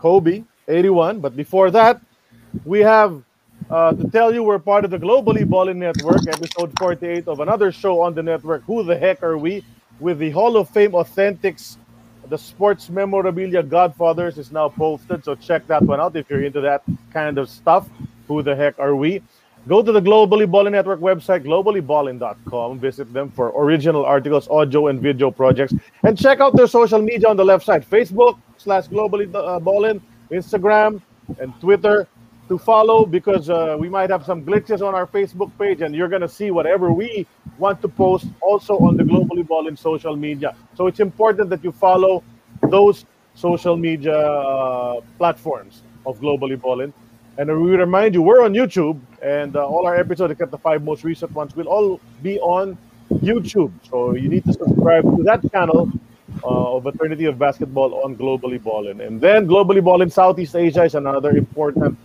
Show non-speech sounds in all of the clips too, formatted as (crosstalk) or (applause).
Kobe, 81. But before that, we have uh, to tell you we're part of the Globally Balling Network, episode 48 of another show on the network. Who the heck are we? With the Hall of Fame Authentics, the sports memorabilia Godfathers is now posted. So check that one out if you're into that kind of stuff. Who the heck are we? Go to the Globally Balling Network website, globallyballing.com. Visit them for original articles, audio, and video projects. And check out their social media on the left side Facebook slash Globally uh, Ballin, Instagram, and Twitter to follow because uh, we might have some glitches on our Facebook page and you're going to see whatever we want to post also on the Globally Ballin social media. So it's important that you follow those social media uh, platforms of Globally Ballin. And we remind you, we're on YouTube, and uh, all our episodes, except the five most recent ones, will all be on YouTube. So you need to subscribe to that channel uh, of Eternity of Basketball on Globally Ballin. And then Globally Ballin Southeast Asia is another important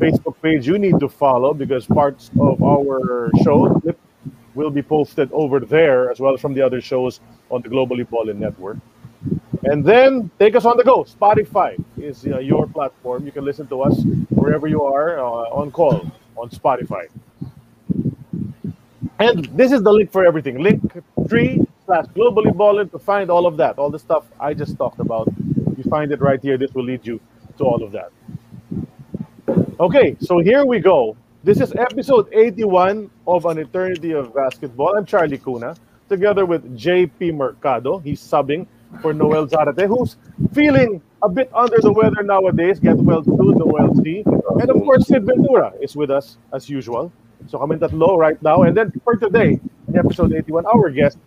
Facebook page you need to follow because parts of our show will be posted over there as well as from the other shows on the Globally Ballin network. And then take us on the go. Spotify is uh, your platform. You can listen to us wherever you are uh, on call on Spotify. And this is the link for everything. Link tree slash globally ballin to find all of that, all the stuff I just talked about. You find it right here. This will lead you to all of that. Okay, so here we go. This is episode 81 of An Eternity of Basketball. I'm Charlie Cuna, together with JP Mercado. He's subbing for Noel Zarate, who's feeling a bit under the weather nowadays. Get well soon, Noel C. And of course, Sid Ventura is with us as usual. So kami tatlo right now. And then for today, episode 81, our guest,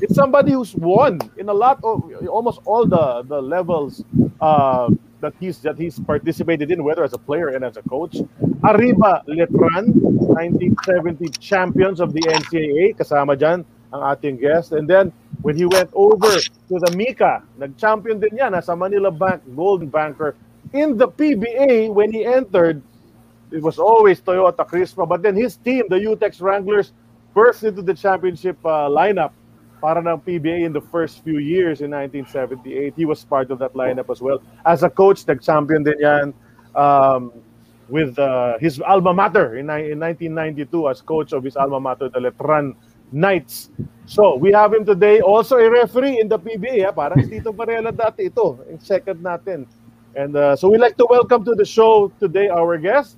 it's somebody who's won in a lot of, almost all the, the levels uh, that he's that he's participated in, whether as a player and as a coach. Arriba Letran, 1970 champions of the NCAA, kasama dyan ang ating guest. And then when he went over to the Mika, nag-champion din yan sa Manila Bank, Golden Banker. In the PBA, when he entered, it was always Toyota Crispa. But then his team, the UTEX Wranglers, burst into the championship uh, lineup para ng PBA in the first few years in 1978. He was part of that lineup as well. As a coach, nag-champion din yan um, with uh, his alma mater in, in 1992 as coach of his alma mater, the Letran Knights. So, we have him today, also a referee in the PBA. Ha? Parang si Tito Varela dati ito, yung second natin. And uh, so we like to welcome to the show today our guest,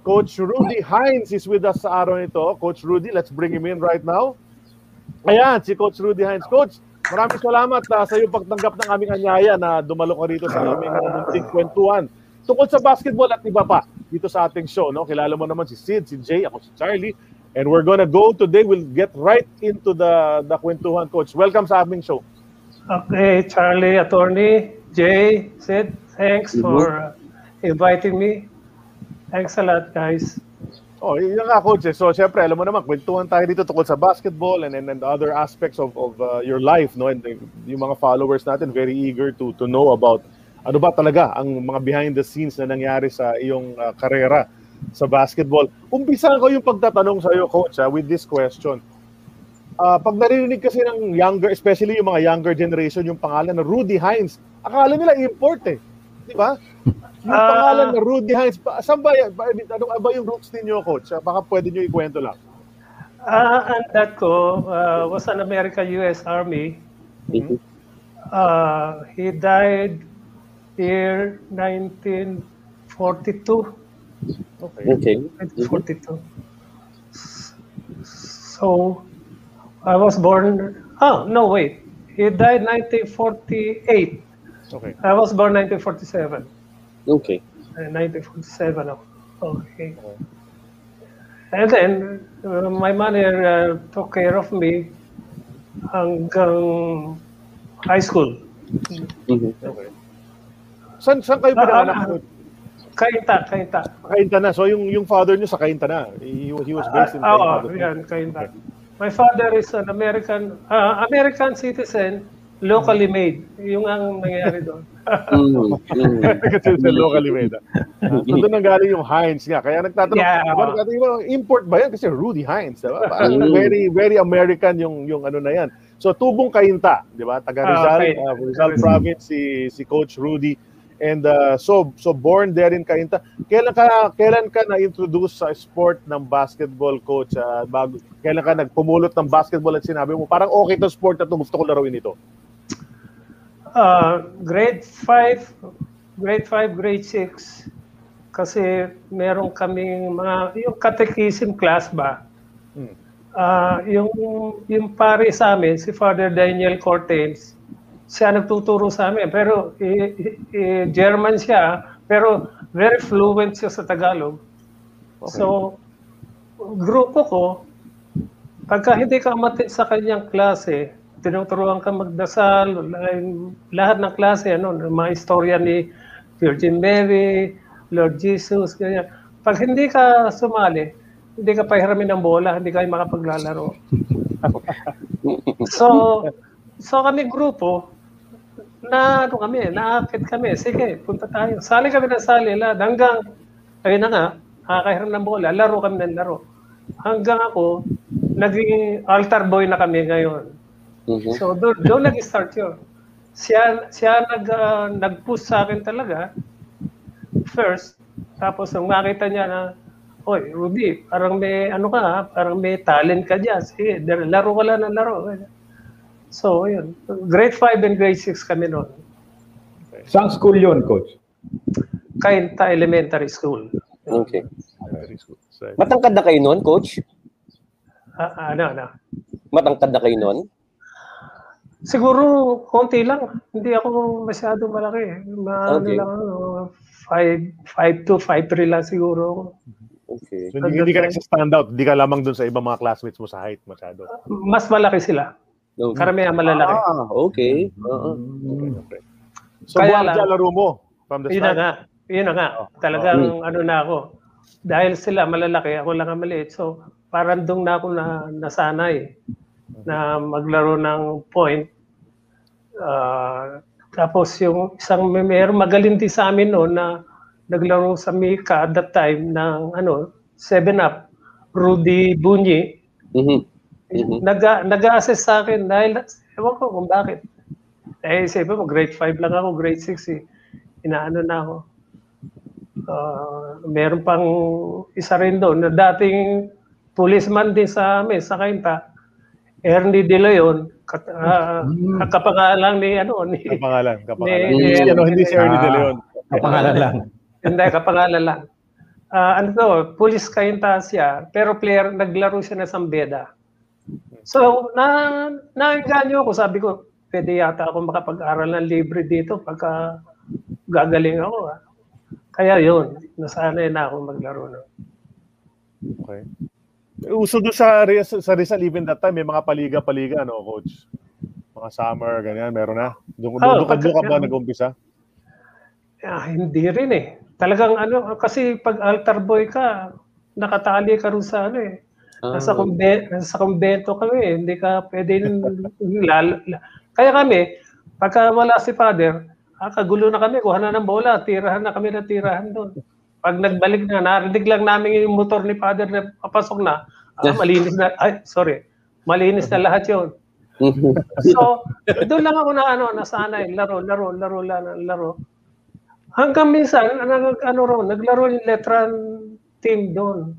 Coach Rudy Hines is with us sa araw nito. Coach Rudy, let's bring him in right now. Ayan, si Coach Rudy Hines. Coach, maraming salamat uh, sa iyong pagtanggap ng aming anyaya na dumalo ka rito sa aming munting kwentuhan. Tungkol sa basketball at iba pa dito sa ating show. No? Kilala mo naman si Sid, si Jay, ako si Charlie. And we're gonna go today, we'll get right into the, the kwentuhan, Coach. Welcome sa aming show. Okay, Charlie, Attorney, Jay, Sid, thanks for uh, inviting me. Thanks a lot, guys. Oh, yun nga, Coach. Eh. So, syempre, alam mo naman, kwentuhan tayo dito tungkol sa basketball and, and, and other aspects of, of uh, your life, no? And uh, yung mga followers natin, very eager to, to know about ano ba talaga ang mga behind the scenes na nangyari sa iyong uh, karera sa basketball. Umpisa ko yung pagtatanong sa iyo, Coach, ha, with this question. Uh, pag narinig kasi ng younger, especially yung mga younger generation, yung pangalan na Rudy Hines, akala nila import eh. Di ba? Yung Ah. pangalan na Rudy Hines, pa- saan ba, yan? ba, ano ba yung roots ninyo, coach? Ah, Baka pwede nyo ikwento lang. Uh, ang dad ko uh, was an American U.S. Army. Uh, he died year 1942. Okay. Okay. 1942. So, I was born. Oh no, wait. He died 1948. Okay. I was born 1947. Okay. Uh, 1947 ako. Okay. And then, uh, my mother uh, took care of me hanggang high school. Mhm. Okay. Saan, saan kayo Ah, pinanganak? coach? Kainta, Kainta. Kainta na. So yung yung father nyo sa Kainta na. He, he was based in Ah, Oo, Kainta. yan, Kainta. My father is an American uh, American citizen, locally made. Yung ang nangyayari doon. Mhm. Kasi sa locally made. ah. So doon nang galing yung Heinz nga. Kaya nagtatanong, Yeah. nagtatanong, import ba yan? Kasi Rudy Heinz. Diba? Parang Mm. very, very American yung, yung ano na yan. So tubong Kainta, di ba? Taga Rizal, okay. uh, Rizal Province si si Coach Rudy. And uh, so so born there in Kainta. Kailan ka kailan ka na-introduce sa sport ng basketball coach? ah, bago kailan ka nagpumulot ng basketball at sinabi mo parang okay to sport na to, gusto ko laruin ito. Uh, grade 5, grade 5, grade 6, kasi meron kaming mga, yung catechism class ba, Hmm. Ah, yung, yung pare sa amin, si Father Daniel Cortez, siya nagtuturo sa amin, pero i- i- German siya, pero very fluent siya sa Tagalog. So, grupo ko, pagka hindi ka matit sa kanyang klase, tinuturuan ka magdasal, lahat ng klase, ano, mga istorya ni Virgin Mary, Lord Jesus, ganyan. Pag hindi ka sumali, hindi ka pahiramin ng bola, hindi kayo makapaglalaro. (laughs) so, so kami grupo, na ano kami, naakit kami, sige, punta tayo. Sali kami ng sali, lahat. hanggang, ayun na nga, nakakahiram ng bola, laro kami ng laro. Hanggang ako, naging altar boy na kami ngayon. Mhm. So doon doon nag-start 'yun. Siya siya nag ah, nag-push sa akin talaga first. Tapos nung makita niya na Oy, Ruby, parang may ano ka, ha? parang may talent ka diyan. Sige, laro ka lang ng laro. So, yun. Grade 5 and grade 6 kami noon. Saan school yun, coach? Kainta Elementary School. Okay. Very good. So, Matangkad na kayo noon, coach? Ah, ano, ano. Matangkad na kayo noon? Siguro, konti lang. Hindi ako masyado malaki. Ma, Okay. ano lang, ano, 5, 5 to 5'3 lang siguro. ako. Okay. So, hindi, hindi ka nagsa-stand out. Hindi ka lamang dun sa ibang mga classmates mo sa height masyado. Mas malaki sila. Okay. Karamihan malalaki. Ah, okay. Oo. Okay, okay. So, Kaya buwan lang- laro mo from the Yun na start. nga. Yun na nga. Talagang ano na ako. Dahil sila malalaki, ako lang ang maliit. So, parang doon na ako na, nasanay na maglaro ng point. Ah, tapos yung isang may meron magaling din sa amin noon na naglaro sa Mika at that time ng ano, 7 Up, Rudy Bunyi. Mhm. Mhm. Nag, nag-assess sa akin dahil, ewan ko kung bakit. Eh, sabi mo, grade 5 lang ako, grade 6 eh. Inaano na ako. Ah, meron pang isa rin doon na dating policeman din sa amin, sa Kainta. Ernie De Leon, kat, uh, kapangalan ni ano ni Kapangalan, kapangalan. Ni- Hindi, si, ano, hindi si Ernie Ah. De Leon. Kapangalan lang. hindi kapangalan lang. Ah, ano to, police Kainta siya, pero player naglaro siya na Sambeda. So, na nainganyo ako, sabi ko, pwede yata ako makapag-aral ng libre dito pagka gagaling ako. ah. Kaya yun, nasanay na ako maglaro. No? Okay. Uso doon sa, sa Rizal even that time, may mga paliga-paliga, no, coach? Mga summer, ganyan, meron na. Doon, Oh, doon, doon ka ba nag-umpisa? Ah, hindi rin eh. Talagang ano, kasi pag altar boy ka, nakatali ka rin sa ano eh. Nasa, Ah. kumbe, nasa kumbento kami eh. Hindi ka pwede lal, Kaya kami, pagka wala si father, ah, kagulo na kami, kuha na ng bola, tirahan na kami na tirahan doon. Pag nagbalik na, narinig lang namin yung motor ni father na papasok na, ah, malinis na, ay, sorry, malinis na lahat yun. Mhm. (laughs) So, doon lang ako na ano, nasanay, laro, laro, laro, laro, laro. Hanggang minsan, ano, ano ron, naglaro yung Letran team doon.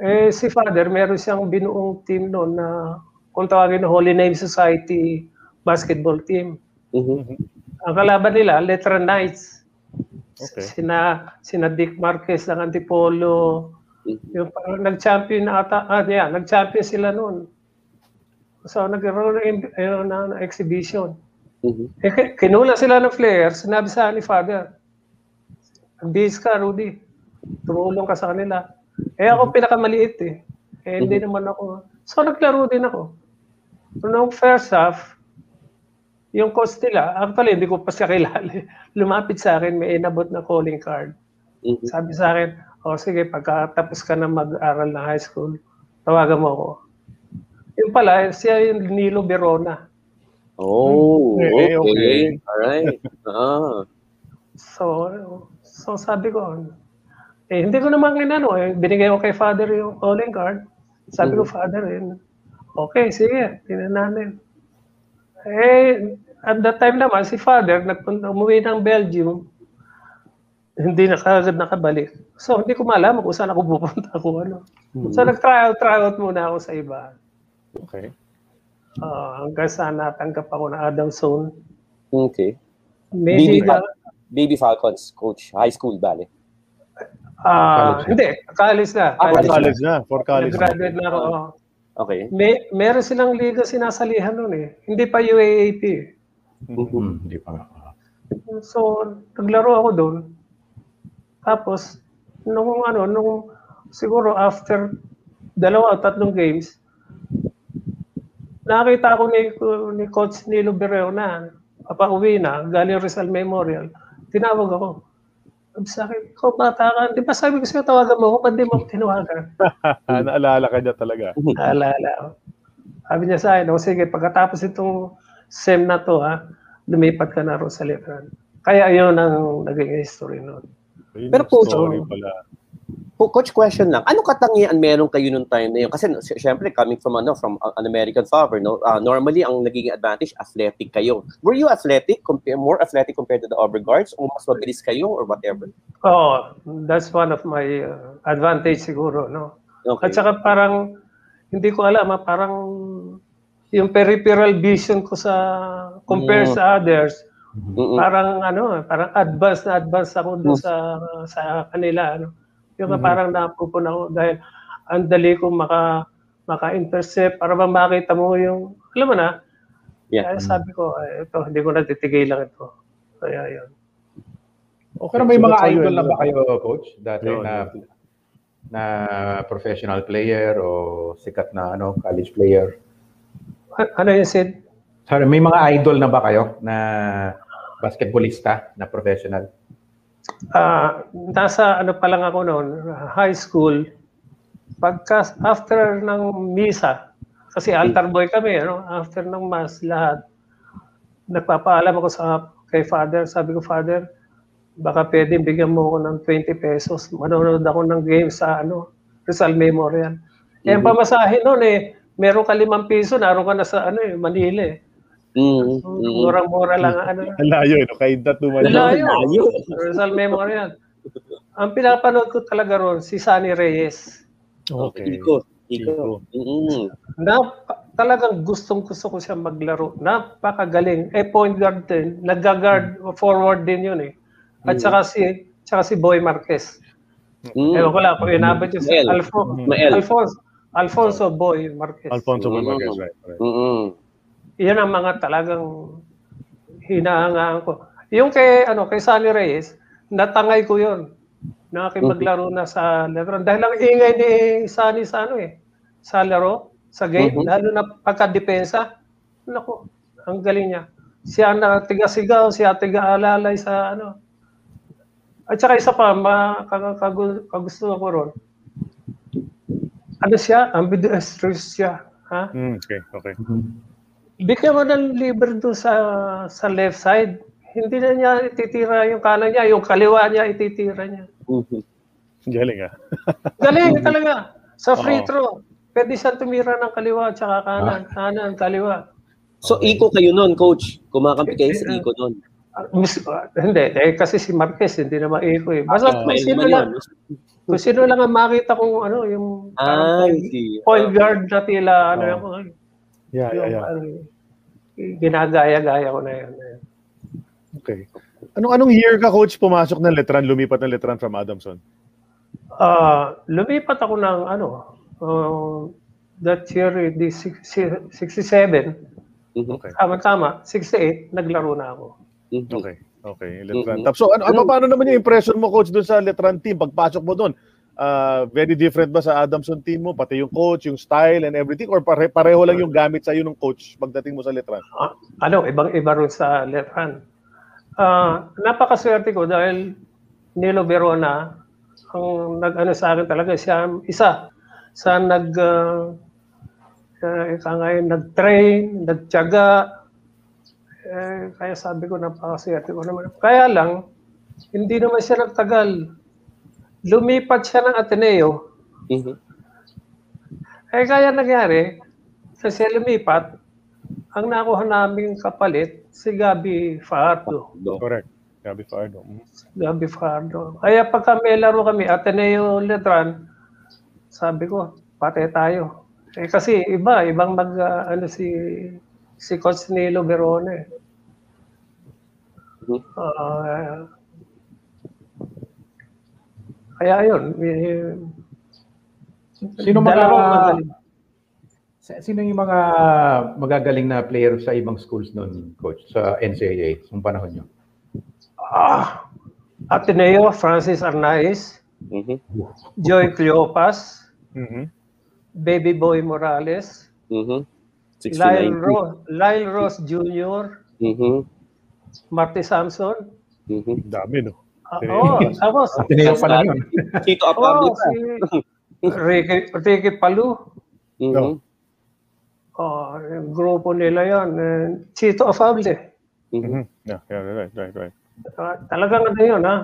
Eh, si Father, meron siyang binuong team noon na kung tawagin na Holy Name Society basketball team. Mhm. Ang kalaban nila, Letran Knights. Okay. Sina, sina Dick Marquez ng Antipolo. Yung parang nag-champion na ata, ah, yeah, nag-champion sila noon. So, nagkaroon ng, ayun, na, na exhibition. Mhm. Eh, ki- kinula sila ng flares, sinabi sa ni Father, Bis ka, Rudy. Tumulong ka sa kanila. Eh ako pinakamaliit eh. Eh hindi naman ako. So naglaro din ako. So, nung first half, yung coach nila, actually hindi ko pa siya kilala. (laughs) Lumapit sa akin, may inabot na calling card. Mhm. Sabi sa akin, o sige, pagkatapos ka na mag-aral na high school, tawagan mo ako. Yung pala, siya yung Nilo Verona. Oh, Okay, okay. okay. Alright. Ah. So, so sabi ko, eh, hindi ko naman inano, eh, binigay ko kay father yung calling card. Sabi ko, father, eh, okay, sige, tinan namin. Eh, at that time naman, si father, nagpunta, umuwi ng Belgium, hindi na kagad nakabalik. So, hindi ko malaman kung saan ako pupunta kung ano. So, nag-tryout, tryout muna ako sa iba. Okay. Ah, hanggang sa natanggap ako na Adam Zone. Okay. Maybe, Baby, Fal- Baby Falcons, coach. High school, bale. Ah, hindi, college na. Ah, For College college na. For college na. Nag-graduate na ako. oo. Okay. May, meron silang liga sinasalihan nun eh. Hindi pa UAAP. eh. Hmm, Hindi pa. So, naglaro ako doon. Tapos, nung ano, nung siguro after dalawa o tatlong games, nakita ko ni, ni Coach Nilo Bereo na papauwi na, galing Rizal Memorial. Tinawag ako. Sabi sa akin, ikaw bata ka, di ba sabi ko sa'yo tawagan mo ako, ba't di mo tinawagan? (laughs) Ah, Naalala ka niya talaga. Naalala ko. Sabi niya sa akin, o sige, pagkatapos itong SEM na to, ha, lumipat ka na rin sa Letran. Kaya yun ang naging history noon. Pero coach, story oh. pala. Coach, question lang. Ano katangian meron kayo nung time na yun? Kasi sy- syempre, coming from ano from uh, an American father, no? Uh, normally, ang naging advantage, athletic kayo. Were you athletic, compare, more athletic compared to the overguards? O mas mabilis kayo or whatever? Oh, that's one of my uh, advantage siguro, no? Okay. At saka parang, hindi ko alam, ha, parang yung peripheral vision ko sa, compare Mm. sa others, Mm-mm. parang ano, parang advanced na advanced ako doon sa sa kanila ano. Yung parang napupuna ko dahil ang dali ko maka maka-intercept para ba makita mo yung alam mo na. Yeah. Kaya sabi ko, eh, ito hindi ko na titigilan ito. Kaya yun. Okay, Pero may so mga idol na ba kayo, coach? Dati Yun, na yun. na professional player o sikat na ano college player? Ano yung Sid? Sorry, may mga idol na ba kayo na basketballista na professional? Ah, nasa ano pa lang ako noon, high school. Pagka after ng misa, kasi altar boy kami, ano, after ng mass lahat, nagpapaalam ako sa kay father, sabi ko, father, baka pwede bigyan mo ako ng 20 pesos. Manonood ako ng game sa ano, Rizal Memorial. Eh, ang pamasahe noon eh, meron ka limang piso, naroon ka na sa ano eh, Manila eh. Mm, mm. Murang-mura lang ang ano. Ang (laughs) layo, eh, no? Kahit na tumayo. Layo. Layo. Rizal Memorial. Ang pinapanood ko talaga ron, si Sunny Reyes. Okay. Iko. Iko. Mm-mm. Na, talagang gustong gusto ko siya maglaro. Napakagaling. Eh, point guard din. Nag-guard forward din yun eh. At saka si, saka si Boy Marquez. Mm. Ewan ko lang kung inabot yun si Mael. Alfo, Mael. Alfonso. Alfonso Boy Marquez. Alfonso Mm. Bulmaguez, right, right. Mm-mm. Yan ang mga talagang hinahangaan ko. Yung kay ano kay Sunny Reyes, natangay ko 'yon. Nakipaglaro na sa laro. Dahil ang ingay ni Sunny sa ano eh, sa laro, sa game, Mhm. lalo na pagka-depensa. Nako, ang galing niya. Siya na tiga-sigaw, siya tiga-alalay sa ano. At saka isa pa, ma, kag- kag- kagusto ko ron. Ano siya? Ambidextrous siya. Ha? Mm, okay, okay. Bigyan mo ng libre doon sa sa left side. Hindi na niya ititira yung kanan niya, yung kaliwa niya ititira niya. Mhm. Galing ah. (laughs) Galing talaga. Sa free Oo. throw, pwede siyang tumira ng kaliwa at saka kanan, kanan, kaliwa. So, Iko kayo nun, coach. Kumakampi kayo sa Iko nun. Ah, ah, hindi, eh, kasi si Marquez hindi na maiko eh. Basta Ah, kung sino Mailman lang, yun. kung sino lang ang makita kong ano, yung Ah, point, guard na tila, ano Oh. yung, Yeah, yeah, yung yeah. ano, ginagaya-gaya ko na yun. Okay. Anong anong year ka coach pumasok ng Letran, lumipat ng Letran from Adamson? Ah, lumipat ako ng ano, uh, that year, eh, di six- si- 67, Mhm. Okay. tama-tama, 68, naglaro na ako. Mhm. Okay. Okay, Letran. Mhm. Tapos so ano, ano paano naman yung impression mo coach doon sa Letran team pagpasok mo doon? Ah, very different ba sa Adamson team mo pati yung coach, yung style and everything or pare pareho lang yung gamit sa iyo ng coach pagdating mo sa Letran? Ah, ano, ibang-iba rin sa Letran. Ah, napakaswerte ko dahil Nilo Verona ang nag-ano sa akin talaga siya isa sa nag uh, ika ngayon nag-train, nagtiyaga. Eh, kaya sabi ko napakaswerte ko naman. Kaya lang hindi naman siya nagtagal. Lumipat siya ng Ateneo. Mhm. Eh kaya nangyari, kasi lumipat, ang nakuha naming kapalit, si Gabi Fajardo. Do. Correct. Gabi Fardo. Mhm. Gabi Fajardo. Kaya pagka may laro kami, Ateneo Letran, sabi ko, pate tayo. Eh kasi iba, ibang mag, ah, ano si, si Coach Nilo Verone. Mhm. Kaya yun, eh, Sino mga sino yung mga magagaling na player sa ibang schools noon, coach, sa NCAA, nung panahon nyo? Ah, Ateneo, Francis Arnaiz, Mhm. Joy Cleopas, Mhm. Baby Boy Morales, Mhm. Lyle, 69. Ro- Lyle Ross Jr., Mhm. Marty Samson. Mhm. Dami no. Ah, oh, tapos, Ateneo pa lang yun. Chito oh, Apablica. si Ricky, Ricky Palu. Mhm. Oh, yung grupo nila yon. Eh, Chito Afable. Mhm. Mhm. Yeah, yeah, right, right, right. Ah, talagang ano yun, ha?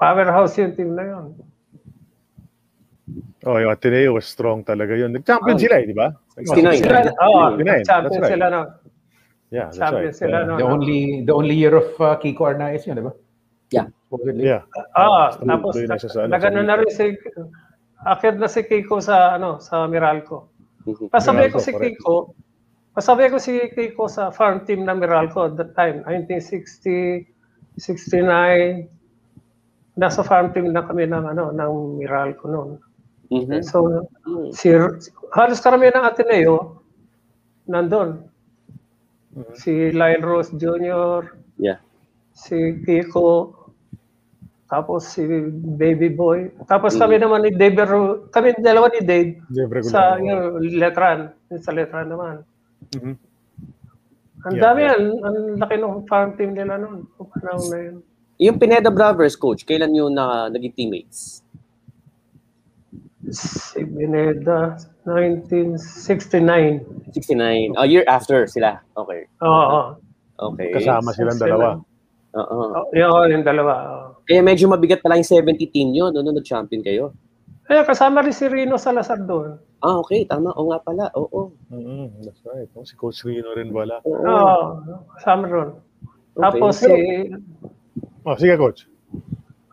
Powerhouse yung team na yun. Oh, yung Ateneo was strong talaga yun. Nag-champion Ah. sila eh, di ba? 69. Sila, oh, 69, champion right. sila na. Yeah, that's Champion right. sila Yeah. no. The only the only year of uh, Kiko Arnaiz yun, di ba? Yeah. Supposedly. Yeah. Ah, Tuloy- tapos na sa ano, nagano na rin si akit na si Kiko sa ano sa Meralco. Mhm. Pasabay Meralco, ko si correct. Kiko. Pasabay ko si Kiko sa farm team ng Meralco at that time, 1960, 69. Nasa farm team na kami ng ano ng Meralco noon. Mhm. So si halos karamihan ng Ateneo nandun. Si Lyle Rose Jr., Yeah. si Kiko, tapos si Baby Boy. Tapos kami naman ni Dave, Ro- kami dalawa ni Dave Regular. sa yung Letran, sa Letran naman. Mhm. Ang Yeah, dami yeah. yan, ang laki ng farm team nila noon. Kung panahon na yun. Yung Pineda Brothers, coach, kailan yung na, naging teammates? Si Bineda, 1969. 69. A year after sila. Okay. Oo. Okay. Kasama silang Sila. dalawa. Oo. Oh, yun, yung dalawa. Kaya medyo mabigat pala yung 70 team nyo no, nung nag-champion kayo. Kaya kasama rin si Rino Salazar doon. Ah, okay. Tama. Oo nga pala. Oo. Mhm, That's right. Oh, si Coach Rino rin wala. Oo. Oo, kasama ron. Tapos si Oh, sige coach.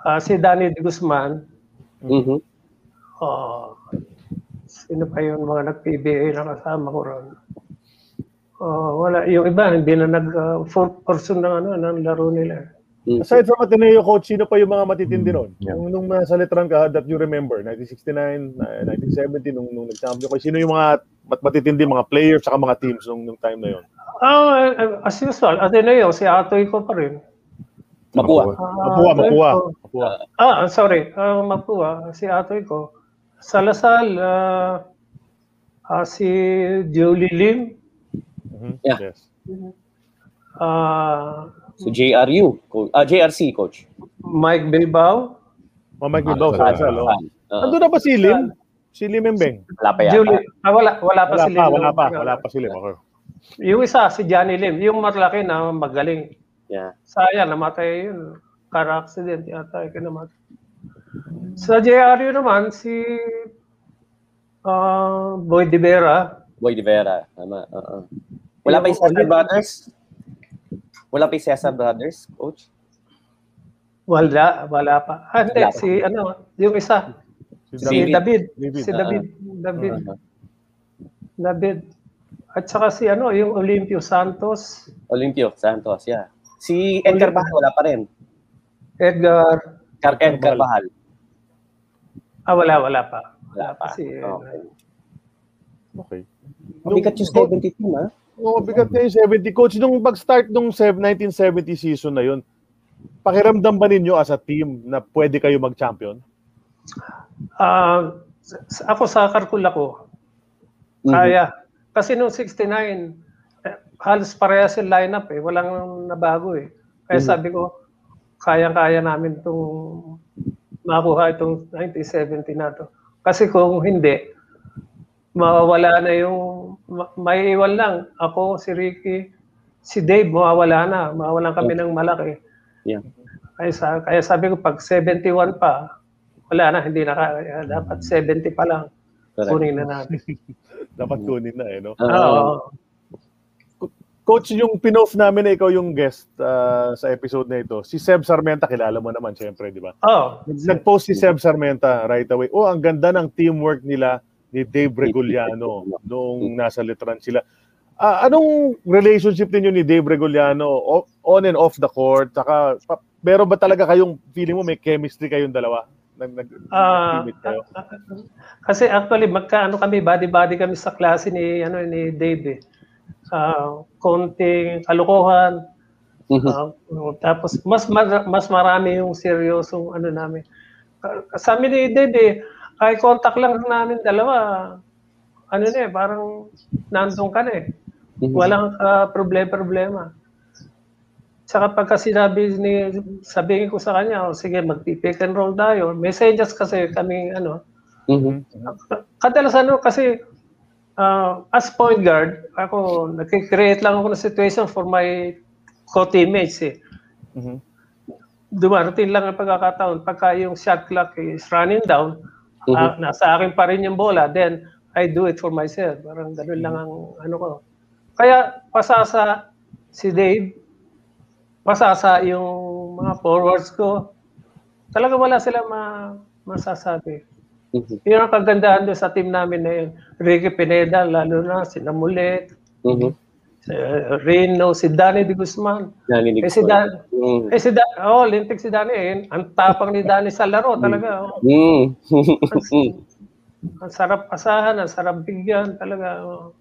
ah, si Danny De Guzman, Mhm. oh, sino pa yung mga nag-PBA na kasama ko ron? Oh, wala. Yung iba, hindi na nag uh, full person ng, ano, ng laro nila. Mhm. Aside from Ateneo coach, sino pa yung mga matitindi ron? Yeah. Nung, nung nasa letran ka that you remember, 1969, na- 1970, nung, nung nag-champion kayo, sino yung mga mat matitindi mga players saka mga teams nung, nung time na yon? Oh, uh, as usual, Ateneo, si Atoy ko pa rin. Mapua. Ah, Mapua, Mapua. ko. Mapua. Ah, sorry. Ah, Mapua, si Atoy ko. Salasal, ah, ah, si Julie Lim, Mhm, Yeah. Yes. ah, So JRU. Co- ah, JRC, coach. Mike Bilbao, Oh, Mike Bilbao, Ah, sa Lasal. Oh. Oo. Nandun na ba si Lim? Si Lim Embeng? Wala pa yata. Julie, ah, wala, wala pa Wala si pa, Lim. wala pa, wala pa si Lim. Okay. Yung isa, si Johnny Lim, yung malaki na magaling. Yeah. Sayang, namatay yun. Car accident yata, yung kinamatay. Sa JRU naman, si ah, Boy De Vera, Boy de Vera. Tama. Oo. Wala pa yung Cesar Brothers? Wala pa yung Cesar Brothers, coach? Wala, wala pa. Ah, hindi, Wala pa. si ano, yung isa, Si si David. David. Si David. David. Uh, David. At saka si ano, yung Olimpio Santos, Olimpio Santos, yeah. Si Edgar Bahal, wala pa rin. Edgar. Car- Edgar Bahal. Ah, wala, wala pa. Wala pa. Kasi, Okay. Okay. Mabigat yung 70 team, ha? Oo, bigat na yung 70. Coach, nung pag-start nung sev- 1970 season na yun, pakiramdam ba ninyo as a team na pwede kayo mag-champion? S- ako sa Karkula ko, Mhm. kaya. Kasi noong 69, eh, halos parehas yung lineup eh. Walang nabago eh. Kaya Mhm. sabi ko, kayang-kaya namin itong makuha itong 1970 na to. Kasi kung hindi, mawawala na yung, ma- may iwan lang. Ako, si Ricky, si Dave, mawawala na. Mawawalan kami ng malaki. Yeah. Kaya, sa, kaya sabi ko, pag 71 pa, wala na, hindi na kaya. Dapat 70 pa lang. Correct. Kunin na natin. (laughs) Dapat kunin na eh, no? Ah, Oo. Coach, yung pinoff namin na ikaw yung guest ah, sa episode na ito, si Seb Sarmenta, kilala mo naman syempre, di ba? Oo. Nag-post si Seb Sarmenta right away. Oh, ang ganda ng teamwork nila ni Dave Reguliano noong nasa Letran sila. Ah, anong relationship ninyo ni Dave Reguliano o- on and off the court? Saka, pa, pero ba talaga kayong feeling mo may chemistry kayong dalawa? Nag, nag, Ah, nag-teammate kayo? Kasi actually magkaano kami body-body kami sa klase ni ano ni Dave. eh. Ah, konting kalokohan. Ah, tapos mas mar- mas marami yung seryosong ano namin. Ah, Sa amin ni Dave, eh, eye contact lang namin dalawa. Ano na eh, parang nandun ka na eh. Mhm. Walang ah, problema-problema. Tsaka pagka sinabi ni, sabihin ko sa kanya, oh, sige, mag-pick and roll tayo. Messages kasi kami, ano, Mhm. kadalasan ano, kasi ah, as point guard, ako, nag-create lang ako ng situation for my co-teammates eh. Mhm. Dumarating lang ang pagkakataon, pagka yung shot clock is running down, ah, nasa akin pa rin yung bola, then I do it for myself. Parang ganun lang ang ano ko. Kaya pasasa si Dave, pasasa yung mga forwards ko. Talaga wala sila ma masasabi. Mhm. Yun ang kagandahan doon sa team namin na yun. Ricky Pineda, lalo na, si Namulet, Mhm. Uh, Reno, si Danny de Guzman. Narinig Eh si. Dan, Mm. eh si Dan, oh, lintik si Danny eh. Ang tapang ni Danny sa laro talaga. Oh. Mm. (laughs) Ang sarap asahan, ang sarap bigyan talaga. Oh.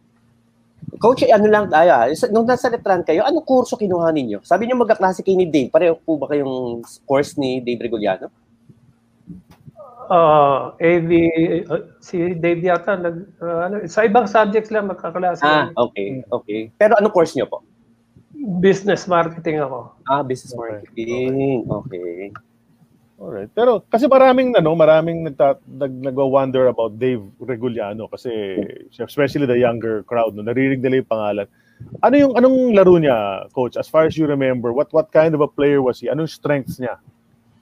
Coach, eh, ano lang tayo ah. Nung nasa Letran kayo, anong kurso kinuha ninyo? Sabi niyo magkaklase kayo ni Dave. Pareho po ba kayong course ni Dave Reguliano? Uh, AV, uh, si Dave yata, nag, uh, ano, sa ibang subjects lang magkaklase. Ah, okay. Okay. Pero anong course niyo po? Business marketing ako. Ah, business marketing. Okay. Alright. Pero kasi maraming ano, maraming nagta, nag nagwa-wonder about Dave Reguliano kasi especially the younger crowd no, naririnig nila yung pangalan. Ano yung anong laro niya, coach? As far as you remember, what what kind of a player was he? Anong strengths niya?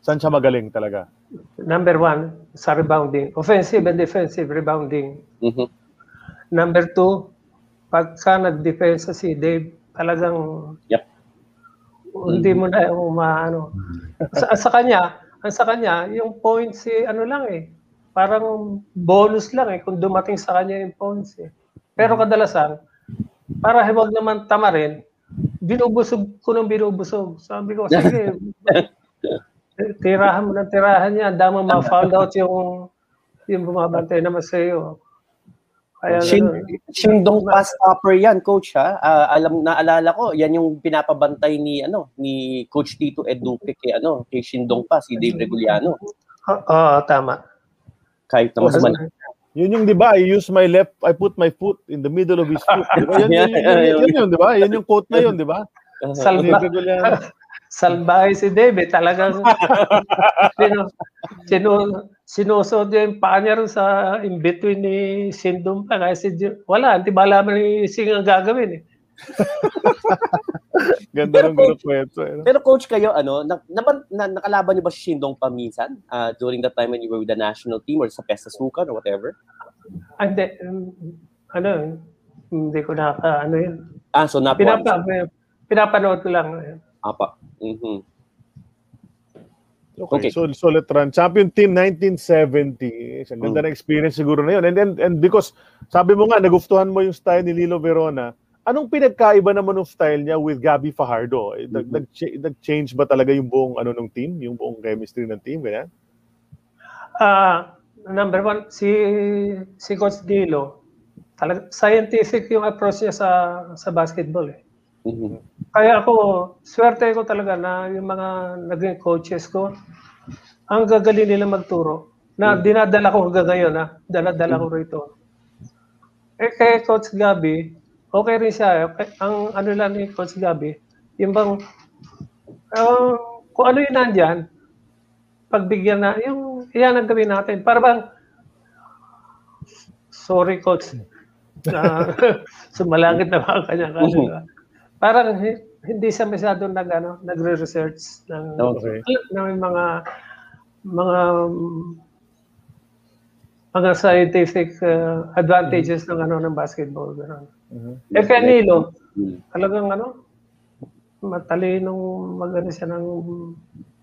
Saan siya magaling talaga? Number one, sa rebounding. Offensive and defensive rebounding. Mhm. Number two, pagka nag-defense si Dave, talagang Yep. hindi mo na yung maano. Sa, sa kanya, ang sa kanya, yung points eh, ano lang eh, parang bonus lang eh kung dumating sa kanya yung points eh. Pero kadalasan, para huwag naman tamarin, binubusog ko ng binubusog. Sabi ko, sige, (laughs) tirahan mo ng tirahan niya, dama ma-found out yung yung bumabantay naman sa iyo. Kaya Shin. Shindong pass stopper yan, coach ha. Ah, alam naalala ko, yan yung pinapabantay ni ano, ni Coach Tito Eduque kay ano, kay Shindong pa si Dave Reguliano. Oo, oo, tama. Kahit na mas man. Yun yung 'di ba? I use my left, I put my foot in the middle of his foot. Di ba? Yun, (laughs) yun, yun, yun, yun, yun, 'di ba? Yun yung quote na yun, 'di ba? Salba, Dave Reguliano. (laughs) salbahe si Dave, eh. talagang (laughs) sino, sino, sinusod niya yung paa niya rin sa in between ni Sindong pa. Kasi di- wala, hindi ba alam ni Sing ang gagawin eh. (laughs) Ganda ng group kwento. Eh. Pero coach kayo, ano, na, naban, na, nakalaban niyo ba si Shindong pa minsan? Ah, during that time when you were with the national team or sa Pesta Sukan or whatever? Ah, Hindi, um, ano, hindi ko naka, ano yun. Ah, so napuan. Pinapa, pinapanood ko lang. Apa. Mhm. Okay, Okay. so so Letran, champion team 1970. Ang ganda Mm. ng experience siguro na yun. And then and because sabi mo nga nagustuhan mo yung style ni Lilo Verona, anong pinagkaiba naman ng style niya with Gabby Fajardo? Eh, Nag, nag, nag-change ba talaga yung buong ano ng team, yung buong chemistry ng team ganyan? Ah, number one, si si Coach Dilo, talaga scientific yung approach niya sa sa basketball eh. Mhm. Kaya ako, swerte ko talaga na yung mga naging coaches ko, ang gagaling nila magturo. Na dinadala ko hanggang ngayon, ha? Dala-dala ko rito. Eh, kay Coach Gabi, okay rin siya. Eh, Ang ano lang ni Coach Gabi, yung bang, ah, kung ano yung nandyan, pagbigyan na, yung, yan ang gawin natin. Para bang, sorry Coach, na (laughs) (laughs) sumalangit na mga kanya kanya. Parang hi- hindi siya masyado nag, ano, nagre-research ng, Okay. ng mga mga mga scientific uh, advantages ng ano ng basketball gano'n. Eh kay Nilo, Mhm. talagang ano matalinong magano siya ng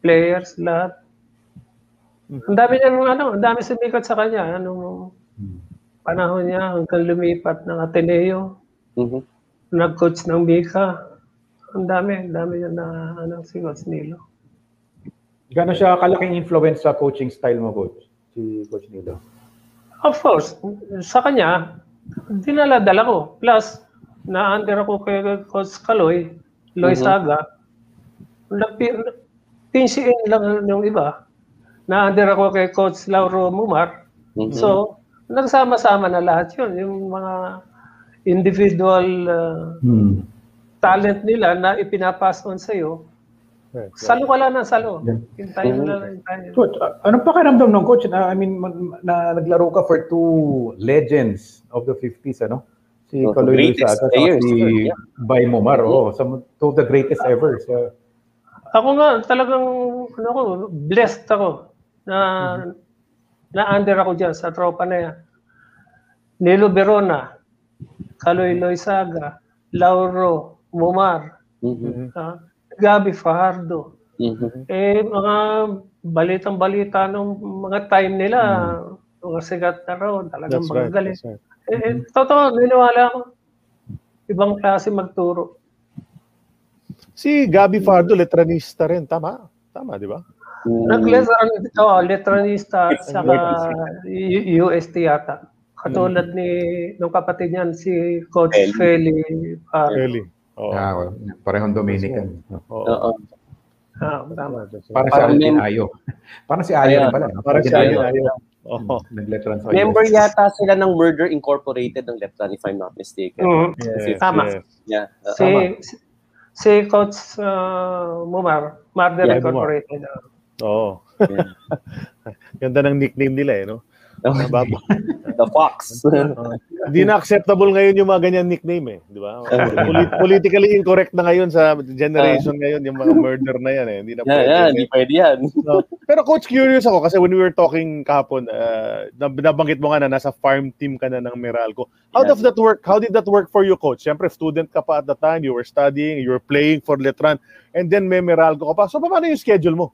players lahat. Ang dami niya ng ano, ang dami sumikat sa kanya anong panahon niya hanggang lumipat ng Ateneo, Mhm. Nag-coach ng Mika. Ang dami, ang dami niya na ano si Coach Nilo. Gano'n siya kalaking influence sa coaching style mo, coach? Si Coach Nilo. Of course, sa kanya, dinala-dala ko. Plus, na-under ako kay Coach Kaloy, Loy Mhm. Saga. Nagpi- Pinsiin lang yung iba. Na-under ako kay Coach Lauro Mumar. Mhm. So, nagsama-sama na lahat yun. Yung mga individual uh, Hmm. talent nila na ipinapass on sa'yo, salo ka lang ng salo. Yeah. Hintayin mo Mhm. lang, hintayin. Coach, uh, anong pakiramdam ng coach? Na, I mean, man- na, naglaro ka for two legends of the 50s, ano? Si Oh, Kaloy at players, si yeah. Bay Momar. Oh, some, two of the greatest ever. So, Ako nga, talagang, ano ko, blessed ako na na-under ako dyan sa tropa na yan. Nilo Verona, Kaloy Loisaga, Lauro, Mumar, Mhm. ah, Gabi Fajardo. Mhm. Eh, mga balitang-balita nung mga time nila, mga sigat na raw, talagang That's mga right. galing. Right. Eh, eh, totoo, niniwala ako. Ibang klase magturo. Si Gabby Fardo, letranista rin. Tama. Tama, di ba? Nag-letran, oh, letranista at saka UST yata. Katulad ni nung kapatid niyan si Coach Feli. Feli. ah, Really. Oo. ah, well, parehong Dominican. Oo. Oo. ah, tama. Si Parang Alvin mem- Ayo. Parang si Ayo rin pala. no? Parang si Ayo. Nagletran sa Member yata sila ng Murder Incorporated ng Letran, if I'm not mistaken. Mm. Yes, Tama. yes. Yeah. uh, Si, si, si Coach uh, Mumar, Murder Yeah, Incorporated. ah. Oo. Yeah. (laughs) Ganda ng nickname nila eh, no? (laughs) The Fox. (laughs) Hindi na acceptable ngayon yung mga ganyan nickname eh, di ba? (laughs) Polit- politically incorrect na ngayon sa generation ngayon yung mga murder na yan eh. Hindi na yeah, pwede. yeah, hindi pwede yan. No. Pero coach, curious ako kasi when we were talking kahapon, uh, nab- nabanggit mo nga na nasa farm team ka na ng Meralco. How Yeah. does that work? How did that work for you, coach? Siyempre, student ka pa at the time, you were studying, you were playing for Letran, and then may Meralco ka pa. So, paano yung schedule mo?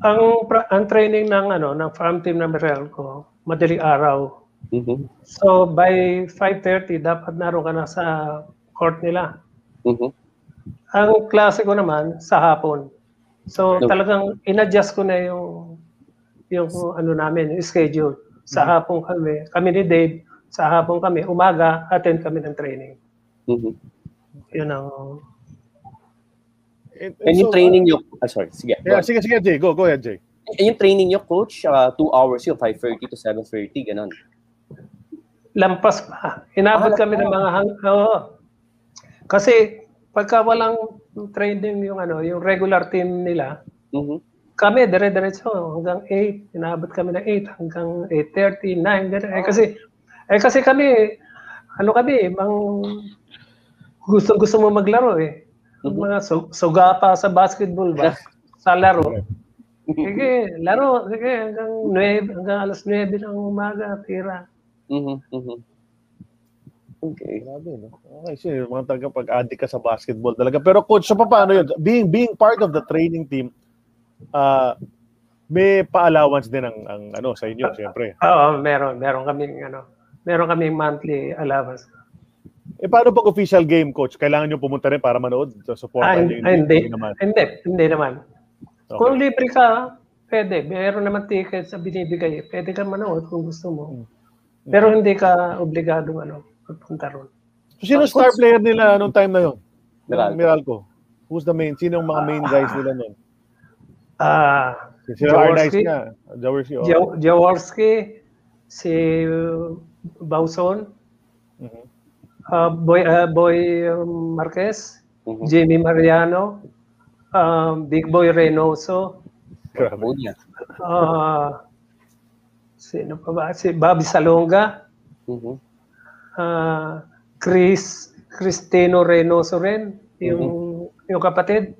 Ang, ang training ng ano ng farm team ng Meralco, madaling araw. Mhm. So by 5.30, dapat naroon ka na sa court nila. Mhm. Ang klase ko naman sa hapon. So No. talagang inadjust ko na yung yung ano namin, yung schedule. Sa hapon kami, kami ni Dave, sa hapon kami, umaga, attend kami ng training. Mhm. Yun ang And, And yung so, training nyo, ah, sorry, sige. Yeah, sige, sige, Jay. Go, go ahead, Jay. Eh, yung training nyo, coach, uh, two hours yun, 5.30 to 7.30, ganun. lampas pa. Inabot Ah, kami ng mga hang... Oo. Kasi pagka walang training yung ano, yung regular team nila, Mhm. kami dire-diretso hanggang 8, inabot kami ng 8 hanggang 8:30, 9 ganun. Eh kasi eh kasi kami ano kami, mang gusto gusto mo maglaro eh. Yung Mhm. Mga su- sugapa sa basketball ba? sa laro. Sige, laro. Sige, hanggang 9, hanggang alas 9 ng umaga, tira. Mhm. Mhm. Okay. Grabe, no? Okay, so yung mga talaga pag-addict ka sa basketball talaga. Pero coach, so paano yun? Being, being part of the training team, uh, may pa-allowance din ang, ang ano sa inyo, siyempre. Oo, meron. Meron kaming, ano, meron kaming monthly allowance. Eh, paano pag official game, coach? Kailangan nyo pumunta rin para manood sa support? Ah, hindi, hindi, naman. hindi, hindi naman. Okay. Kung libre ka, pwede. Meron naman tickets na binibigay. Pwede ka manood kung gusto mo. Pero hindi ka obligado ano, magpunta ron. So, sino star player nila nung time na yun? Meralco. Meralco. Who's the main? Sino ang mga main guys nila nun? Ah, Arnice Jaworski. nga? Jaworski. oh. Jaw- Jaworski, si Bauson. Uh, Boy, uh, Boy um, Marquez, Mhm. Jimmy Mariano, um, Big Boy Reynoso, Grabe. Yeah. uh, sino pa ba? Si Bobby Salonga, Mhm. uh, Chris Cristino Reynoso rin, yung, yung kapatid.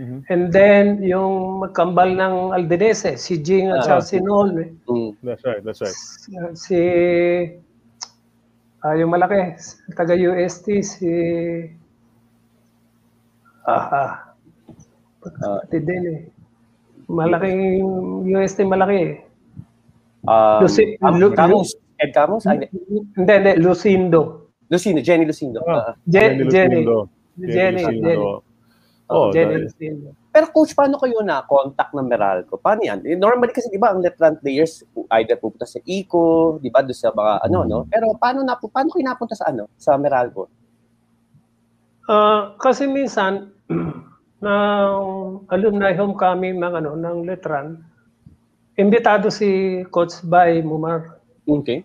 Mhm. And then, yung magkambal ng Aldenese, si Jing at Ah. si Noel. Mm. That's right, that's right. Si, ah, yung malaki, taga UST, si, ah, ah, pagkatid din eh. Malaking UST malaki eh. Um, Lucy- Cam- Lu- Camus. Ed Camus? Ay, hindi. Hindi, Lucindo. Lucindo. Jenny Lucindo. Ah. Ah. Je- Jenny. Lucindo. Jenny, Lucindo. Jenny. Oh, Jenny dahil- Lucindo. Pero coach, paano kayo na contact ng Meralco? Paano yan? Eh, Normally kasi 'di ba ang Letran players either pupunta sa ICO, 'di ba, doon sa mga ano no. Pero paano na paano kayo napunta sa ano? Sa Meralco? Ah, kasi minsan, (clears throat) na alumni homecoming ng ano ng Letran, imbitado si Coach Bay Mumar. Okay.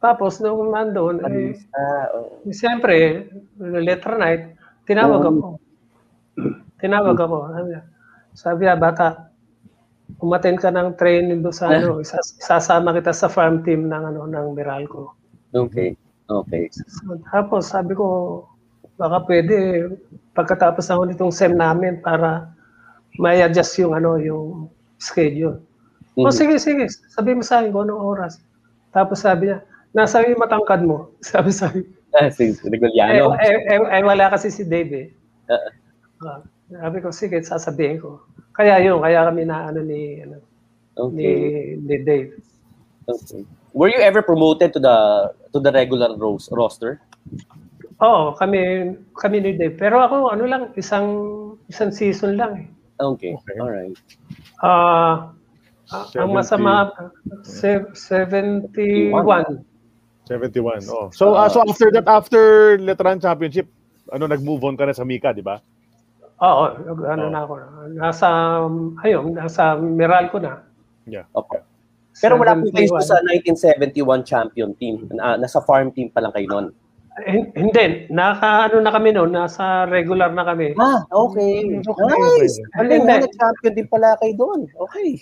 Tapos nung nandoon, eh, Ah, oo. siyempre, letter night, tinawag Oo. ako. (clears throat) tinawag ako. Sabi niya, niya, bata, umaten ka ng training doon sa ano, (laughs) isas- isasama kita sa farm team ng ano ng Meralco. Okay. Okay. So, tapos sabi ko, baka pwede pagkatapos ng nitong SEM namin para may adjust yung ano yung schedule. O Mhm. sige, sige, sabi mo sa akin kung anong oras. Tapos sabi niya, nasa yung matangkad mo. (laughs) Sabi sabi. Ah, si Eh, Reguliano. eh, eh, eh, wala kasi si Dave eh. Ah. Ah, sabi ko, sige, sasabihin ko. Kaya yun, kaya kami na ano ni, ano, ni, Okay. ni Dave. okay. Were you ever promoted to the to the regular ros- roster? Oo, kami, kami ni Dave. Pero ako, ano lang, isang, isang season lang eh. Okay. Okay. All right. Ah, ah, ang 70. masama, se- 71. 71. Oh. So ah, so after that after Letran Championship, ano nag-move on ka na sa Mika, di ba? Oo, ano Oo. na ako. Nasa, ayun, nasa Meralco na. Yeah. Okay. Pero wala po kayo 71. sa 1971 champion team. Ah, nasa farm team pa lang kayo noon. Eh, Hindi, naka ano na kami noon, nasa regular na kami. Ah, okay. Okay, Nice. Hindi. na, nag-champion din pala kayo doon. Okay.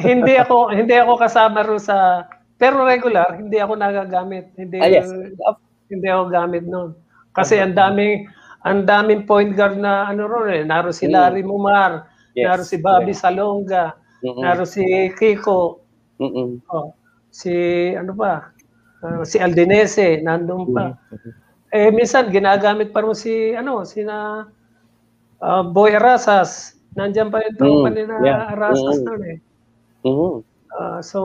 Hindi ako hindi ako kasama ro sa pero regular, hindi ako nagagamit. Hindi Ah, yes. hindi ako gamit noon. Kasi ang daming ang daming point guard na ano ron eh. Naro si Mm. Larry Mumar, Yes. naro si Bobby Salonga, Mm-mm. naro si Kiko, Mm-mm. oh, si ano pa, ah, si Aldenese, nandun pa. Mm-hmm. Eh minsan ginagamit pa rin si ano, si na ah, Boy Arasas. Nandiyan pa yung tropa Mm, ni na yeah. Arasas Mm. noon eh. Mhm. Ah, so,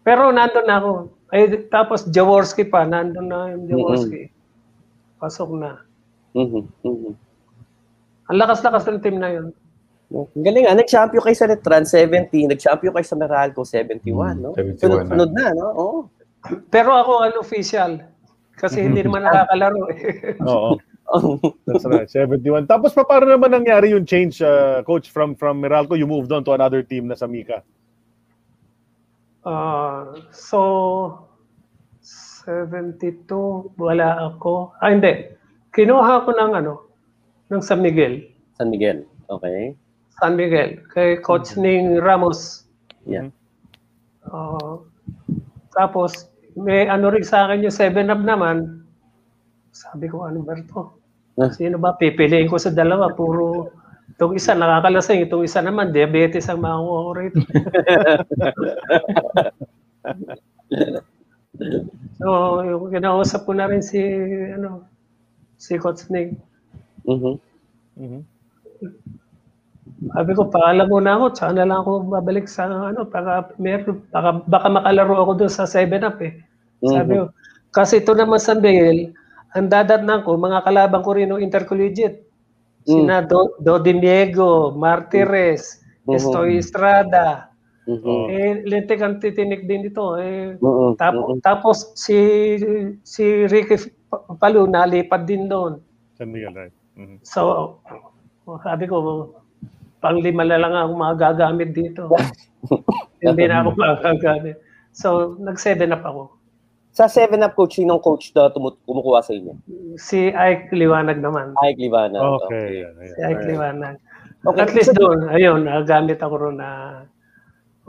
pero nandun na ako. Ay, tapos Jaworski pa, nandun na yung Jaworski. Pasok na. Mhm. Mhm. Ang lakas-lakas ng team na yun. Ang Galing ah, nag-champion kayo sa Letran 17, nag-champion kayo sa Meralco 71, no? 71 na. Sunod na, no? Oo. Pero ako unofficial. Kasi hindi naman nakakalaro eh. (laughs) Oo. (laughs) That's right. 71. Tapos pa paano naman nangyari yung change uh, coach from from Meralco you moved on to another team na sa Mika? Ah, so, 72, wala ako. Ah, hindi. Kinuha ko ng ano, ng San Miguel. San Miguel. Okay. San Miguel. Kay Coach Ning Ramos. Yeah. Ah, tapos, may ano rin sa akin yung 7-up naman. Sabi ko, ano ba ito? Ah. Sino ba? Pipiliin ko sa dalawa. Puro, itong isa nakakalasing, itong isa naman, diabetes ang makuha ko rito. So, yung kinausap ko na rin si, ano, si Coach Nick. Mhm. Mhm. Sabi ko, paalam muna ako, tsaka na lang ako babalik sa, ano, baka, meron, baka, baka makalaro ako doon sa 7-up eh. Sabi ko, kasi ito naman San Miguel, ang dadatnan ko, mga kalaban ko rin ng intercollegiate. Sina Do, Do Dimiego, Martires, Mhm. Estoy Estrada, Mhm. eh, lintik ang titinik din dito. Eh, Mhm. tapos, tapos si si Ricky Palu nalipad din doon. San Miguel, right? Mhm. So, sabi ko, pang lima na lang ako magagamit dito. (laughs) Hindi na ako magagamit. So, nag-7 up ako. Sa 7-up coach, sinong coach na tumu- kumukuha sa inyo? Si Ike Liwanag naman. Ike Livana. Okay. yan, Si yan. Ike Liwanag. Okay. At least doon, ayun, nagamit ako ron na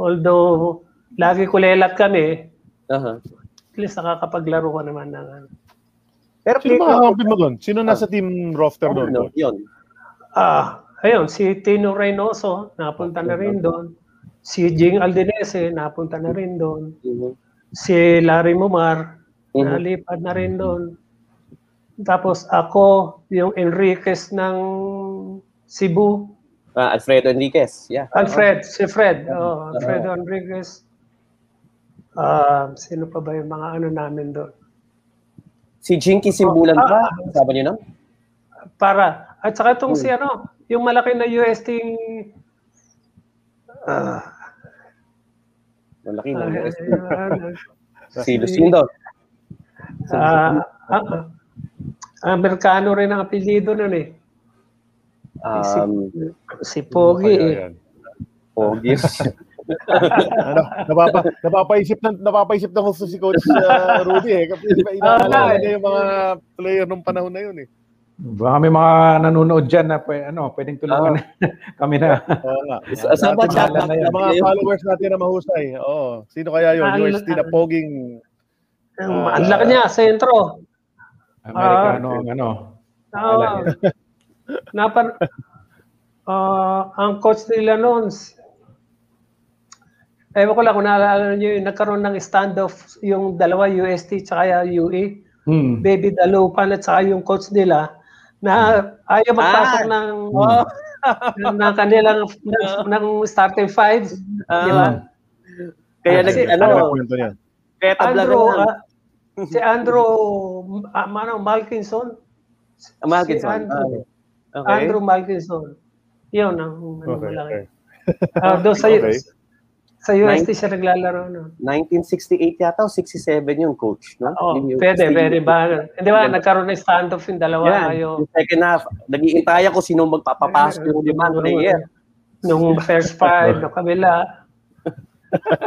although lagi kulelat kami, Aha. at least nakakapaglaro ko naman ng ano. Pero Sino mga kampi mo doon? Sino nasa team roster doon? Ano, yun. Ah, ayun, si Tino Reynoso, napunta na rin doon. Si Jing Aldenese, napunta na rin doon. Mhm. Si Larry Mumar, Mhm. nalipad na rin doon. Tapos ako, yung Enriquez ng Cebu, Ah, Alfredo Enriquez. Yeah. Alfred, si Fred, oh, Alfredo Enriquez. Ah, sino pa ba yung mga ano namin doon? Si Jinky Simbulan Ah, ba? Kasama niyo na? Para. At saka itong si ano, yung malaki na UST ah, Malaki ah, na. ah, (laughs) Si Lucindo. ah, ah, Amerikano rin ang apelyido nun eh. Um, Si Pogi Kaya eh. Pogi. (laughs) ano, napapa, napapaisip ng napapaisip ng gusto si Coach uh, Rudy eh. Kasi inaalala Ah, niya yung mga player nung panahon na yun eh. Baka may mga nanonood dyan na ano, pwedeng tulungan (laughs) kami na. Oo nga. Sa- Natin- chat mga- na yan? mga followers natin na mahusay. Oo. Sino kaya yun? Ah, UST na ah. poging Ang ang laki niya, sentro. Amerikano ang ano. Ah, napan, ah, ang coach nila noon, ewan ko lang kung naalala niyo yung nagkaroon ng standoff yung dalawa UST tsaka UE, Hmm. Baby Dalupan at saka yung coach nila na ayaw magpasok Ah. ng (laughs) ng kanilang ng, ng starting five, di ba? Kaya nag, Kasi ano, Ano kaya tabla Andrew, lang. ah, si Andrew, ah, ano, Malkinson, Ah, Malkinson. si Andrew. Ah, okay. Andrew Malkinson. Yun ang ano, Okay, malaki. okay. Ah, doon sa, (laughs) Okay. Sa UST siya naglalaro. No? 1968 yata o 67 yun, coach. No? Oh, Yun yung pwede, pwede ba? Hindi ba, nagkaroon ng standoff yung dalawa. Yan. Ayaw. Yung second half, nag-iintay ako sino magpapapasok yung limang player. Nung first five, no kabila.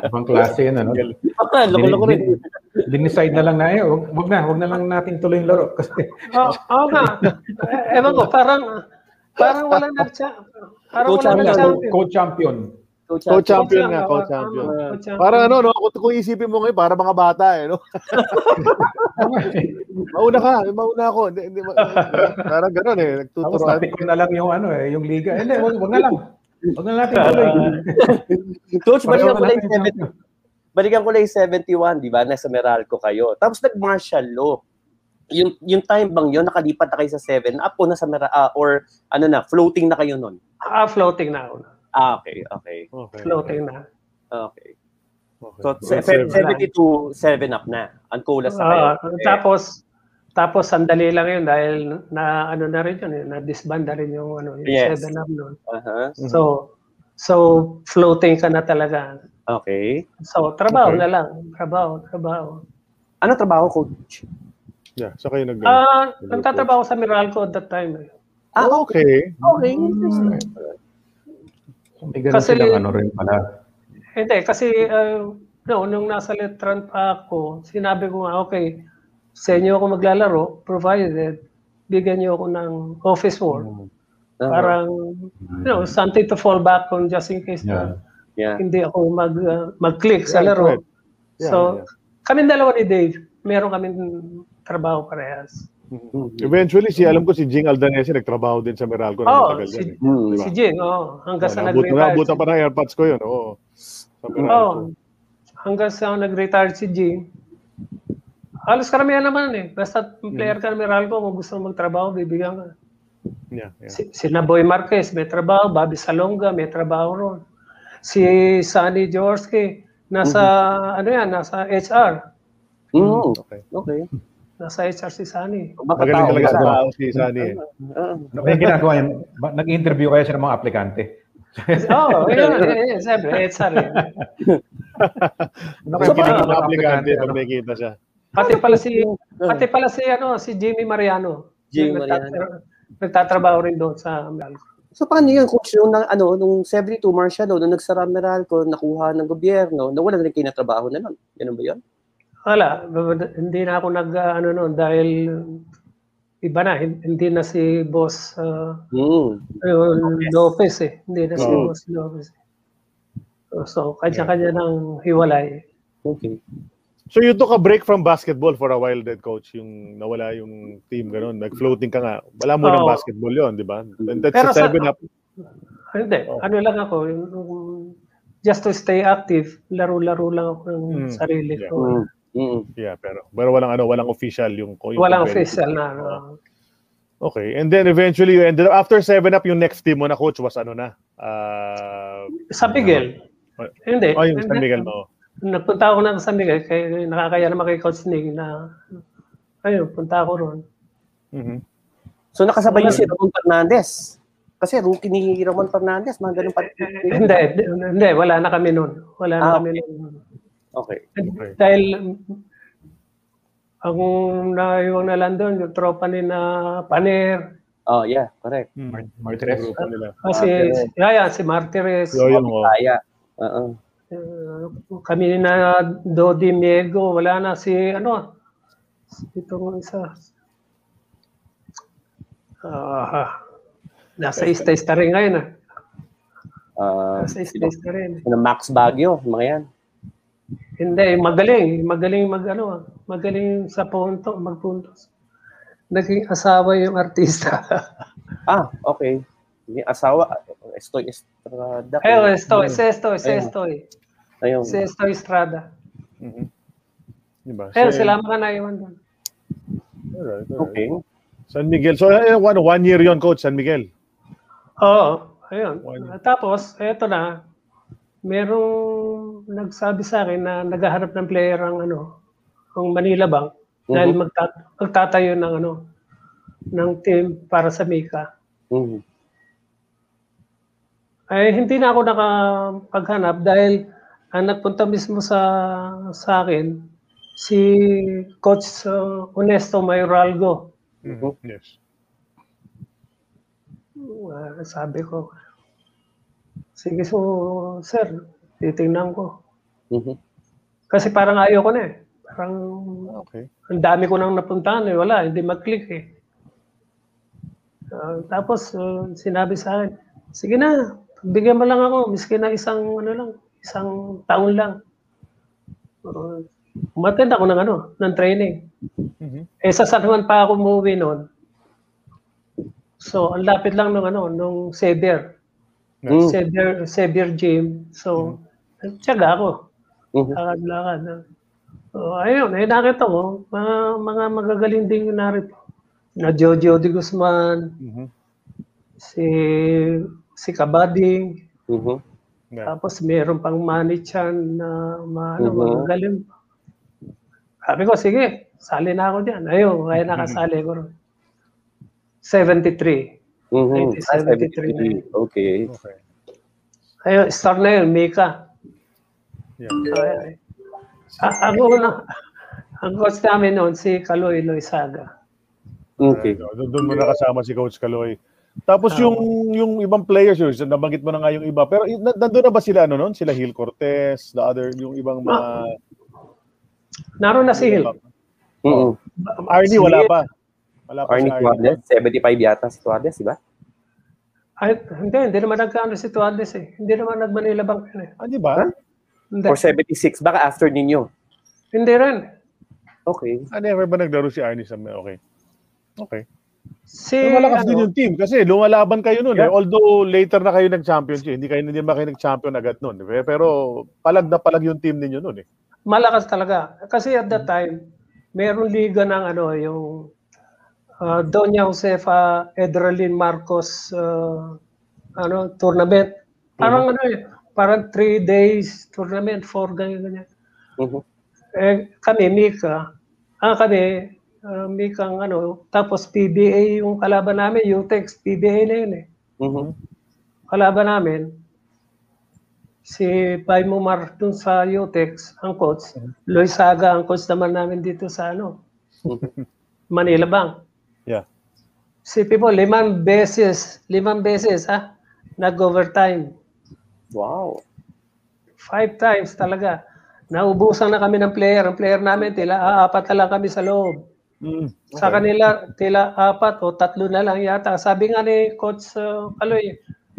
Ibang klase yun, ano. Loko-loko rin. Dinicide na lang na, eh, wag, wag na, wag na lang natin tuloy yung laro. (laughs) Kasi, Oo oh, nga. Eh, Ewan ko, parang, parang wala nag Parang Coach wala Champion. nag-champion. co-champion. Co-champion nga, co-champion. Parang ano, no? Kung, kung isipin mo ngayon, para mga bata eh, no? (laughs) mauna ka, mauna ako. Hindi, hindi, ma- parang gano'n eh, Tapos napik ko na lang yung ano eh, yung liga. Hindi, wag, wag na lang. Wag na natin tuloy. (laughs) Coach, balikan ko lang yung natin 70 balikan ko lang yung 71, di ba? Nasa Meralco kayo. Tapos nag-martial law. Yung, yung time bang yun, nakalipat na kayo sa 7 up o nasa Mera, ah, or ano na, floating na kayo nun? Ah, floating na ako. Ah, okay, okay. Okay. Floating na. Okay. Okay. So, Okay. se- 72, 7 up na. Ang coolest na kayo. Ah, tapos, tapos sandali lang yun dahil na ano na rin yun, eh, na-disband na rin yung ano, yung Yes. seven up nun. Aha. So, so floating ka na talaga. Okay. So, trabaho Okay. na lang. Trabaho, trabaho. Ano trabaho, coach? Yeah, sa kayo nag- Ah, nagtatrabaho sa Meralco at that time. eh. Ah, okay. Okay. May ganun Kasi- silang ano rin pala. Hindi, kasi uh, no, nung nasa Letran pa ako, sinabi ko nga, okay, sa inyo ako maglalaro, provided bigyan niyo ako ng office work. Aha. Parang, you know, something to fall back on just in case Yeah. na Yeah. hindi ako mag, uh, mag-click sa laro. right. Yeah, so, yeah. kami dalawa ni Dave, meron kami trabaho parehas. Eventually, si alam ko si Jing Aldanese nagtrabaho din sa Meralco na Oo, matagal si, yan. eh. Hmm. si Jing, oh, hanggang sa Nabut, nag-retire. nabutan pa ng airpods ko yun. Oo. Sa Meralco. Oh, hanggang sa nag-retire si Jing, Halos karamihan naman eh. Basta player ka ng Meralco, kung gusto mo magtrabaho, bibigyan ka. Yeah, yeah. Si, si Naboy Marquez, may trabaho. Bobby Salonga, may trabaho ron. Si Sunny Jaworski, nasa, ano yan, nasa HR. Mm, Okay. okay. Nasa HR si Sunny. Baka Magaling talaga sa tao si Sunny. eh. Ah, Ano kaya ginagawa yun? Ba- Nag-interview kayo sa mga aplikante. Oo, oh, yun, eh, siyempre, HR eh. Ano Kaya ginagawa ng ng aplikante pag Ano? may kita siya. Pati pala si, pati pala si, ano, si Jimmy Mariano. Jimmy Mariano. Nagtatrabaho rin doon sa Meralco. So paano yun, coach, nung, na, ano, nung 72 Marshall, nung nagsara Meralco, nakuha ng gobyerno, nawalan rin kayo na trabaho na nun. Ganun ba yun? Wala, hindi na ako nag, uh, ano noon, dahil iba na, hin- hindi na si Boss uh, Mm. ayun, Lopez eh. Hindi na si Oo. Boss Lopez. So, so kanya-kanya ng hiwalay. Okay. So you took a break from basketball for a while then, coach, yung nawala yung team ganun, nag-floating ka nga. Wala mo ng Oo. basketball yon, di ba? And that's Pero a seven sa- up. Hindi, Oh. ano lang ako, yung, yung- just to stay active, laro-laro lang ako ng Mm, sarili yeah. ko. Mm. Mm. Yeah, pero pero walang ano, walang official yung, yung Walang official na. ano. Okay, and then eventually you ended up after seven up yung next team mo na coach was ano na? Uh, Sa Miguel. Oh. Hindi. oh, yung San. Miguel mo. Nagpunta ako ng San Miguel, kaya nakakaya naman kay Coach Nick na, ayun, punta ako ron. Mhm. So nakasabay niyo si Ramon Fernandez. Kasi rookie ni Ramon Fernandez, mga ganun pa. Hindi, hindi, wala na kami noon. Wala na Ah, kami noon. Okay. Okay. Dahil ang naiwang na lang doon, yung tropa ni na Paner, Oh, yeah, correct. Mhm. Martinez. Grupo nila. kasi Martires. Yaya, si Martires, Yo, yun mo. Kaya. Oo. uh, kami na Dodi Miego, wala na si ano, itong isa. Ah, nasa ista-ista rin ngayon ah. Ah, Nasa ista-ista rin. sino Max Baguio, mga yan. Hindi, magaling. Magaling mag ano, magaling sa punto, magpuntos. Naging asawa yung artista. (laughs) Ah, okay. Yung asawa, Estoy Estrada. Ayun, Estoy, si Estoy, si. Estoy. Ayun. Si Estoy Estrada. Mhm. Diba? Ayun, So, sila mga naiwan doon. alright, alright. Okay. San Miguel. So, eh, one, one year yon coach, San Miguel. Oo, ayun. Tapos, eto na, merong nagsabi sa akin na naghahanap ng player ang ano, ang Manila Bank dahil Mhm. magta- magtatayo ng ano, ng team para sa Mika. Mhm. Ay hindi na ako nakapaghanap dahil ang nagpunta mismo sa sa akin si Coach uh, Honesto Mayoralgo. Mhm. Yes. Uh, sabi ko, sige so, sir, titingnan ko. Mhm. Kasi parang ayaw ko na eh. Parang Okay. ang dami ko nang napuntahan eh. Wala, hindi mag-click eh. Ah, tapos uh, sinabi sa akin, sige na, bigyan mo lang ako, miski na isang ano lang, isang taon lang. Uh, umattend ako ng ano, ng training. Mhm. Eh sa San Juan pa ako umuwi noon. So, ang lapit lang nung ano, nung Xavier. Mm. Xavier, Xavier Gym. So, tiyaga ako. Mhm. Lakad-lakad. So, ayun, eh, nakita ko, mga, mga magagaling din yung narito. Na Jojo de Guzman, Mhm. si si Kabading, Mhm. Yeah. tapos meron pang Manny Chan na ma, ano, Mhm. magagaling. Sabi ko, sige, sali na ako dyan. Ayun, kaya nakasali ko ron. 73. Mhm. 1973 na yun. Okay. Okay. Ayun, start na yun, Mika. Yeah. Ah, ako na, ang coach namin noon, si Kaloy Loisaga. Okay. So, doon doon mo nakasama si Coach Kaloy. Tapos yung yung ibang players yun, nabanggit mo na nga yung iba. Pero i- na- nandun na ba sila ano noon? Sila Hill Cortez, the other yung ibang mga Naroon na si Hill. Mhm. Arnie wala pa. Wala pa Arnie si Tuades, 75 yata si Tuades, di ba? Ay, hindi, hindi naman nagkaano si Tuades eh. Hindi naman nag-Manila Bank yun eh. Ah, di ba? Hindi, For 76, baka after ninyo. hindi rin. Okay. Ah, never ba naglaro si Arnie sa Okay. Okay. Si, Pero malakas din ano, yung team kasi lumalaban kayo noon eh. Yeah. Although later na kayo nag-champion siya, hindi kayo hindi ba kayo nag-champion agad noon. eh. Pero palag na palag yung team ninyo noon eh. malakas talaga. Kasi at that time, meron liga ng ano, yung uh, Doña Josefa Edralin Marcos uh, ano, tournament. Parang ano eh, parang three days tournament, four ganyan, ganyan. Mhm. Eh, kami, Mika, ah, kami, uh, Mika ano, tapos PBA yung kalaban namin, UTEX, PBA na yun eh. Mhm. Kalaban namin, si Pai Mumar dun sa UTEX, ang coach, Loy Saga ang coach naman namin dito sa ano, Manila Bank. Yeah. Si Pipo, limang beses, limang beses ha, nag-overtime. Wow. Five times talaga. Naubusan na kami ng player. Ang player namin, tila apat na lang kami sa loob. Mm. Sa kanila, tila apat o tatlo na lang yata. Sabi nga ni Coach uh, Kaloy,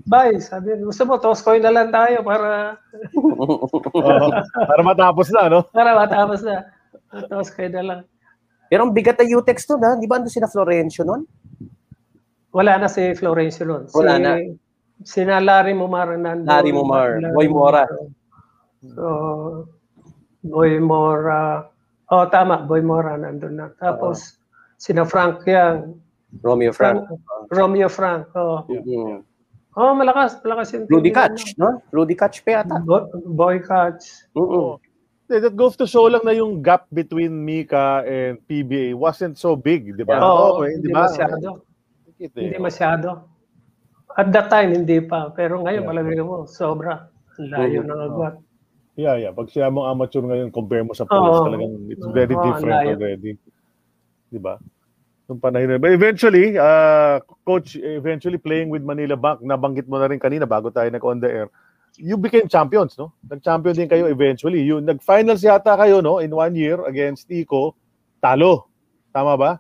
Bay, sabi, gusto mo, toss coin na lang tayo para, (laughs) Oo. para matapos na, no? para matapos na. Toss coin na lang. Pero ang bigat na UTEX nun, ha? Di ba ando sina Florencio nun? Wala na si Florencio nun. Wala si, na. Si na Larry Mumar nandun. Larry Mumar, Larry Boy Mora. So, Boy Mora. Oh, tama, Boy Mora nandun na. Tapos, sina Frank Yang. Romeo Frank. Romeo Frank. Oh, Mhm. oh malakas. Malakas yung Rudy Catch, no? Rudy Catch pa yata. no? Bo- Boy Catch. Mhm. Eh, That goes to show lang na yung gap between Mika and PBA wasn't so big, di ba? Oo, Okay, hindi di ba? masyado. Hindi masyado. At that time, hindi pa. Pero ngayon, Yeah. palagay mo, sobra. Layo ng agwat. Yeah, yeah. Pag siya mong amateur ngayon, compare mo sa pros, Oo. talagang it's very Oo, different layo. already. Di ba? Nung panahon. But eventually, uh, coach, eventually playing with Manila Bank, nabanggit mo na rin kanina bago tayo nag-on the air, you became champions, no? Nag-champion din kayo eventually. You, nag-finals yata kayo, no? In one year against Ico, talo. Tama ba?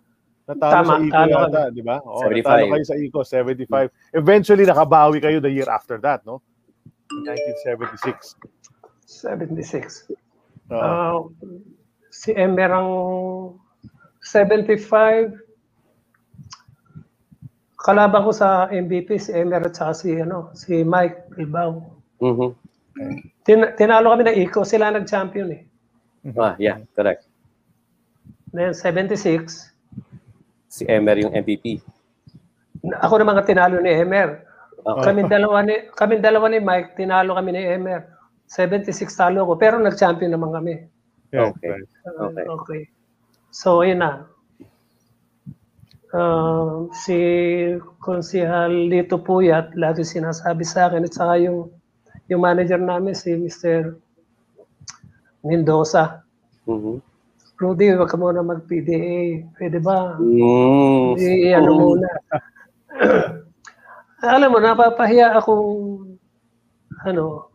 Natalo Tama, sa Ico yata, di ba? Oo, 75. natalo kayo sa Ico, 75. Eventually, nakabawi kayo the year after that, no? 1976. 76. Oo. Ah, si Emer ang 75. Kalaban ko sa MVP si Emer at saka si, ano, si Mike Bilbao. Mhm. Tin- tinalo kami ng Ico, sila nag-champion eh. Ah, yeah, correct. Then 76, Si Emer yung MVP. ako naman ang tinalo ni Emer. Okay. Kami dalawa ni kami dalawa ni Mike, tinalo kami ni Emer. 76 talo ako, pero nag-champion naman kami. Yeah, Okay. right. Uh, Okay. okay. So, yun na. Um, si Konsihal Lito Puyat, lagi sinasabi sa akin, at saka yung, yung manager namin, si Mr. Mendoza. Mhm. Rudy, wag ka muna mag-PDA. Pwede ba? Mm. I, ano muna. (clears throat) Alam mo, napapahiya akong ano,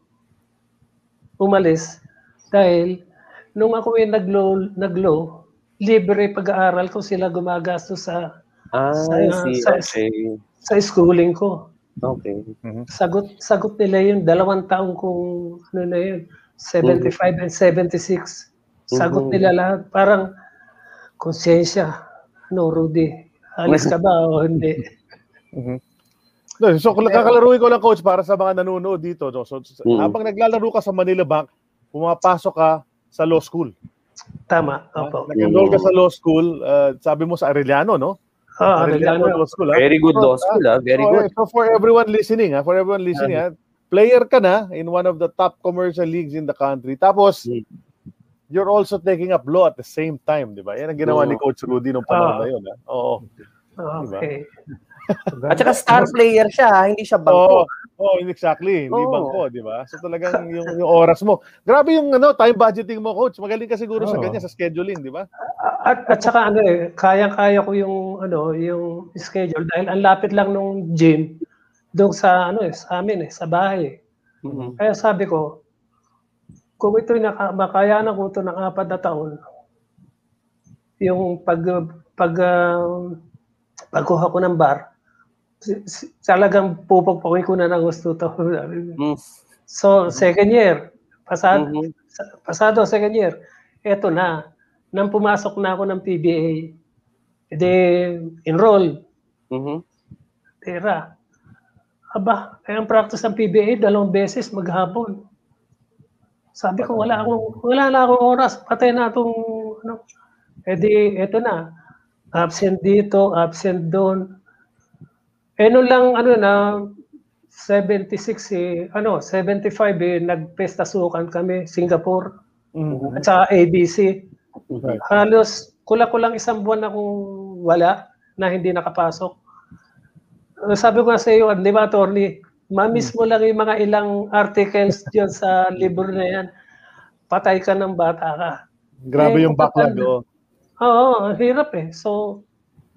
umalis dahil nung ako ay nag-low, nag-low libre pag-aaral ko sila gumagastos sa Ah, Sa- see. sa- Okay. sa schooling ko. Okay. Sagot sagot nila yun dalawang taong kung ano na yun 75 and 76. Sagot Mhm. nila lahat parang konsensya. No, Rudy. Alis ka ba o hindi? (laughs) No, so kakalaruin ko lang coach para sa mga nanonood dito. No? So, so, Mm. habang naglalaro ka sa Manila Bank, pumapasok ka sa law school. Tama. Ha? Opo. Nag-enroll ka sa law school, uh, sabi mo sa Arellano, no? Ah, Arellano. Law School. ha? Very good law school, ah. Very so, good. So for everyone listening, ha? for everyone listening, ha? player ka na in one of the top commercial leagues in the country. Tapos, Mm. You're also taking up law at the same time, di ba? Yan ang ginawa ni Oo. Coach Rudy nung panahon Ah. na yun. Ha? Oo. Okay. (laughs) At saka star player siya, ha? hindi siya Oo, bangko. oh, exactly. Hindi Oo. bangko, di ba? So talagang yung, yung oras mo. Grabe yung ano, time budgeting mo, coach. Magaling ka siguro sa Oo. ganyan, sa scheduling, di ba? At, at saka ano eh, kayang-kaya ko yung ano, yung schedule dahil ang lapit lang nung gym doon sa ano eh, sa amin eh, sa bahay. eh. Mhm. Kaya sabi ko, kung ito'y makayanan ko ito ng apat na taon, yung pag pag uh, pagkuha ko ng bar, talagang pupagpakuin ko na ng gusto to. (laughs) Mm. so, second year, pasado, Mhm. sa- pasado second year, eto na, nang pumasok na ako ng PBA, edi enroll, Mhm. tira. Aba, eh, ang practice ng PBA, dalawang beses maghapon. Sabi ko, wala akong, wala na akong oras. Patay na itong, ano, Eh di, eto na. Absent dito, absent doon. Eh nung lang, ano na, 76 eh, ano, 75 eh, nagpestasukan kami, Singapore, Mhm. at saka ABC. Right. Halos kulang-kulang isang buwan akong wala na hindi nakapasok. Uh, Sabi ko nga sa iyo, di ba, attorney, mamiss mo lang yung mga ilang articles (laughs) dyan sa libro na yan. Patay ka ng bata ka. Grabe Eh, yung backlog. Oh. Oo, ang hirap eh. So,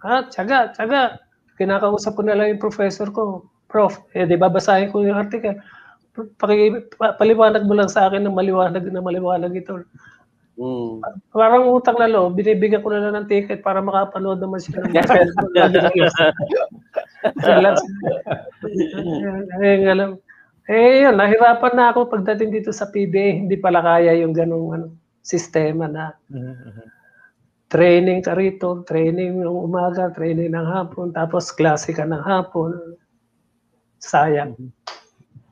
ah, tsaga, tsaga. Kinakausap ko na lang yung professor ko. Prof, eh, di ba basahin ko yung article? Paki, pa, paliwanag mo lang sa akin ng maliwanag na maliwanag ito. Mm. Parang utang na loob, binibigyan ko na lang ng ticket para makapanood naman siya ng (laughs) eh, alam. Eh, yun, nahirapan na ako pagdating dito sa PBA. Hindi pala kaya yung ganong ano, sistema na training ka rito, training ng umaga, training ng hapon, tapos klase ka ng hapon. Sayang.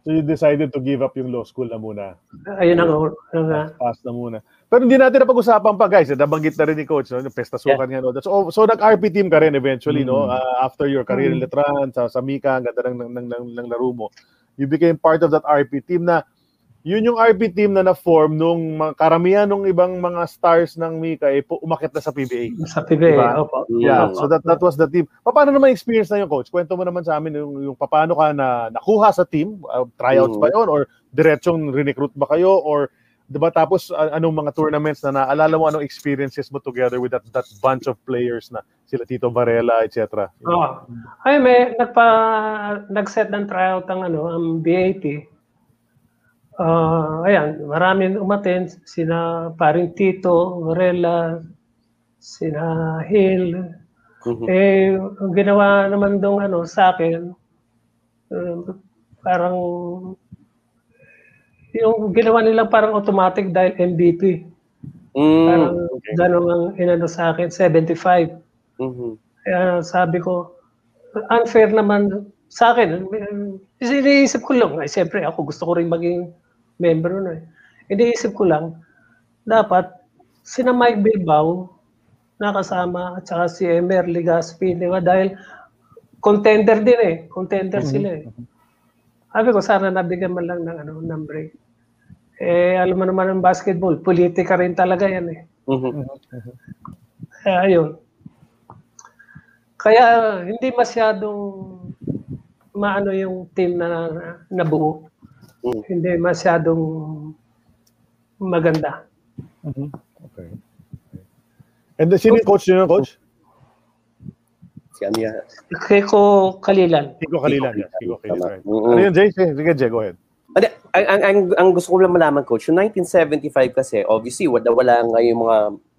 So you decided to give up yung law school na muna. Ayun ang, ang ah, Pass na muna. Pero hindi natin napag-usapan pa guys. Nabanggit na rin ni coach, no? yung pestasukan nga. No? So, so nag-RP team ka rin eventually, no? Uh, after your career in Letran, sa, sa Mika, ang ganda ng, ng, ng, ng, ng laro mo. You became part of that RP team na yun yung RP team na na-form nung mga karamihan ng ibang mga stars ng Mika eh, umakit na sa PBA. sa PBA. Diba? Opo. Yeah, Mm. so that that was the team. Pa- Paano naman experience na yung coach? Kwento mo naman sa amin yung, yung paano ka na nakuha sa team, uh, tryouts Mhm. ba yun or diretsong recruit ba kayo or 'di ba tapos uh, anong mga tournaments na naalala mo anong experiences mo together with that that bunch of players na sila Tito Varela, etc. Oo. Ay, may nagpa nag-set ng tryout ang ano, ang BAT. Ah, ayan, maraming umaten sina paring Tito, Varela, sina Hill. Mhm. Eh, ang ginawa naman dong ano sa akin, eh, parang yung ginawa nilang parang automatic dahil MVP. Mm. Parang gano'n ang inano sa akin, 75. Mhm. Kaya sabi ko, unfair naman sa akin. Kasi iniisip ko lang, ay siyempre ako gusto ko rin maging member nun eh. Iniisip ko lang, dapat sina Mike Bilbao nakasama at saka si Emer Ligaspi, di ba? Dahil contender din eh. Contender sila eh. Sabi ko, sana nabigyan man lang ng, ano, ng break. Eh, alam mo naman ang basketball, politika rin talaga yan eh. Mhm. Kaya ayun. Kaya hindi masyadong maano yung team na na- nabuo. Mm. Hindi masyadong maganda. Okay. And then, sino coach yun, coach? Si yan? Keko Kalilan. Kiko Kalilan. Kiko Kalilan. Tama. Right. Mhm. Ano yun, Jay? Sige, Jay, go ahead. Ang, ang, ang, ang gusto ko lang malaman, coach, yung 1975 kasi, obviously, wala, wala nga yung mga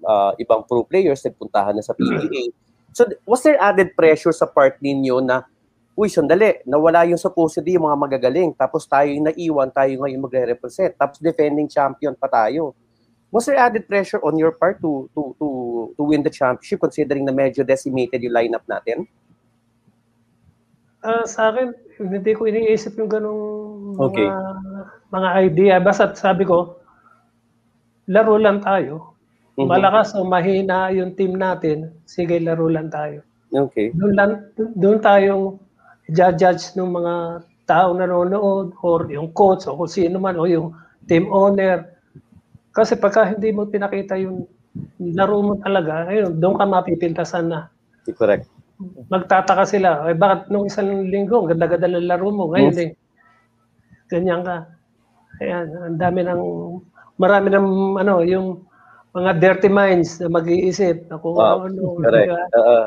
ah, ibang pro players nagpuntahan na sa PBA. So, was there added pressure sa part ninyo na, uy, sandali, nawala yung supposedly yung mga magagaling, tapos tayo yung naiwan, tayo ngayon magre-represent, tapos defending champion pa tayo. Was there added pressure on your part to to to to win the championship considering na medyo decimated yung lineup natin? Ah, sa akin, hindi ko iniisip yung ganong mga, Okay. mga idea. Basta sabi ko, laro lang tayo. Mhm. Malakas o mahina yung team natin, sige, laro lang tayo. Okay. doon lang doon tayong judge ng mga taong nanonood or yung coach o kung sino man o yung team owner. Kasi pagka hindi mo pinakita yung laro mo talaga, ayun, doon ka mapipintasan na. Correct. Magtataka sila, eh bakit nung isang linggo, ganda-ganda ng laro mo, ngayon eh, ganyan ka. Ayan, ang dami ng, marami ng, ano, yung mga dirty minds na mag-iisip kung Ah, ano, Correct. diba? Oo.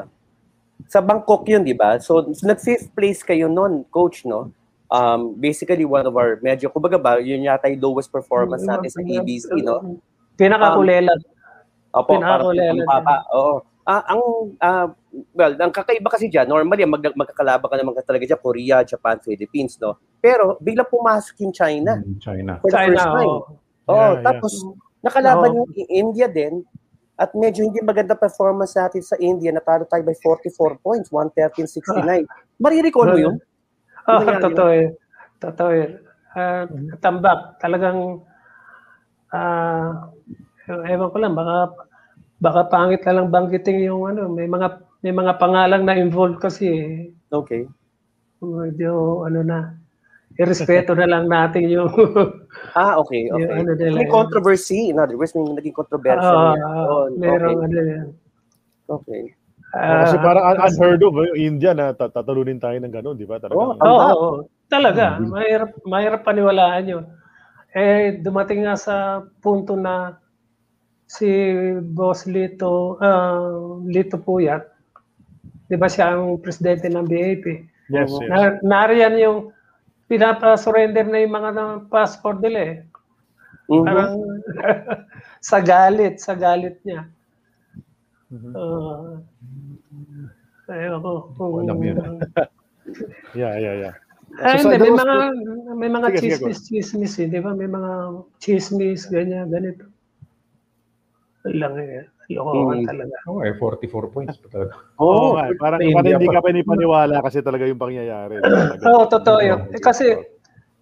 sa Bangkok yun, di ba? So, nag-fifth place kayo noon, coach, no? Um, basically, one of our medyo, kumbaga ba, yun yata yung lowest performance natin sa ABC, no? Pinakakulela. Opo, Pinakakulela parang papa. Oo. Ah, ang, ah, well, ang kakaiba kasi dyan, normally, mag, magkakalaban ka naman ka talaga dyan, Korea, Japan, Philippines, no? Pero, biglang pumasok yung China. Mm, China. For the China, first time. oo. Oo, Yeah, yeah. tapos nakalaban Oo. yung India din at medyo hindi maganda performance natin sa India. Natalo tayo by 44 points, 113-69. Marirecall mo yun? Oh, totoo eh. Totoo eh. Ah, tambak. Talagang, ah, ewan ko lang, baka baka pangit na lang banggitin yung ano, may mga may mga pangalan na involved kasi eh. Okay. medyo ano na irespeto na lang natin yung (laughs) Ah, okay, Yung okay. ano nila May yun. controversy. In other words, may naging controversy. Ah, doon. merong okay. ano yan. okay. Oh, kasi parang unheard of, eh, India na tat- tatalunin tayo ng gano'n, di ba? Talaga. Oh, Tama. oo, talaga. Mahirap, mahirap paniwalaan yun. Eh, dumating nga sa punto na si Boss Lito, ah, Lito Puyat, di ba siya ang presidente ng BAP? yes, yes. Na, nariyan yung pinapa-surrender na yung mga na- passport nila eh. Mhm. Parang (laughs) sa galit, sa galit niya. Mhm. Ah, ayun ko. Kung, Alam yun. (laughs) Yeah, yeah, yeah. Ay, So, so hindi, there may was- mga may mga Sige, sige, chismis, chismis, eh, di ba? May mga chismis, ganyan, ganito. Lang eh, lokohan Mm. talaga. Oo, eh, 44 points pa talaga. Oo Oh, eh, parang, parang hindi pa. ka panipaniwala kasi talaga yung pangyayari. (clears throat) Oo, totoo yun. Eh, kasi,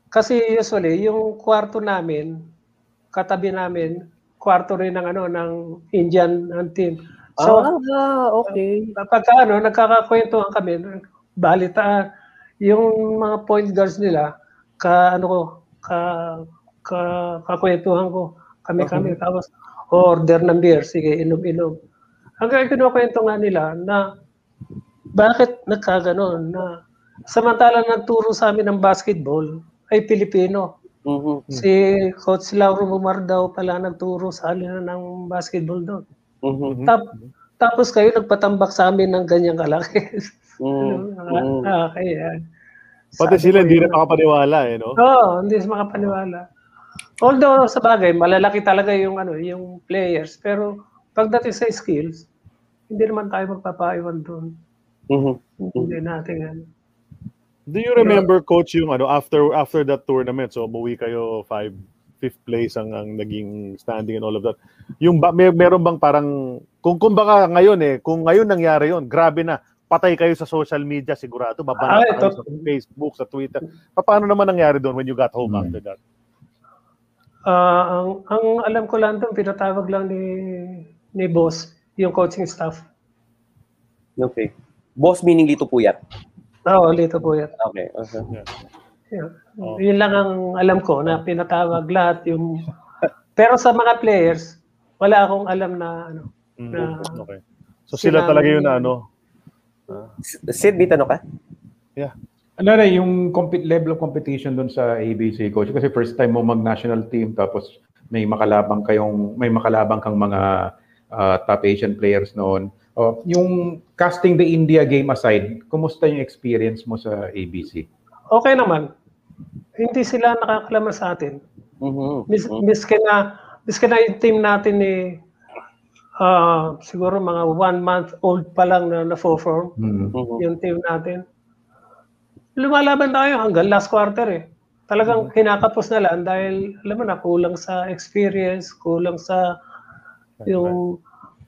kasi usually, yung kwarto namin, katabi namin, kwarto rin ng ano, ng Indian ng team. So, ah, okay. pagka ano, nagkakakwentuhan kami, balitaan, yung mga point guards nila, ka ano ko, ka, ka kakwentuhan ko, kami-kami, tapos order ng beer, sige, inom-inom. Hanggang kinukwento nga nila na bakit nagkaganon na samantalang nagturo sa amin ng basketball ay Pilipino. Mhm. Si Coach Lauro Bumar daw pala nagturo sa amin ng basketball doon. Mhm. Tap, tapos kayo nagpatambak sa amin ng ganyang kalaki. Mhm. Mm. (laughs) Ah, kaya. Pati Sabi sila hindi yun. na makapaniwala eh, no? Oo, hindi sa makapaniwala. Although sa bagay, malalaki talaga yung ano, yung players, pero pagdating sa skills, hindi naman tayo magpapaiwan doon. Mhm. Hindi natin yan. Do you remember coach yung ano after after that tournament so umuwi kayo five fifth place ang ang naging standing and all of that. Yung ba, may meron bang parang kung kumbaga ngayon eh kung ngayon nangyari yon grabe na patay kayo sa social media sigurado Ah, babanat kayo sa Facebook sa Twitter. Paano naman nangyari doon when you got home Hmm. after that? Ah, ang ang alam ko lang doon, pinatawag lang ni ni boss yung coaching staff. Okay. Boss meaning Lito Puyat. Oo, lito po yan. Okay. okay. Yeah. Oh. Yun lang ang alam ko na pinatawag lahat yung Pero sa mga players, wala akong alam na ano. Mm, Na- okay. So sila talaga yung na ano. Sid, may tanong ka? Ano na yung compete level of competition doon sa ABC coach kasi first time mo mag-national team tapos may makalabang kayong may makalabang kang mga ah, top Asian players noon. Oh, yung casting the India game aside, kumusta yung experience mo sa ABC? Okay naman. Hindi sila nakaklama sa atin. Mhm. Mis, miski na miski na yung team natin ni ah, siguro mga one month old pa lang na na-form Hmm. Mhm. yung team natin. Lumalaban tayo hanggang last quarter eh. Talagang kinakapos na lang dahil alam mo na kulang sa experience, kulang sa yung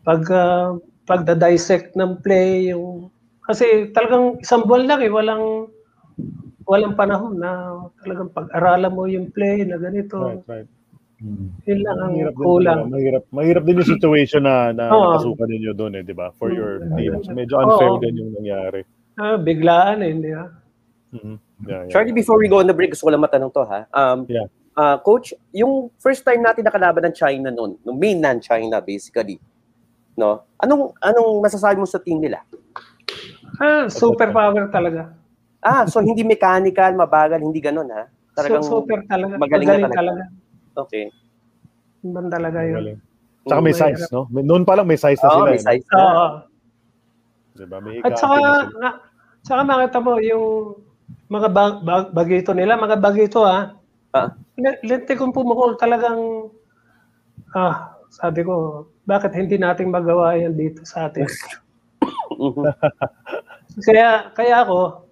pag ah, pagda-dissect ng play, yung kasi talagang isang buwan lang eh, walang walang panahon na talagang pag-aralan mo yung play na ganito. Right, right. Hmm. Yun lang ang Mahirap din, kulang. talaga. mahirap, mahirap din yung (clears throat) situation na, na Oo. nakasukan ninyo doon eh, di ba? For your Mm. team. So, medyo unfair Oo. din yung nangyari. Ah, biglaan eh, hindi ba? Mhm. Yeah, yeah. Charlie, before we go on the break, gusto ko lang matanong to ha. Um, Yeah. ah, coach, yung first time natin nakalaban ng China noon, no mainland China basically, no? Anong anong masasabi mo sa team nila? Ah, superpower talaga. Ah, so hindi mechanical, mabagal, hindi ganun ha? Talagang Su- super talaga. magaling Magaling, talaga. talaga. Okay. Iban talaga yun. Magaling. Tsaka may size, no? May- Noon pa lang may size na Oo, sila. may eh, size na. Oo. Diba? May At saka, na, saka makita mo yung mga bag, bag, bagito nila, mga bagito ha. Ah. Le- Lente kong pumukol talagang, ah, sabi ko, bakit hindi natin magawa yan dito sa atin? (coughs) Kaya, kaya ako,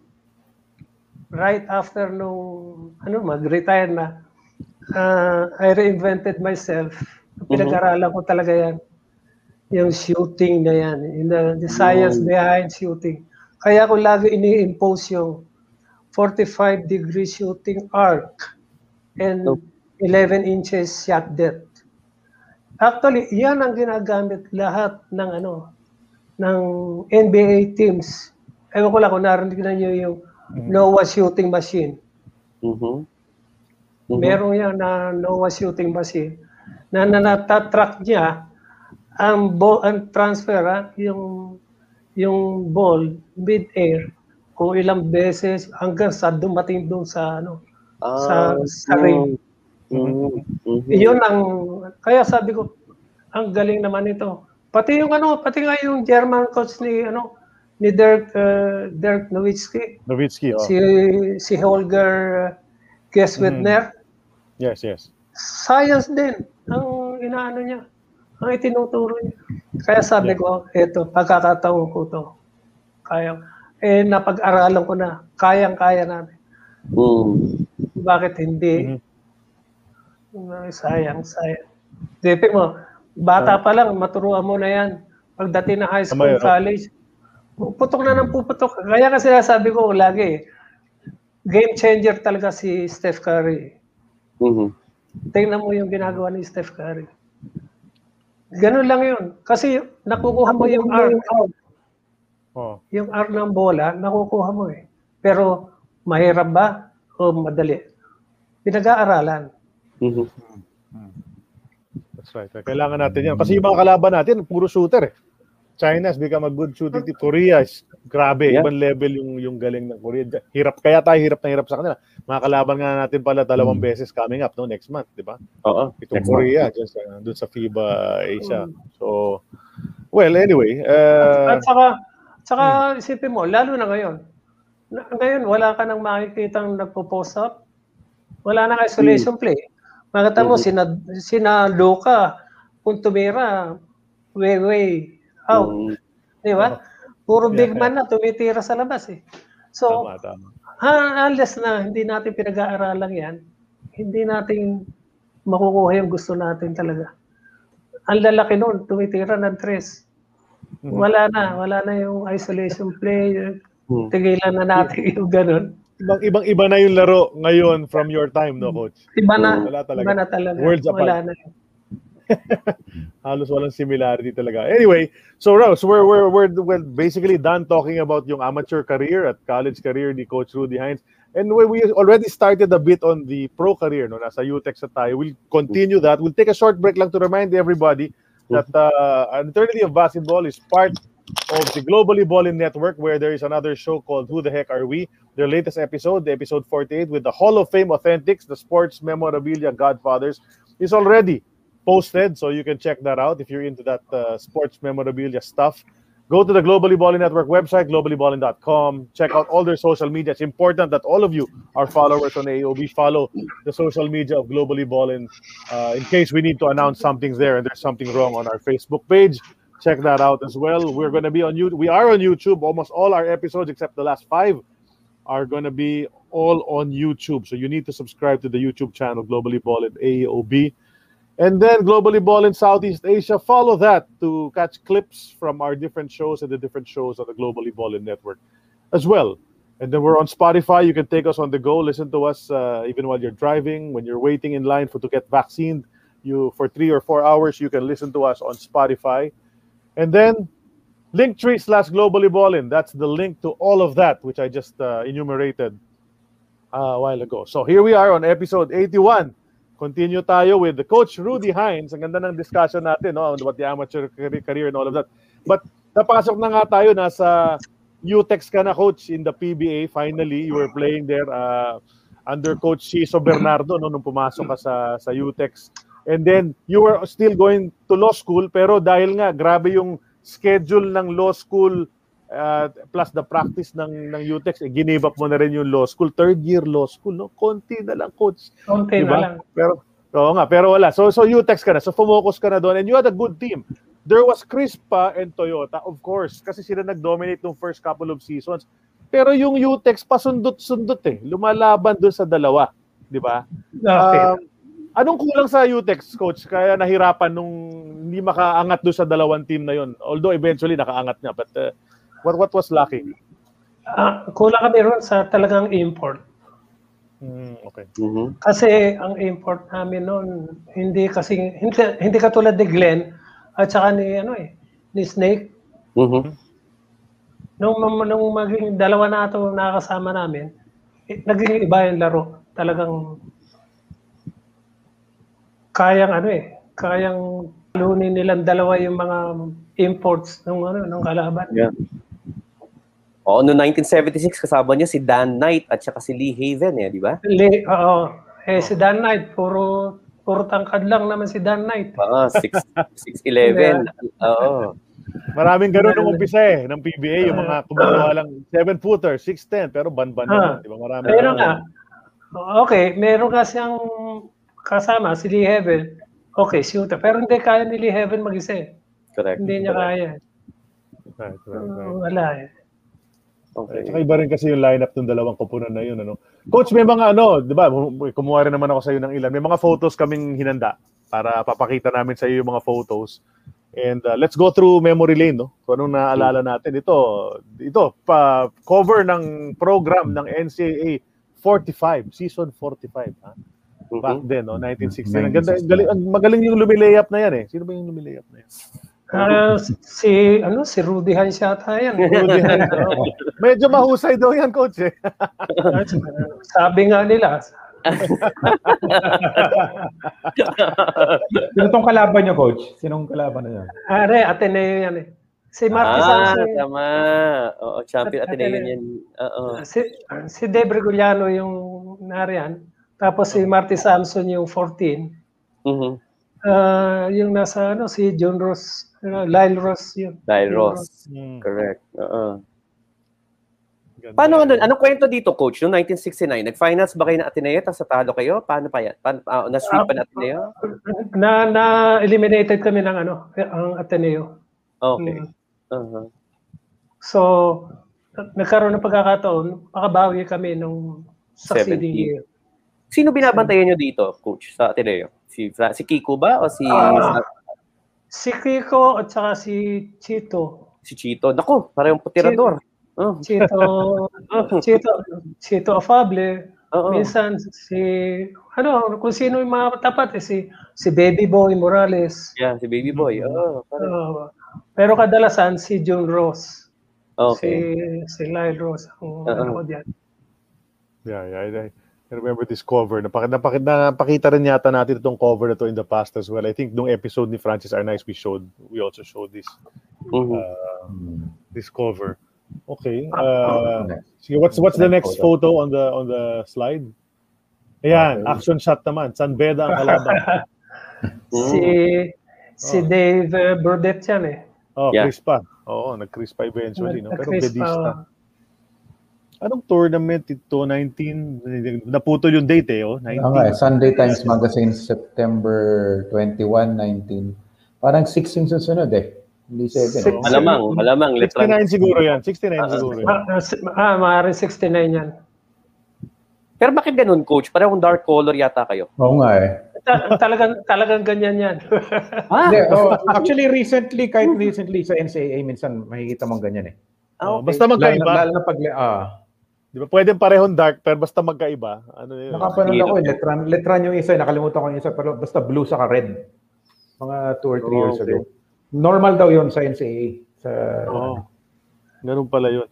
right after nung, ano, mag-retire na, ah, I reinvented myself. Pinag-aralan ko talaga yan. Yung shooting na yan. Yung the, the science behind shooting. Kaya ko lagi ini-impose yung 45 degree shooting arc and Oh. 11 inches shot depth. Actually, yan ang ginagamit lahat ng ano ng NBA teams. Ewan ko lang kung narinig na nyo yung NOAA shooting machine. Mhm. Mhm. Meron yan na NOAA shooting machine na nanatatrack niya ang ball ang transfer ha, yung yung ball mid-air kung ilang beses hanggang sa dumating doon sa ano sa Ah, sa ring. mhm, mhm. Yun ang kaya sabi ko ang galing naman ito. Pati yung ano, pati nga yung German coach ni ano ni Dirk uh, Dirk Nowitzki, Nowitzki, oh. si si Holger uh, Geswedner. Yes, yes. Science din ang inaano niya. Ang itinuturo niya. Kaya sabi Yeah. ko, eto, pagkakataon ko to. Kaya, eh, napag-aralan ko na. Kayang-kaya namin. Mm. Bakit hindi? Ay, Sayang, sayang. Depende mo, bata pa lang, maturuan mo na yan. Pagdating na high school, Tama oh. college, puputok na ng puputok. Kaya kasi sabi ko lagi, game changer talaga si Steph Curry. Mhm. Tingnan mo yung ginagawa ni Steph Curry. Ganun lang yun. Kasi nakukuha mo yung R. Oh. Yung R ng bola, nakukuha mo eh. Pero mahirap ba o madali? Pinag-aaralan. Mhm. That's right. Kailangan natin yan. Kasi yung mga kalaban natin, puro shooter eh. China has become a good shooting team. Korea is grabe. Yeah. Ibang level yung yung galing ng Korea. Hirap. Kaya tayo hirap na hirap sa kanila. Mga kalaban nga natin pala dalawang beses coming up no next month, di ba? Oo. Itong Next Korea, dyan sa, dun sa FIBA Asia. So, well, anyway. Uh, At saka, saka isipin mo, lalo na ngayon. Na, ngayon, wala ka nang makikitang nagpo-post up. Wala nang isolation play. Makita mo, sina, sina Luka, kung tumira, way, way, out. Mm. Di ba? Puro big Yeah. man na tumitira sa labas eh. So, tama, tama. ha, unless na hindi natin pinag-aaralan yan, hindi natin makukuha yung gusto natin talaga. Ang lalaki noon, tumitira ng tres. Wala na, wala na yung isolation play. Hmm. Tigilan na natin yung ganun. Ibang, ibang iba na yung laro ngayon from your time, no, coach? Iba na, Wala talaga. iba na talaga. Worlds apart. wala na. (laughs) halos walang similarity talaga. Anyway, so Rose, we're, we're, we're, we're basically done talking about yung amateur career at college career ni Coach Rudy Hines. And we, we already started a bit on the pro career, no? Nasa UTEX na tayo. We'll continue that. We'll take a short break lang to remind everybody that uh, an eternity of basketball is part of the Globally Ballin Network, where there is another show called Who the Heck Are We? Their latest episode, the episode 48, with the Hall of Fame Authentics, the sports memorabilia godfathers, is already posted, so you can check that out if you're into that uh, sports memorabilia stuff. Go to the Globally Balling Network website, globallyballin.com. Check out all their social media. It's important that all of you are followers on AOB. Follow the social media of Globally Ballin uh, in case we need to announce something's there and there's something wrong on our Facebook page. Check that out as well. We're going to be on YouTube. We are on YouTube. Almost all our episodes, except the last five, are going to be all on YouTube. So you need to subscribe to the YouTube channel, Globally Balling AOB. And then Globally Ball in Southeast Asia. Follow that to catch clips from our different shows and the different shows on the Globally Ball in Network as well. And then we're on Spotify. You can take us on the go. Listen to us uh, even while you're driving, when you're waiting in line for to get vaccinated. You for three or four hours, you can listen to us on Spotify. And then Linktree slash Globally Ballin. That's the link to all of that, which I just uh, enumerated uh, a while ago. So here we are on episode 81. Continue tayo with the coach Rudy Hines. Ang ganda ng discussion natin no, about the amateur career- career and all of that. But napasok na nga tayo nasa UTEX ka na coach in the PBA. Finally, you were playing there uh, under coach Ciso Bernardo no, nung pumasok ka sa sa UTEX. And then you were still going to law school pero dahil nga grabe yung schedule ng law school uh, plus the practice ng ng UTEX, eh, give up mo na rin yung law school, third year law school, no? Konti na lang, coach. Konti Diba? na lang. Pero, oo nga, pero wala. So, so UTEX ka na. So, fumocus ka na doon. And you had a good team. There was Crispa and Toyota, of course, kasi sila nag-dominate ng first couple of seasons. Pero yung UTEX, pasundot-sundot eh. Lumalaban doon sa dalawa. Di ba? Okay. Um, anong kulang sa UTEX, coach? Kaya nahirapan nung hindi makaangat doon sa dalawang team na yon. Although eventually nakaangat nga. But uh, what what was lacking? Ah, kulang kami ron sa talagang import. Mm, okay. Mhm. Kasi ang import namin noon, hindi kasi hindi, hindi katulad ni Glenn at saka ni ano eh, ni Snake. Mhm. Nung nung maging dalawa na ito nakakasama namin, eh, naging iba yung laro. Talagang kayang ano eh, kayang lunin nilang dalawa yung mga imports ng ano ng kalaban. Yeah. Oo, noong 1976 kasama niya si Dan Knight at saka si Lee Haven eh, di ba? Le, oo. Eh si Dan Knight, puro puro tangkad lang naman si Dan Knight. Oo, 6 6'11. (laughs) Oo. Maraming ganun nung umpisa eh, ng PBA, yung mga kumagawa lang 7-footer, 6'10, pero ban-ban Ah. naman, di ba? Marami. Meron nga. Okay, meron nga siyang kasama, si Lee Heaven. Okay, shooter. Pero hindi kaya ni Lee Heaven mag-isa eh. Correct. Hindi niya kaya. Right, right, right. Uh, wala eh. Okay. Tsaka iba rin kasi yung lineup ng dalawang koponan na yun. Ano? Coach, may mga ano, di ba, kumuha rin naman ako sa iyo ng ilan. May mga photos kaming hinanda para papakita namin sa iyo yung mga photos. And uh, let's go through memory lane, no? Kung anong naalala natin. Ito, ito, pa, cover ng program ng NCAA 45, season 45. Ha? Back Mhm. then, no? 1960. Ang ganda, galing, ang magaling yung lumilayap na yan eh. Sino ba yung lumilayap na yan? Ah, si ano si Rudy Hans yata yan. (laughs) Rudy Hans, oh. Medyo mahusay daw yan, coach eh. Sabi nga nila, (laughs) Sino tong kalaban niyo, coach? Sinong kalaban yan? are Ateneo yan eh. Si Marty Ah, Samson, tama. Oo, champion At- Ateneo Ateneo. yan. Oo. si, si Debre Guliano yung nariyan. Tapos si Marty Samson yung 14. Mhm. Ah, yung nasa ano si John Ross, uh, Lyle Ross yun. Yung Ross. Hmm. Correct. Oo. Ganda. Paano ano, anong kwento dito, coach? Noong 1969, nag-finals ba kayo ng Ateneo tapos natalo kayo? Paano pa yan? Paano, ah, na-sweep pa ng Ateneo? Na na eliminated kami ng ano, ang Ateneo. Okay. Mm. Uh-huh. So nagkaroon ng pagkakataon, makabawi kami nung succeeding 70. year. Sino binabantayan nyo dito, coach, sa Ateneo? Si, Fra- si Kiko ba o si, Ah. Si Kiko at saka si Chito. si Chito? Nako, parehong putirador. Oh. Chito, (laughs) Chito, Chito Afable. Oo. Minsan si ano, kung sino yung mga tapat eh, si si Baby Boy Morales. Yeah, si Baby Boy. Oh, Uh, pero kadalasan si John Ross. okay. Si si Lyle Ross ang Oo. ano ko diyan. Yeah, yeah. I, I remember this cover. Napakita, napakita, napakita rin yata natin itong cover na to in the past as well. I think nung episode ni Francis Arnaiz we showed, we also showed this Mhm. uh, this cover. Okay. Uh, sige, what's what's the next photo on the on the slide? Ayan, action shot naman. San Beda ang kalaban. (laughs) Si si Dave uh, Burdett yan eh. Oh, Yeah. Chris pa. Oo, nag-Chris pa eventually. No? Pero bedista. Anong tournament ito? 19? Naputol yung date eh. Oh, 19. Oo nga, eh, Sunday Times Magazine, September 21, 19. Parang 6 yung susunod eh. Hindi 7. Six. Eh. Malamang, malamang. Letran. 69 siguro yan. 69 siguro yan. Ah, ah, si- ah maaaring 69 yan. Pero bakit ganun, coach? Parang dark color yata kayo. Oo nga eh. Ta- talagang talagang ganyan yan. (laughs) Ah, Hindi, oh, actually, recently, kahit recently sa NCAA, minsan makikita mong ganyan eh. Oh, ah, okay. Basta Lalo, magkaiba. lalo na pag, ah, Di ba? Pwedeng parehong dark, pero basta magkaiba. Ano yun? nakapanood ako eh, letran, letran yung isa, eh, nakalimutan ko yung isa, pero basta blue saka red. Mga 2 or 3 Oh, years okay. ago. Normal daw yun sa NCAA. Sa, Oh. Ganun pala yun.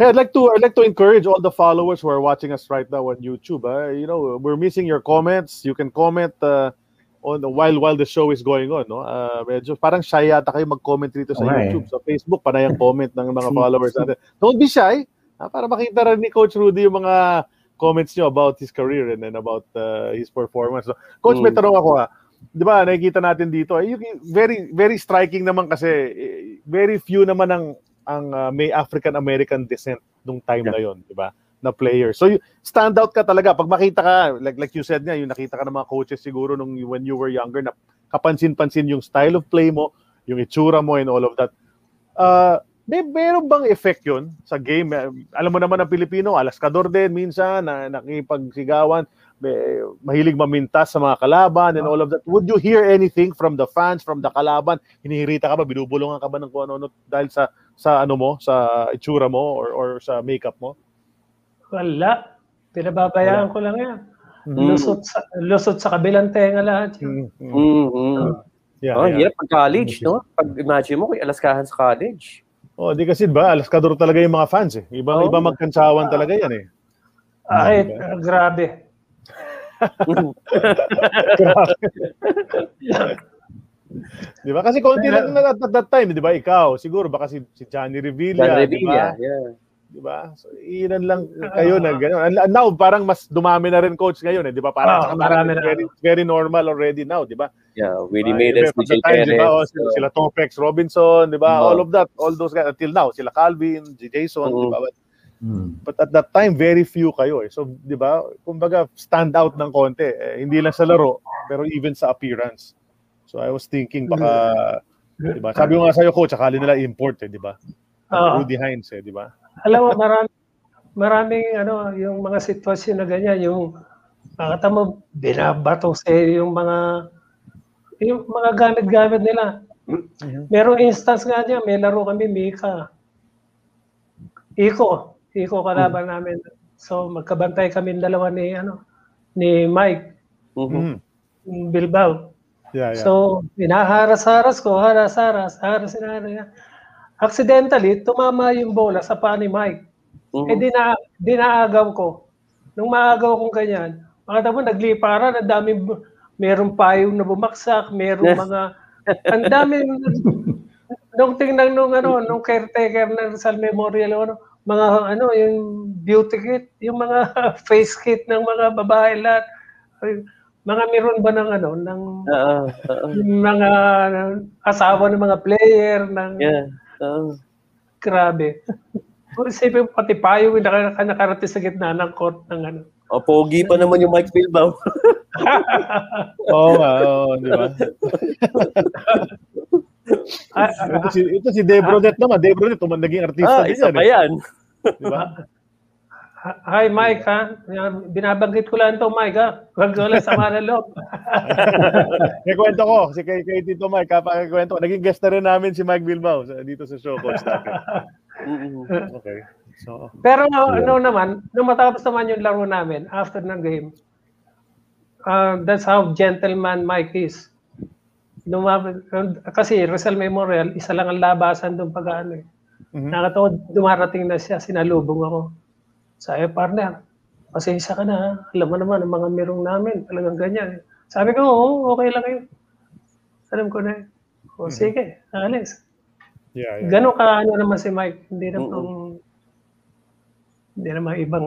Hey, I'd like to I'd like to encourage all the followers who are watching us right now on YouTube. ah. you know, we're missing your comments. You can comment uh, on while while the show is going on, no? Uh, medyo parang shy yata kayo mag-comment dito sa eh. YouTube, sa Facebook, panay ang comment ng mga followers natin. Don't be shy. Ah, para makita rin ni Coach Rudy yung mga comments niyo about his career and then about uh, his performance. So, Coach, may Mm. tanong ako ha. 'Di ba, nakikita natin dito, eh, very very striking naman kasi eh, very few naman ang ang uh, may African American descent nung time na 'yon, 'di ba? Na player. So you, stand out ka talaga pag makita ka like like you said nga, yung nakita ka ng mga coaches siguro nung when you were younger na kapansin-pansin yung style of play mo, yung itsura mo and all of that. Uh, may meron bang effect 'yon sa game? Alam mo naman ang Pilipino, alaskador din minsan na nakipagsigawan, may, mahilig mamintas sa mga kalaban and all of that. Would you hear anything from the fans, from the kalaban? Hinihirita ka ba, binubulungan ka ba ng kung ano dahil sa sa ano mo, sa itsura mo or or sa makeup mo? Wala. Pinababayaan ko lang yan. Mm. Lusot sa, lusot sa kabilang tenga lahat. yun. Mm, mm. Mm-hmm. Yeah, oh, yeah. hirap pag college, no? Pag imagine mo, kung alaskahan sa college. Oh, di kasi ba, alaskador talaga yung mga fans eh. Iba Oo. iba magkantsawan talaga yan eh. Ay, ah, grabe. (laughs) Di ba? Kasi konti lang na at that time, di ba? Ikaw, siguro baka si, si Johnny Revilla, John di ba? Revilla, yeah. Di ba? So, ilan lang kayo na gano'n. And and now, parang mas dumami na rin coach ngayon eh, di ba? Parang saka marami na. very, very normal already now, di ba? Yeah, Willie Ah, iba, at DJ the time, di ba? Oh, Perez. sila, sila Topex Robinson, di ba? Oo. All of that, all those guys until now, sila Calvin, Jason, di Oo. ba? But, Hmm. but at that time, very few kayo eh. So, di ba? Kumbaga, stand out ng konti. Eh, hindi lang sa laro, pero even sa appearance. So, I was thinking baka, di ba? Sabi ko nga sa'yo, coach, akala nila import eh, di ba? Oo. Rudy Hines eh, di ba? Alam mo, marami, maraming ano, yung mga sitwasyon na ganyan, yung nakata mo, binabato sa yung mga yung mga gamit-gamit nila. Merong instance nga niya, may laro kami, Mika. Iko, Iko kalaban namin. So magkabantay kami dalawa ni ano ni Mike Mhm. Mm. ng Bilbao. Yeah, yeah. So, inaharas-haras ko, haras-haras, haras niya. Accidentally, tumama yung bola sa paa ni Mike. Mhm. Eh, dina, dinaagaw ko. Nung maagaw kong ganyan, makita mo, nagliparan, ang dami, merong payong na bumaksak, merong mga, ang dami, (laughs) nung tingnan nung, ano, nung caretaker ng Rizal Memorial, ano, mga, ano, yung beauty kit, yung mga (laughs) face kit ng mga babae lahat, mga meron ba ng, ano, ng, oo. yung mga asawa ng mga player, ng, Yeah. oo. grabe. Kung isipin mo, pati payo yung naka, nakarating sa gitna ng court ng ano. O, pogi pa naman yung Mike Bilbao. (laughs) (laughs) Oo nga, oo, di ba? Ah, ito si, ito si Debronet naman. Debronet, tuman naging artista ah, isa pa eh. yan. Di ba? (laughs) Hi Mike ha. Binabanggit ko lang to Mike ha. Huwag ko lang sama ng loob. (laughs) May kwento ko, si kay, kay Tito Mike, kapag kwento ko. Naging guest na rin namin si Mike Bilbao sa, dito sa show, Coach natin. Okay. So, Pero ano naman, nung matapos naman yung laro namin after ng game, uh, that's how gentleman Mike is. Lumab- kasi Rizal Memorial, isa lang ang labasan doon pag ano eh. Mhm. Nakatawa, dumarating na siya, sinalubong ako. Sabi, partner, pasensya ka na ha. Alam mo naman, ang mga mirong namin, talagang ganyan. Sabi ko, oo, okay lang yun. Alam ko na yun. O, sige, alis. yeah, yeah. Ganon ka ano naman si Mike. Hindi naman, hindi naman ibang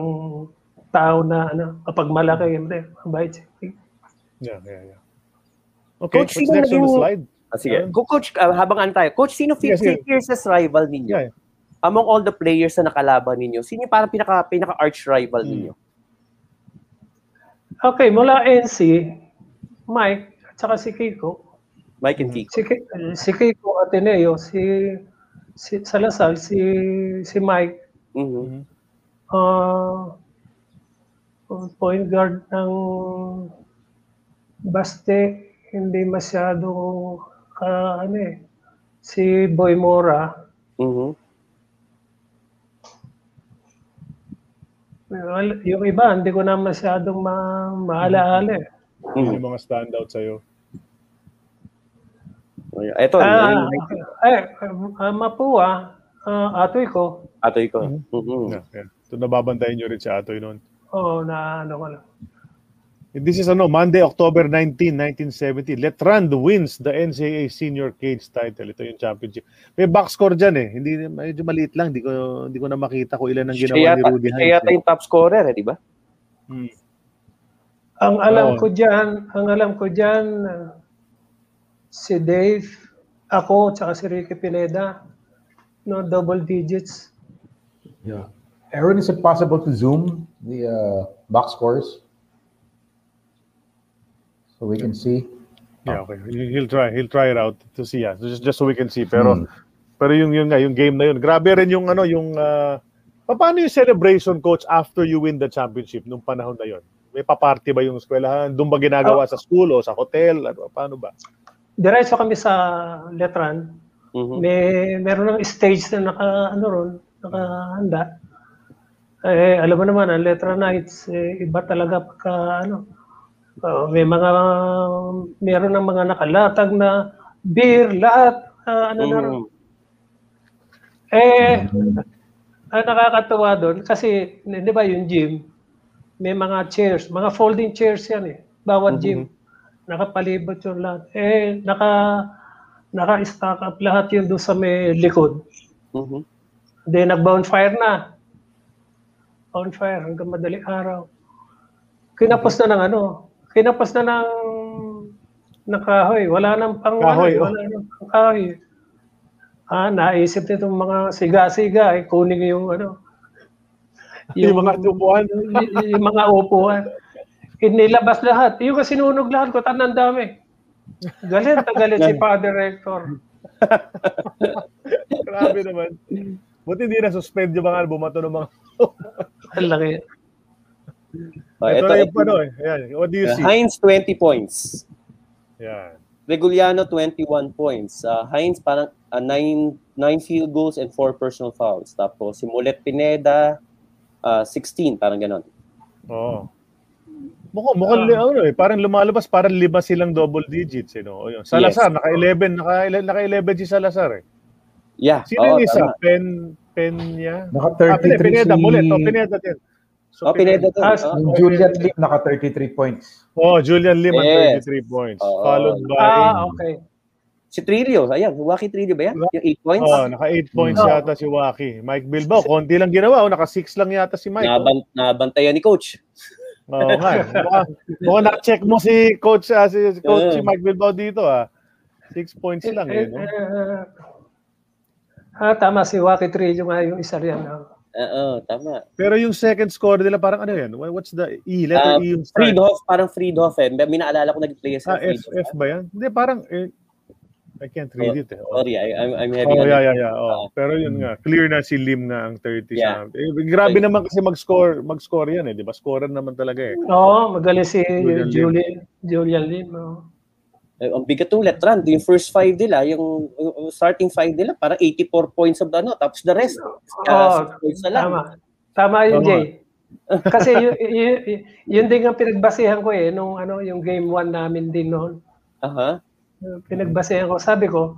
tao na ano, kapag malaki, hindi, mabait siya. Yeah, yeah, yeah. Okay, Coach, what's next on the slide? Ah, sige. Ko- Coach, ah, habang ano tayo, Coach, sino Sige, sige. fiercest rival ninyo? Yeah. Among all the players na nakalaban ninyo, sino yung parang pinaka, pinaka arch rival Hmm. ninyo? Okay, mula NC, Mike, at saka si Kiko. Mike and Kiko. Si, si Kiko Ateneo, si, si Salazar, si, si Mike, Mhm. uh, point guard ng Baste, hindi masyadong ka, ano eh, si Boy Mora, Mhm. Well, yung iba, hindi ko na masyadong ma maalaala eh. Yun yung mga standout sa'yo. Ito, Ah, yung eh, uh, Mapua, uh, atoy ko. atoy ko. Mhm. Yeah, yeah. So, nababantayan nyo rin si Atoy noon. Oo, na ano ko lang. This is ano, Monday, October 19, 1970. Letrand wins the NCAA Senior Cage title. Ito yung championship. May box score dyan eh. Hindi, medyo maliit lang. Hindi ko, hindi ko na makita kung ilan ang Siya ginawa ni yata, Rudy siya Hines. yata eh. yung top scorer, eh, di ba? Hmm. Ang alam Oo. ko diyan, ang alam ko diyan uh, si Dave, ako, tsaka si Ricky Pineda, no double digits. Yeah. Aaron, is it possible to zoom the uh, box scores so we can see? Yeah, okay. He'll try. He'll try it out to see. Yeah. Just, just so we can see. Pero, Hmm. pero yung, yung, nga, yung game na yun. Grabe rin yung ano, yung... Uh, paano yung celebration, coach, after you win the championship nung panahon na yun? May paparty ba yung eskwelahan? Doon ba ginagawa sa school o sa hotel? Ano, paano ba? Diretso kami sa Letran. Mhm. May meron ng stage na naka ano ron, nakahanda. Eh, alam mo naman, ang Letra Knights, eh, iba talaga pagka, ano, uh, may mga, meron ng mga nakalatag na beer, lahat, ah, ano na rin. Mm. Eh, ang nakakatuwa doon, kasi, di ba yung gym, may mga chairs, mga folding chairs yan eh. Bawat gym, nakapalibot yung lahat. Eh, naka, naka-stack up lahat yun doon sa may likod. Mhm. Then, nag-bonfire na. Bonfire hanggang madaling araw. Kinapos na ng ano, kinapos na ng ng kahoy. Wala nang pang Kahoy, oh. wala nang pang kahoy. Ah, naisip nitong mga siga-siga, eh, kunin yung ano, (laughs) Yung mga tubuan. (laughs) y- yung mga upuan. Inilabas lahat. Yung kasi sinunog lahat ko, tanang dami. Galit, na galit si Father Rector. (laughs) Grabe naman. Buti hindi na-suspend yung mga bumato ng mga... Ang laki. Oh, ito, ito, yung ano eh. Ayan. What do you see? Heinz, 20 points. Yan. Reguliano, 21 points. Uh, Heinz, parang uh, nine, nine field goals and four personal fouls. Tapos, si Mulet Pineda, ah, uh, 16, parang ganon. Oo. Oh. Mukhang, mukhang uh, ano, eh, parang lumalabas, parang lima silang double digits. Eh, no? Salazar, yes. naka-11, naka-11 naka si Salazar eh. Yeah. Sino oh, yung isa? 10, Peña. Naka 33 ah, Pineda, si... Mulit. O, Pineda din. So, oh, Pineda din. Ah, ah, Has, oh. Julian Lim naka 33 points. Oh, Julian Lim yes. 33 points. Oh. Followed by... Ah, okay. Si Trillo, ayan, Waki Trillo ba yan? Yung 8 points? Oo, oh, naka 8 points no. yata si Waki. Mike Bilbao, konti lang ginawa. Oh, naka 6 lang yata si Mike. Naban, oh. Nabantayan ni Coach. Oo oh, nga. Baka na-check mo si Coach, uh, si, Coach uh. si Mike Bilbao dito ah. 6 points lang eh. No? Eh, eh, eh, ah, tama, si Waki Trillo nga yung isa riyan. ah. Oo, tama. Pero yung second score nila parang ano yan? Wha- What's the E? Letter Ah, E yung start. Friedhoff, parang Friedhoff eh. May naalala ko nag-play Ah, sa F, Friedhoff. F ba yan? Hindi, parang eh, I can't read it eh. Oh, Sorry, I, I'm, I'm having Oh, a- yeah, yeah, yeah. Oh. Pero yun nga, clear na si Lim na ang 30 Yeah. sa. Eh, grabe naman kasi mag-score, mag-score yan eh, 'di ba? Scorer naman talaga eh. Oo, magaling si Julian Lim. Julian, Julian Lim. oh. Eh, ang bigat ng letran. Yung first five nila, yung, yung starting five nila, parang 84 points of the ano. Tapos the rest, uh, points na lang. tama. Tama yun, Tama. Jay. (laughs) Kasi yun, yun, yun din ang pinagbasihan ko eh, nung ano, yung game 1 namin din noon. Aha. Pinagbasihan ko, sabi ko,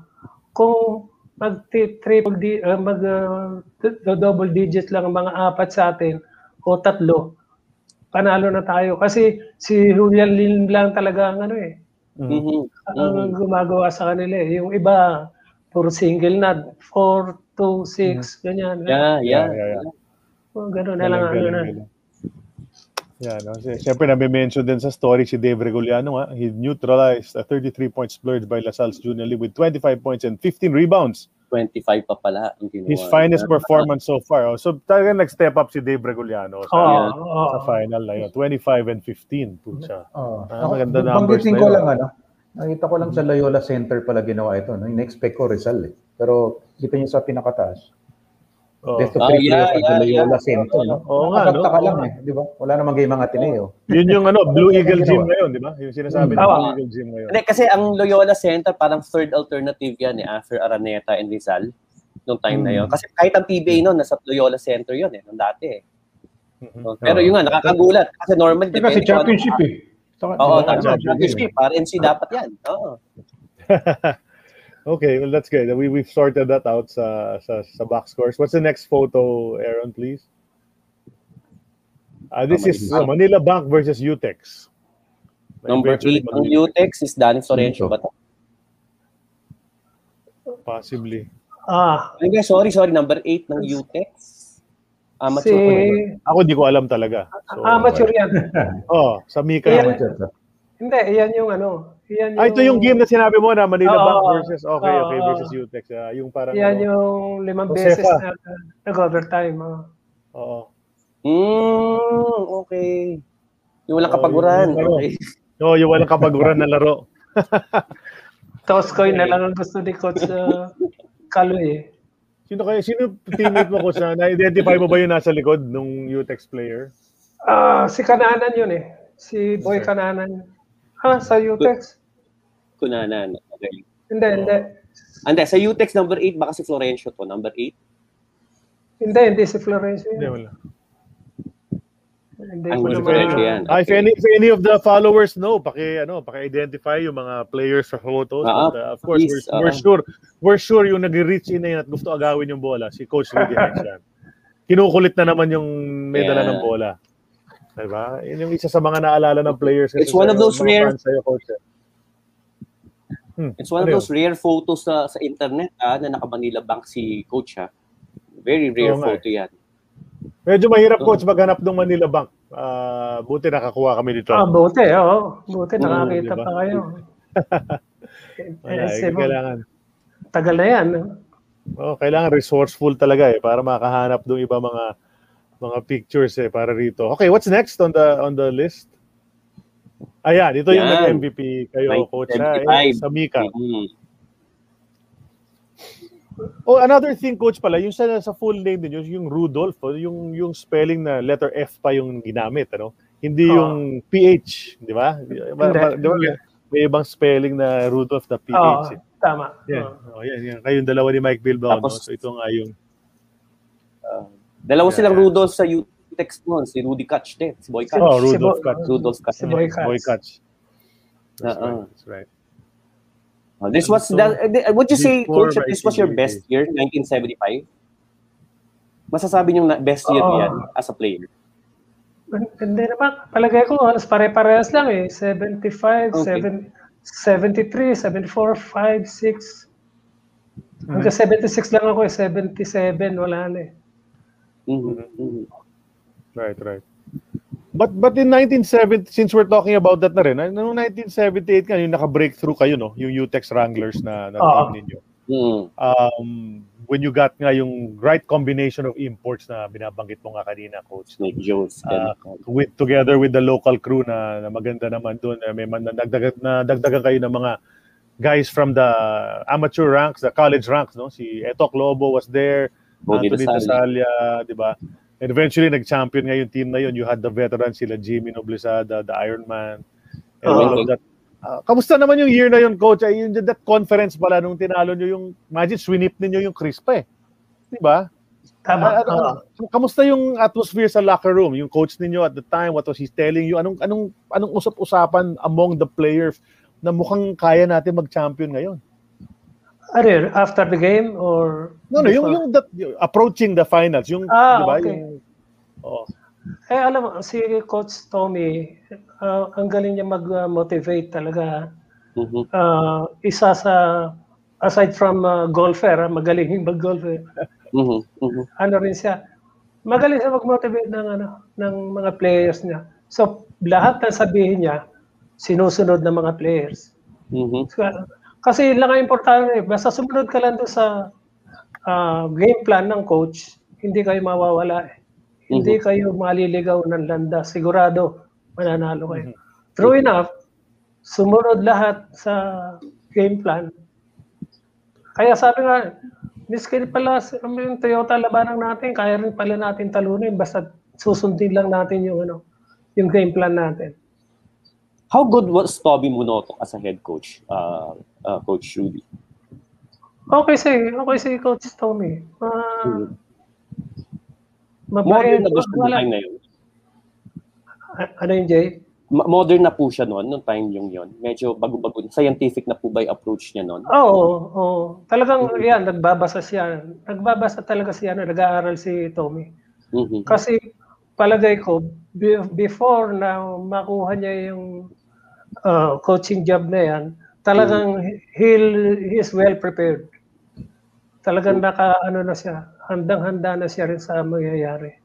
kung mag triple di, uh, mag uh, double digit lang ang mga apat sa atin o tatlo, panalo na tayo. Kasi si Julian Lim lang talaga ang ano eh, Mhm. ang gumagawa sa kanila eh. Yung iba, puro single na, 4, 2, 6, ganyan. Yeah, yeah. yeah, yeah. Oh, ganun na lang. Galing, Ano galing, na. Yeah, no? Si- Siyempre, nabe-mention din sa story si Dave Reguliano. Ha? He neutralized a 33-point splurge by LaSalle's Junior League with 25 points and 15 rebounds. 25 pa pala ang ginawa. His finest performance so far. Oh. So talagang nag-step up si Dave Reguliano sa, Yeah. oo. sa final na yun. 25 and 15. Pucha. Oh. Ah, maganda numbers Banggitin na ko yun. lang ano. Nakita ko lang sa Loyola Center pala ginawa ito. No? In-expect ko Rizal eh. Pero kita niyo sa pinakataas. Oh. Ah, three yeah, yeah, Loyola yeah. Center. No? Oo nga, no? Nakakapagtaka lang Oo eh. Di ba? Wala namang game ang Ateneo. Yun yung ano, Blue Eagle. Gym ngayon, di ba? Yung sinasabi ng Tama. Blue Eagle Gym ngayon. Hindi, kasi ang Loyola Center parang third alternative yan eh, after Araneta and Rizal nung time na yun. Kasi kahit ang PBA noon, nasa Loyola Center yun eh, nung dati eh. Mhm. So, Pero yun nga, nakakagulat. Kasi normal, Kasi kasi depende ano- championship eh. Saka- Oo, Diba? tama. Championship. RNC dapat yan. Oo. (laughs) okay, well that's good. We we've sorted that out sa sa, sa box scores. What's the next photo, Aaron, please? Uh, this Ah, is Manila. uh, Manila Bank versus Utex. Number Eventually, 8 ng mag- UTEX is Danny Florencio. Ba? Possibly. Ah, Ay, guys, sorry, sorry. Number 8 ng UTEX. Amateur si. Ako di ko alam talaga. So, amateur yan. Oh, sa Mika. Amateur ka. Hindi, yan yung ano. Yan yung, Ah, ito yung game na sinabi mo na Manila Oo. Bank versus okay, okay Oo. versus Utex. Ah, yung parang Yan ano, yung limang Josefa. beses na nag-overtime. ah. Oo. Hmm, okay. Yung walang Oo, kapaguran. yung- yung. Okay. (laughs) No, yung walang kapaguran na laro. (laughs) Toscoy na lang ang gusto ni Coach uh, Kaloy. eh. Sino kaya sino teammate mo ko sa na-identify mo ba yung nasa likod nung Utex player? Ah, si Kananan yun eh. Si Boy Kananan. Ha, sa Utex? Kunanan. Okay. Hindi, hindi. Ande, sa UTEX number 8, baka si Florencio to. Number 8? Hindi, hindi si Florencio. Hindi wala. Hindi ko hindi naman. yan. Ah, if any if any of the followers know, paki ano, paki-identify yung mga players sa photos. Ah, But, uh, of course, please, we're, we're ah. sure we're sure yung nag-reach in na yun at gusto agawin yung bola, si Coach Rudy Hines yan. (laughs) Kinukulit na naman yung may dala Yeah. ng bola. Diba? Yun yung isa sa mga naalala ng players. kasi It's one of those rare- sa'yo, Coach. eh. Hmm, It's one of ano those rare photos sa sa internet ah, na naka-Manila Bank si coach ha. Very rare Oo nga photo yan. yun? Medyo mahirap, Coach, maghanap ng Manila Bank. Ah, buti nakakuha kami dito. Ah, buti, oo. Buti, Oo, nakakita diba? pa kayo. (laughs) Wala, Eh, eh, kailangan. tagal na yan. Oh, kailangan resourceful talaga eh para makahanap ng iba mga mga pictures eh para rito. Okay, what's next on the on the list? Ayan, ito yung Yan. nag-MVP kayo, coach. Ha, 1975. eh, sa Mika. Mm. Oh, another thing, coach pala, yung sa, sa full name din, yung, yung Rudolph, oh, yung, yung spelling na letter F pa yung ginamit, ano? Hindi Oo. yung PH, di ba? Di ba, di ba may, ibang spelling na Rudolph na PH. eh. tama. Yan. Oo. Oh, yan, yan. Kayong dalawa ni Mike Bilbao, no? Tapos- So ito nga yung Dalawa Yeah. silang Rudolph sa U-Text noon, si Rudy Kutch din, si Boy Kutch. Oh, Si Rudolph Bo- Kutch. Rudolph Kutch. Si Boy Kutch. Boy Catch. That's Oo. right. That's right. Oh, this was, So, that, eh, would you say, coach, that this was your 1988. best year, 1975? Masasabi niyo na best year Oo. yan as a player? Hindi naman, palagay ko, halos pare-parehas lang eh. 75, Okay. 7, 73, 74, 5, 6. Hanggang Mm-hmm. 76 lang ako eh. 77, wala na eh. Mhm, mhm. Right, right. But but in 1970, since we're talking about that na rin, noong 1978 ka, yung naka-breakthrough kayo, no? Yung UTEX Wranglers na, na team ninyo. Mm. Um, when you got nga yung right combination of imports na binabanggit mo nga kanina, Coach. Snake Jones. Ah, ganun. with together with the local crew na, na maganda naman doon may man, na, dagdagan, na dagdagan kayo ng mga guys from the amateur ranks, the college ranks, no? Si Etok Lobo was there, Bobby Anthony Lasal. Tasalia, di ba? And eventually nag-champion nga yung team na yun. You had the veterans sila Jimmy Noblesada, the Iron Man, and Oo. all of that. Ah, kamusta naman yung year na yun, coach? Ay, yung that conference pala nung tinalo nyo yung imagine swinip ninyo yung Crispa eh. Di ba? Tama. Ah, ano- Oo. ano- kamusta yung atmosphere sa locker room? Yung coach ninyo at the time, what was he telling you? Anong anong anong usap-usapan among the players na mukhang kaya natin mag-champion ngayon? Ano yun, after the game or... No, no, yung yung that, yung approaching the finals, yung Ah, di ba? okay. Yung oh, Eh, alam mo, si Coach Tommy, ah, ang galing niya mag-motivate talaga. Mhm. Ah, isa sa, aside from ah, golfer, ah, magaling yung mag-golfer, Mhm, mhm. ano rin siya, magaling siya mag-motivate ng, ano, ng mga players niya. So, lahat ng sabihin niya, sinusunod ng mga players. Mhm. Kasi yun lang ang importante, eh. basta sumunod ka lang doon sa ah, game plan ng coach, hindi kayo mawawala. Eh. Hindi kayo maliligaw ng landa. Sigurado, mananalo kayo. True enough, sumunod lahat sa game plan. Kaya sabi nga, miskin pala yung Toyota labanang natin, kaya rin pala natin talunin basta susundin lang natin yung ano, yung game plan natin. How good was Toby Munoto as a head coach, uh, uh, Coach Rudy? Okay si, okay si Coach Tommy. Uh, Modern na ba siya time na yun? Ano yung Jay? Modern na po siya noon, nung time yung yon. Medyo bago-bago. Scientific na po ba yung approach niya noon? Oo, oo. Talagang yan, nagbabasa siya. Nagbabasa talaga siya, ano, nag-aaral si Tommy. Mhm. Kasi palagay ko, before na makuha niya yung uh, coaching job na yan, talagang he'll, he's well prepared. Talagang naka, ano na siya, handang-handa na siya rin sa mangyayari.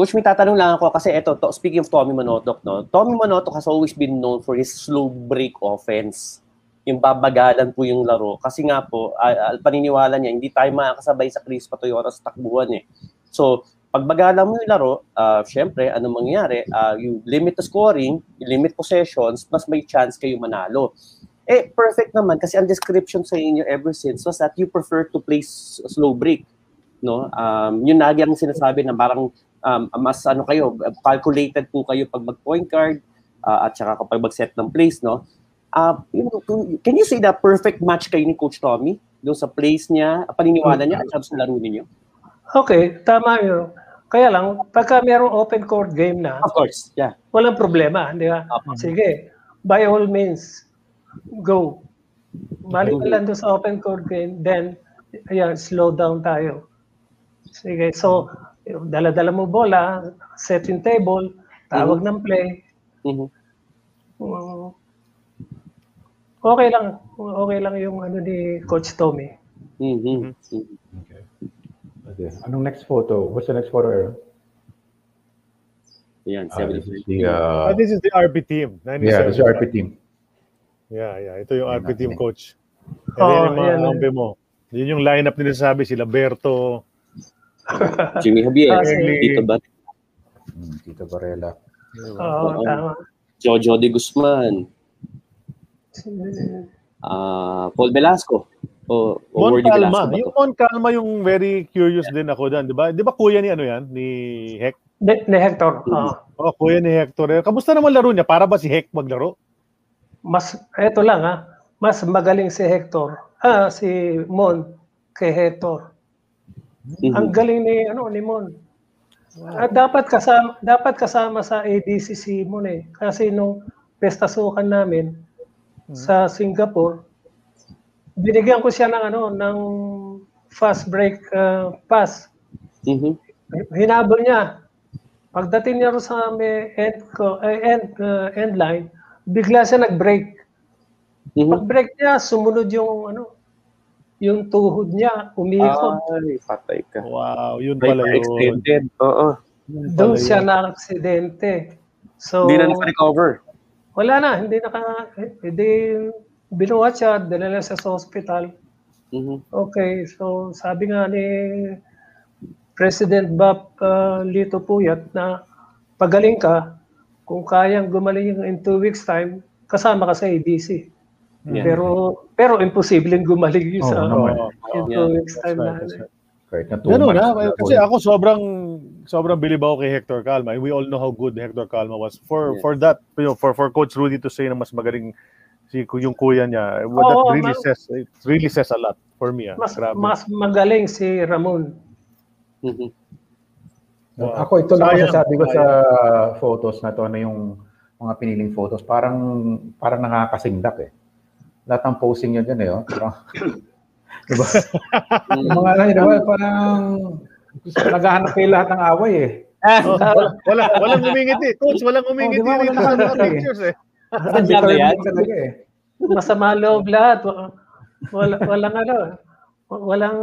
Coach, may tatanong lang ako kasi eto, to, speaking of Tommy Monotok, no? Tommy Monotok has always been known for his slow break offense. Yung babagalan po yung laro. Kasi nga po, ah, paniniwala niya, hindi tayo makakasabay sa Chris Patoyora sa takbuhan eh. So, pag bagalan mo yung laro, ah, syempre, ano mangyayari? Ah, you limit the scoring, you limit possessions, mas may chance kayo manalo. Eh, perfect naman kasi ang description sa inyo ever since was that you prefer to play slow break. No? Um, yun lagi ang sinasabi na parang um, mas ano kayo, calculated po kayo pag mag-point guard uh, at saka kapag mag-set ng plays, no? Uh, yun, kung- can you say that perfect match kayo ni Coach Tommy? Doon sa plays niya, paniniwala niya at sa laro ninyo? Okay, tama yun. Kaya lang, pagka mayroong open court game na, Of course, yeah. walang problema, di ba? Apo. Sige, by all means, go. Balik ka lang doon sa open court game, then, ayan, slow down tayo. Sige, so, dala-dala mo bola, set yung table, tawag ng play. Mhm. Mm, okay lang, okay lang yung ano ni Coach Tommy. Mhm. Okay. Okay. Anong next photo? What's the next photo, Aaron? Yan, Ah, this is 70. the, uh, Ah, this is the RP team. 97. yeah, this is our RP team. Yeah, yeah. Ito yung RP team coach. And Oh, yung mga mo. Yun yung lineup nila sabi, sila Berto. (laughs) Jimmy Javier, Ah, Tito Bat, Hmm, Tito Varela. Oo, Oo. tama. Jojo de Guzman, ah Paul Velasco, o, o Mon Calma. Yung? Mon Calma yung very curious din ako dan, di ba? Di ba kuya ni ano yan? Ni Hec? Ni, ni Hector, oo. Oh, kuya ni Hector. Kamusta naman laro niya? Para ba si Hec maglaro? mas eto lang ha, mas magaling si Hector. Ah, si Mon kay Hector. Mhm. Ang galing ni ano ni Mon. At dapat kasama dapat kasama sa ADC si Mon eh. Kasi nung pesta sukan namin sa Singapore, binigyan ko siya ng ano ng fast break uh, pass. Mhm. Hinabol niya. Pagdating niya ro sa may end ko, eh, end uh, end line, bigla siya nag-break. Mhm. Pag-break niya, sumunod yung ano, yung tuhod niya, umikot. Ay, patay ka. Wow, yun pala yun. Hyperextended. Oo. Doon siya yun. na-aksidente. So, Hindi na naka-recover. wala na, hindi naka, hindi, binuhat siya, dinala siya sa hospital. Mhm. Okay, so sabi nga ni President Bap uh, Lito Puyat na pagaling ka, kung kayang gumaling in two weeks time, kasama ka sa ADC. Yeah. Pero pero imposibleng gumaling yun Oo sa naman. in Yeah. two weeks That's time right, na. that's right. Kahit na Ganun na. na Kasi po. ako sobrang sobrang bilib ako kay Hector Calma. We all know how good Hector Calma was. For Yeah. for that, you know, for for Coach Rudy to say na mas magaling si yung kuya niya, well, that Oo, really ma- says it really says a lot for me. Ah. Mas Grabe. mas magaling si Ramon. Mhm. Wow. Ako, ito lang masasabi ko sa photos na to, na yung mga piniling photos, parang parang nakakasindak eh. Lahat ng posing nyo dyan eh. Oh. Parang, (laughs) diba? yung mga ano, diba? Parang naghahanap kayo lahat ng away eh. Oh, wala, (laughs) wala, walang umingiti. Coach, walang umingiti Oh, di ba? dito Wala sa mga nakangiti. pictures eh. Saan ba yan? Talaga eh. Masama loob lahat. Wa- Wala, walang ano, walang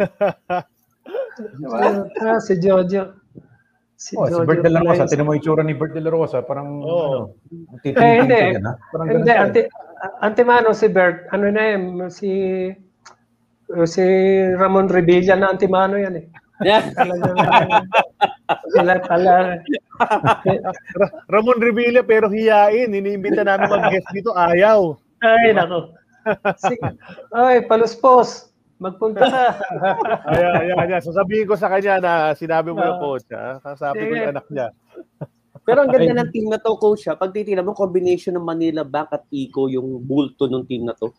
(laughs) Ah, si Jojo. Si Oh, si Bert de la Rosa, tinan mo yung tsura ni Bert de la Rosa, parang Oo. ano, Eh, titingin hindi. yan, ha? Parang Hindi, eh. anti, antimano si Bert. Ano na yun, si si Ramon Revilla na antimano yan eh. Yeah. Talagang sila (laughs) pala. Ra- Ramon Revilla pero hiyain. Iniimbita namin mag-guest dito. Ayaw. Ay, nako. Ay, paluspos. Magpunta ka. Ayan, ayan, ayan. Sasabihin ko sa kanya na sinabi mo yung Ah. coach. Ha? Kasabi ko yung anak niya. Pero ang ganda ng team na to, coach. Ha? Pag titignan mo, combination ng Manila Bank at Ico, yung bulto ng team na to.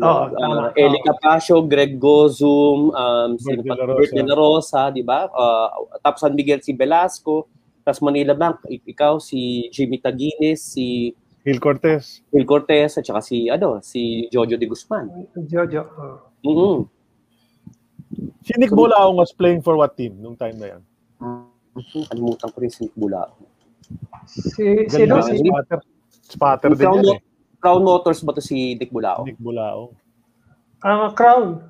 Oo, Uh. Eli Capasio, Greg Gozum, um, Bert de la Rosa. Rosa, di ba? Uh, tapos San Miguel si Velasco, tapos Manila Bank, ik- ikaw, si Jimmy Taguines, si Gil Cortez. Phil Cortez, at saka si, ano, si Jojo de Guzman. Jojo. oh. Mhm. Si Nick Bulaong was playing for what team nung time na yan? Kalimutan ko rin si Nick Bulao. Si, sino? Ganda, Si, Spatter. Spatter din Crown, yan eh. Crown Motors ba to si Nick Bulao? Nick Bulaong. ah, Crown.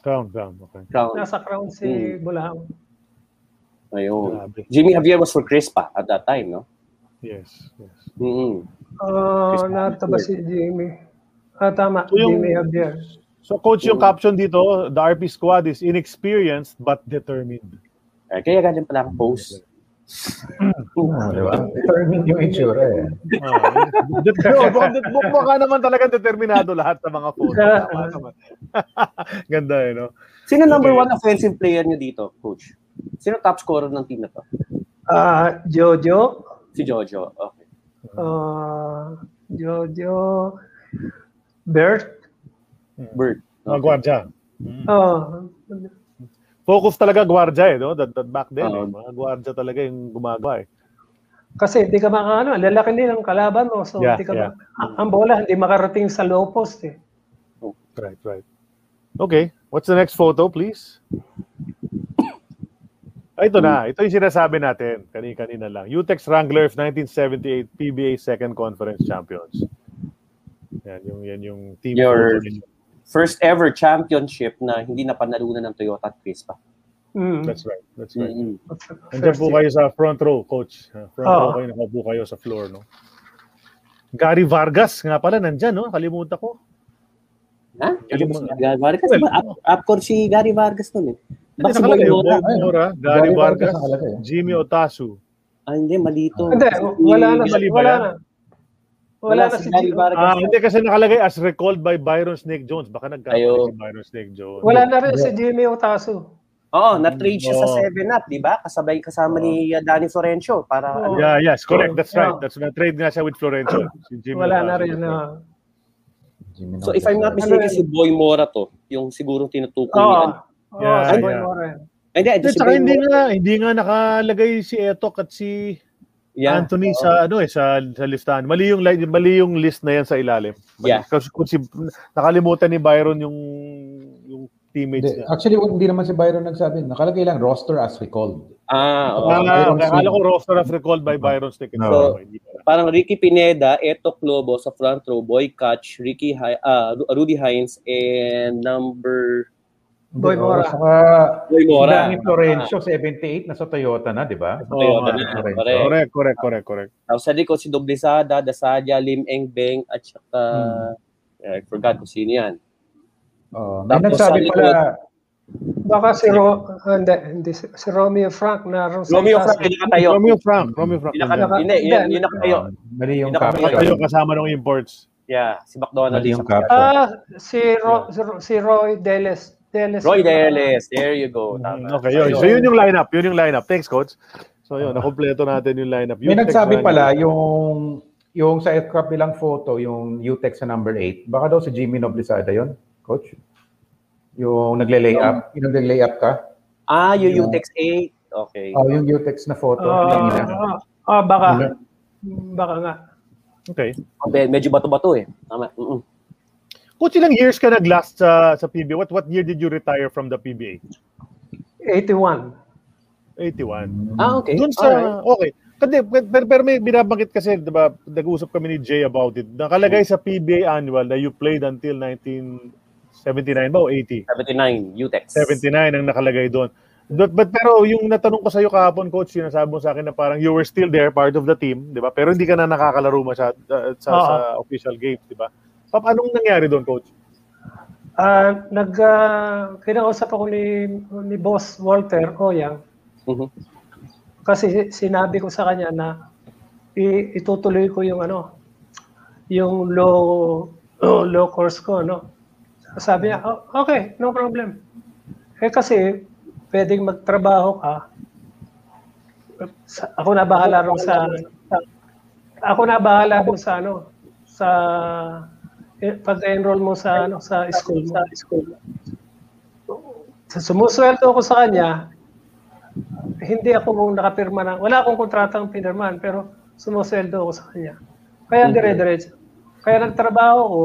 Crown, Crown. Okay. Crown. Nasa Crown si Hmm. Bulao. Ayun. Grabe. Jimmy Javier was for Crispa at that time, no? Yes, yes. Mhm. Ah, nata ba si Jimmy? Ah, tama. So yung- Jimmy Javier. So coach, yung caption dito, the RP squad is inexperienced but determined. Eh, kaya ganyan pala ang post. Ah, di ba? Determined yung itsura eh. Ah, no, (laughs) mukha naman talaga determinado lahat sa mga photo. (laughs) (laughs) Ganda eh, no? Sino number Okay. one offensive player niyo dito, coach? Sino top scorer ng team na to? Ah, Jojo. Si Jojo. Okay. Ah, Jojo. Bert. Bert. Mga gwardya. Oh, focus talaga gwardya eh, no? That, that back then, Oo. eh. mga gwardya talaga yung gumagawa eh. Kasi hindi ka maka, ano, lalaki din ang kalaban mo. So, Yeah, hindi ka yeah. ma- ang bola hindi makarating sa low post eh. Right, right. Okay, what's the next photo, please? Ah, ito na. Ito yung sinasabi natin. Kani-kanina lang. UTEX Wranglers 1978 PBA Second Conference Champions. Yan yung, yan yung team. Your-. First ever championship na hindi napanalunan ng Toyota at Crispa. Mm. That's right. That's right. Mm-mm. Nandiyan po kayo sa front row, coach. Ah, Front Oo. row kayo, nakaupo kayo sa floor, no? Gary Vargas nga pala nandyan, no? Kalimutan ko. Ha? Gary Vargas? Well? Up, upcore si Gary Vargas nun eh. Baka si Boy Mora. Boy Mora, Gary Vargas. Jimmy Otasu. Ah, hindi, malito. Hindi, wala na. Wala na. Wala, na si Gary. Vargas. Ah, hindi kasi nakalagay as recalled by Byron Snake Jones. Baka nagkamali si Byron Snake Jones. Wala na rin si Jimmy Otasu. Oo, na-trade siya sa Oo. 7-up, di ba? Kasabay kasama ni uh, Danny Florencio para Oo. ano, Yeah, yes, correct. That's right. That's na trade nga siya with Florencio. Si Jimmy Wala na Otasu. rin na. Jimmy So if I'm not Nogales. mistaken, Ano si Boy Mora to, yung siguro tinutukoy Oo. niya. Oo, Yeah, si Boy yeah. Mora. Hindi, Hindi, si Boy hindi Mora. nga, hindi nga nakalagay si Etok at si Yeah. Anthony sa ano eh sa sa listahan. Mali yung li- mali yung list na yan sa ilalim. Mali. Yeah. Kasi kung si nakalimutan ni Byron yung yung teammates Hindi, niya. actually, hindi naman si Byron nagsabi. Nakalagay lang roster as recalled. Ah, oo. Ah, Byron akala ko roster as recalled by Byron Stick. No. Pala. Parang Ricky Pineda, Etok Lobo sa front row, Boy Catch, Ricky Hi- ah, Ru- Rudy Hines, and number Boy Mora. oh, Saka, Boy Mora. Danny Florencio, 78, nasa Toyota na, di ba? Oo, Toyota nga. na, Correct. correct. correct, correct, correct, correct. Tapos sa likod si Doblisada, Dasadya, Lim Eng Beng, at saka, Hmm. I forgot kung sino yan. Oh, may Tapos nagsabi sa likod- pala, Baka si Ro, ah, hindi, hindi, si, Romeo Frank sa Romeo. Frank, hindi nakatayo. Romeo Frank, Romeo Frank. Hindi yun, nakatayo. oh, mali yung Hindi nakatayo. kasama ng imports. Yeah, si McDonald. Mali yung caption. Ah, si, Ro, si, Ro- si Roy Deles. Deles Roy Deles, there you go. Tama. Mm, Okay, yun. So yun yung lineup, yun yung lineup. Thanks coach. So yun, nakompleto natin yung lineup. May nagsabi pala, yung yung sa aircraft nilang photo, yung UTEX sa number 8, baka daw si Jimmy Noblisada yon coach? Yung nagle-lay up, yung nagle-lay up ka? Ah, yung UTEX 8. Okay. Oh, yung UTEX na photo. Ah, yung ina. ah, ah, baka. Ano? Baka nga. Okay. Med- Medyo bato-bato eh. Tama. Mm-mm. Coach, ilang years ka nag-last sa, sa PBA? What what year did you retire from the PBA? 81. 81. Ah, okay. Doon sa, Alright. okay. Kasi, pero, pero may binabanggit kasi, di ba, nag-usap kami ni Jay about it. Nakalagay sa PBA annual na you played until 1979 ba o 80? 79, UTEX. 79 ang nakalagay doon. But, but pero yung natanong ko sa iyo kahapon, coach, sinasabi mo sa akin na parang you were still there, part of the team, di ba? Pero hindi ka na nakakalaro masyad, uh, sa, Oo. sa official games, di ba? Pap, anong nangyari doon, coach? Ah, nag ah, kinausap ako ni ni Boss Walter Oyang Mhm. kasi sinabi ko sa kanya na i- itutuloy ko yung ano yung low (clears throat) low course ko no sabi niya "Oh, okay no problem eh kasi pwedeng magtrabaho ka Sa- ako na bahala rin sa, sa- ako na bahala rin sa ano sa eh, pag-enroll mo sa ano sa school mo. sa school sumusweldo ko sa kanya hindi ako nakapirma na, wala akong kontratang pinirman, pero sumusweldo ako sa kanya. Kaya dire-diretso. Kaya nagtrabaho ko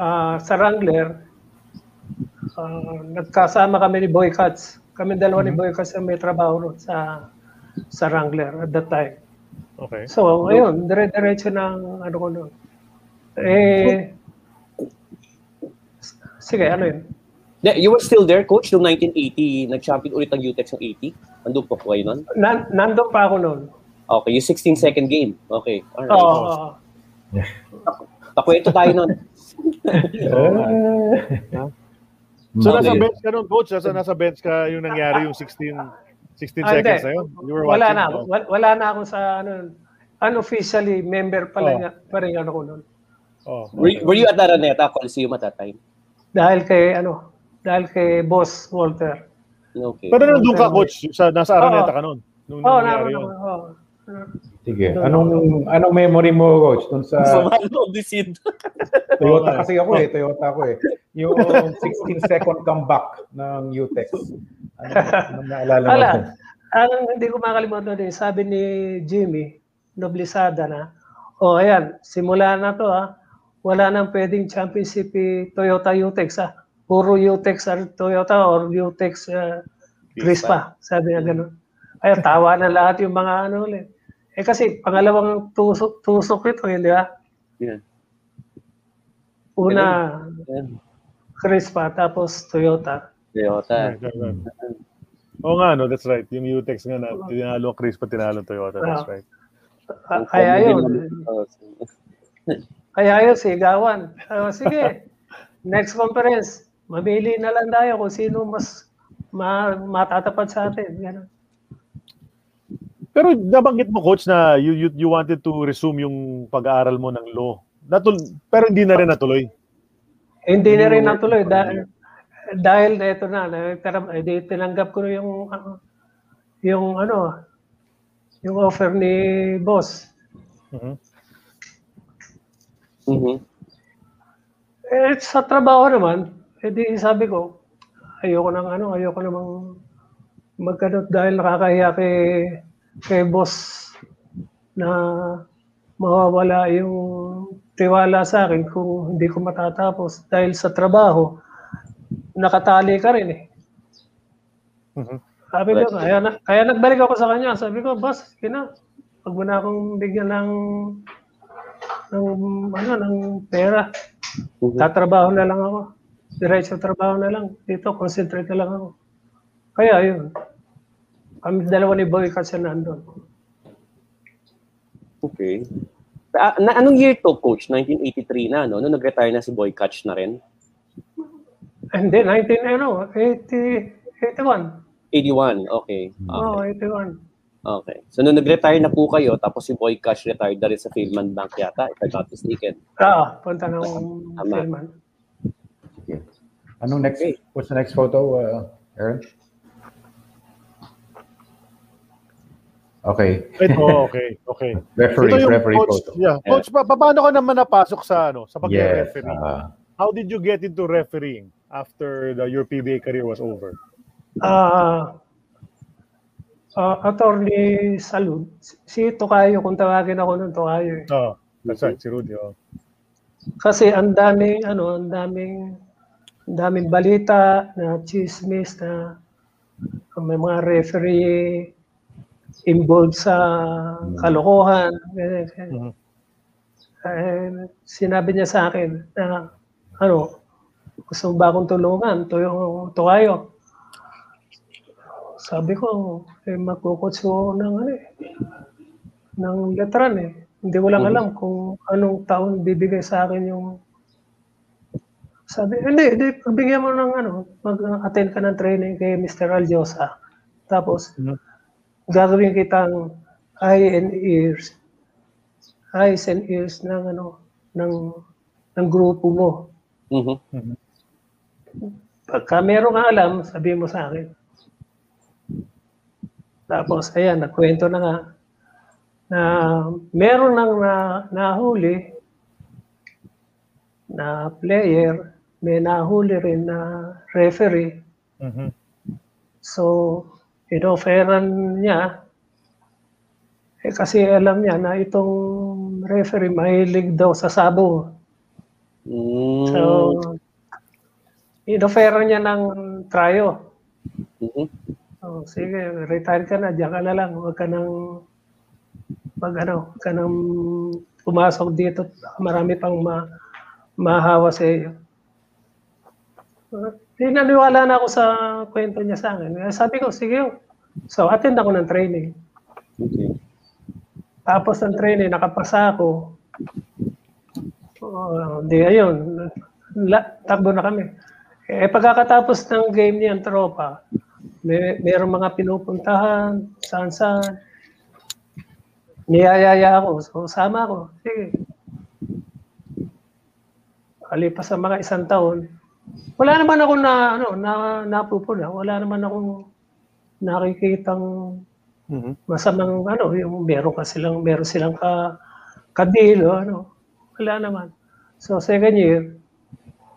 ah, sa Wrangler, ah, nagkasama kami ni Boy Cuts. Kami dalawa ni Boy Cuts ang may trabaho ron sa sa Wrangler at that time. Okay. So, ayun, dire-diretso ng ano ko noon. Eh, sige, ano yun? Yeah, you were still there, coach, noong 1980, nag-champion ulit ang UTEX ng 80. Nandun pa po kayo nun? Nan nandun pa ako noon. Okay, yung 16 second game. Okay, alright. Oo. oo. Pakwento tayo nun. (laughs) So nasa bench ka noon, coach? Nasa, nasa bench ka yung nangyari yung 16 16 Ah, seconds na yun? You were wala watching? na ako. Wala, wala na ako sa ano unofficially member pala Oh. nga pa rin ano ko noon. Oh. Were, were you at Araneta Coliseum at that time? Dahil kay ano, dahil kay Boss Walter. Okay. Pero nandun ka, coach? Sa, nasa Araneta ka noon? Nung Oo, oh, nangyari naroon yun? ako. oo. Sige. Anong anong memory mo, coach, dun sa Sumalo, disid. (laughs) Toyota kasi ako eh, Toyota ako eh. Yung 16 second comeback ng UTEX. Ano, anong naalala mo? Wala. dun? Ang hindi ko makalimutan din, sabi ni Jimmy, Noblisada na, oh ayan, simula na to ah, wala nang pwedeng championship si Toyota Utex ah. Puro Utex or Toyota or Utex uh, Crispa. Sabi niya ganun. Ay, tawa na lahat yung mga ano ulit. Eh kasi pangalawang tusok, tusok ito, hindi ba? Yeah. Una. Crispa, tapos Toyota. Toyota. Oo nga, no, that's right. Yung Utex nga na, tinalo ang Crispa, tinalo ang Toyota, that's Ah. right. Ah, Kaya yun, Oh, Kaya yun, sigawan. Ah, sige, next conference, mamili na lang tayo kung sino mas ma matatapat sa atin. Ganun. Pero nabanggit mo, coach, na you, you, you wanted to resume yung pag-aaral mo ng law. Natul pero hindi na rin natuloy. Hindi na rin natuloy dahil dahil ito na, eh, di tinanggap ko yung yung ano, yung offer ni boss. Mhm. Mhm. Eh, sa trabaho naman, edi sabi ko, ayoko nang ano, ayoko namang magkano dahil nakakahiya kay, kay boss na mawawala yung tiwala sa akin kung hindi ko matatapos dahil sa trabaho, nakatali ka rin eh. Mhm. Sabi ko, kaya, na, kaya nagbalik ako sa kanya. Sabi ko, boss, kina, wag mo na akong bigyan ng ng ano ng pera. Mhm. Tatrabaho na lang ako. Diretso trabaho na lang. Dito, concentrate na lang ako. Kaya yun. Kami dalawa ni Boy kasi nandun. Okay. Ah, na, anong year to, coach? 1983 na, no? Nung nag-retire na si Boy Catch na rin? Hindi, 19, ano, 80, 81. 81, okay. Oo, Okay. 81. okay. So, nung nag-retire na po kayo, tapos si Boy Catch retired na rin sa Philman Bank yata, if I'm not mistaken. Ah, punta ng Tama. Philman. Anong next? What's the next photo, uh, Aaron? Okay. Ito, okay, okay. (laughs) Referee, Ito yung referee coach, photo. yeah. Coach, pa, paano ka naman napasok sa ano, sa Yes. pag-referee? ah, How did you get into refereeing after the, your PBA career was over? Ah, ah, attorney Salud. Si Tokayo, kung tawagin ako ng Tokayo. eh. Oh, that's right, si Rudy. Oh. Kasi ang daming ano, ang daming ang daming balita na chismis na may mga referee involved sa kalokohan. ganyan, ganyan. Mhm. Eh, sinabi niya sa akin na ano, gusto mo ba akong tulungan? To yung tukayo. Sabi ko, eh, magkukutso ng ano eh, ng letran eh. Hindi ko lang alam kung anong taon bibigay sa akin yung sabi, hindi, hindi, bigyan mo ng ano, mag-attend ka ng training kay Mr. Aljosa. Tapos, Mhm. Gagawin kitang eye and ears, eyes and ears ng ano, ng, ng grupo mo. Mhm. Pagka meron ka alam, sabihin mo sa akin. Tapos, ayan, nagkwento na nga na meron nang na, nahuli na player, may nahuli rin na referee. Mhm. So, inofferan niya, eh kasi alam niya na itong referee mahilig daw sa sabo. Mm. So, inofferan niya ng tryo. Mhm. Oh, sige, retire ka na, diyan ka na lang. Huwag ka nang, pag ano, huwag ka nang pumasok dito. Marami pang ma, mahawa sa iyo. Uh, di naniwala na ako sa kwento niya sa akin. Kaya Sabi ko, sige. So, attend ako ng training. Okay. Tapos ng training, nakapasa ako. Uh, di, ayun. La, takbo na kami. Eh, pagkakatapos ng game niyan, tropa, may, mayroong mga pinupuntahan, saan saan. Niyayaya ako. So, sama ako. Sige. Kalipas sa mga isang taon, wala naman ako na, ano, na, napupuna. Wala naman akong nakikitang Mhm. Masamang ano, yung meron ka silang, meron silang ka, kadilo, ano. Wala naman. So, second year,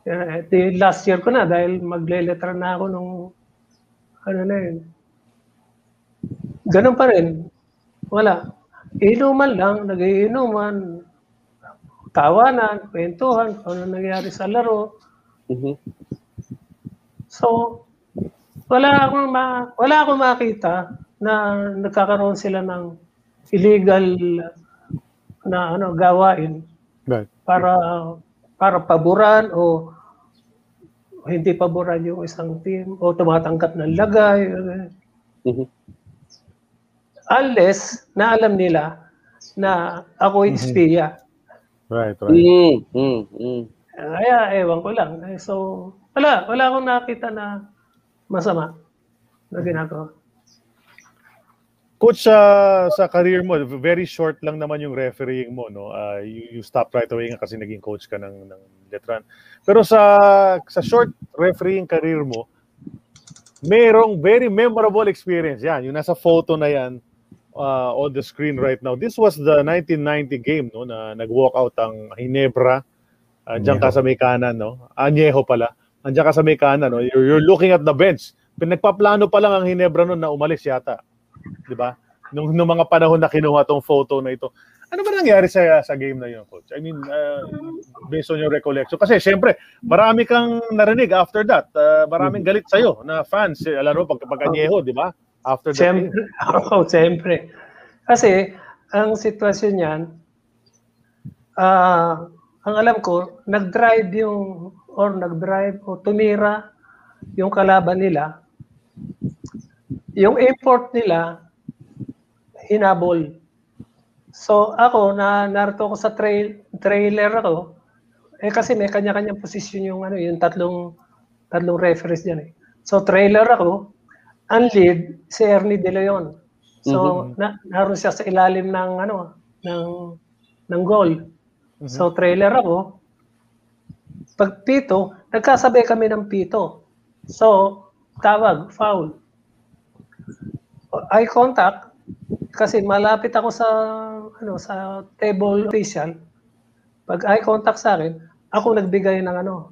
eh, di last year ko na dahil magle-letter na ako nung ano na yun. Ganun pa rin. Wala. Inuman lang, nagiinuman, tawanan, kwentuhan, kung ano nangyari sa laro. Mhm. So, wala akong ma wala akong makita na nagkakaroon sila ng illegal na ano gawain Right. para para paboran o hindi paboran yung isang team o tumatanggap ng lagay. Mhm. Unless na alam nila na ako yung espiya. Right, right. Mm, mm, mm. Kaya ewan ko lang. Eh, So, wala. Wala akong nakita na masama na ginagawa. Coach, sa sa career mo, very short lang naman yung refereeing mo, no? Uh, you, you stopped right away nga kasi naging coach ka ng, ng Letran. Pero sa sa short refereeing career mo, merong very memorable experience. Yan, yung nasa photo na yan uh, on the screen right now. This was the 1990 game, no? Na nag-walk out ang Hinebra. Uh, diyan ka sa may kanan, no? Añejo pala. Andiyan ka sa may kanan, no? You're, you're looking at the bench. Pinagpaplano pa lang ang Hinebra noon na umalis yata. 'di ba? Nung, nung mga panahon na kinuha tong photo na ito. Ano ba nangyari sa sa game na yun, coach? I mean, uh, based on your recollection. Kasi syempre, marami kang narinig after that. Uh, maraming galit sa na fans. Eh, Alam mo, pag, pag Añejo, di ba? After that. game. Siyempre. (laughs) Oo, siyempre. Kasi, ang sitwasyon niyan, ah, ang alam ko, nag-drive yung, or nag-drive o tumira yung kalaban nila. Yung import nila, hinabol. So ako, na narito ako sa trail, trailer ako, eh kasi may kanya-kanyang posisyon yung ano, yung tatlong tatlong referees diyan eh. So trailer ako, ang lead si Ernie De Leon. So na, naroon siya sa ilalim ng ano, ng ng goal. So trailer ako. Pag pito, nagkasabay kami ng pito. So tawag, foul. Eye contact kasi malapit ako sa ano sa table official. Pag eye contact sa akin, ako nagbigay ng ano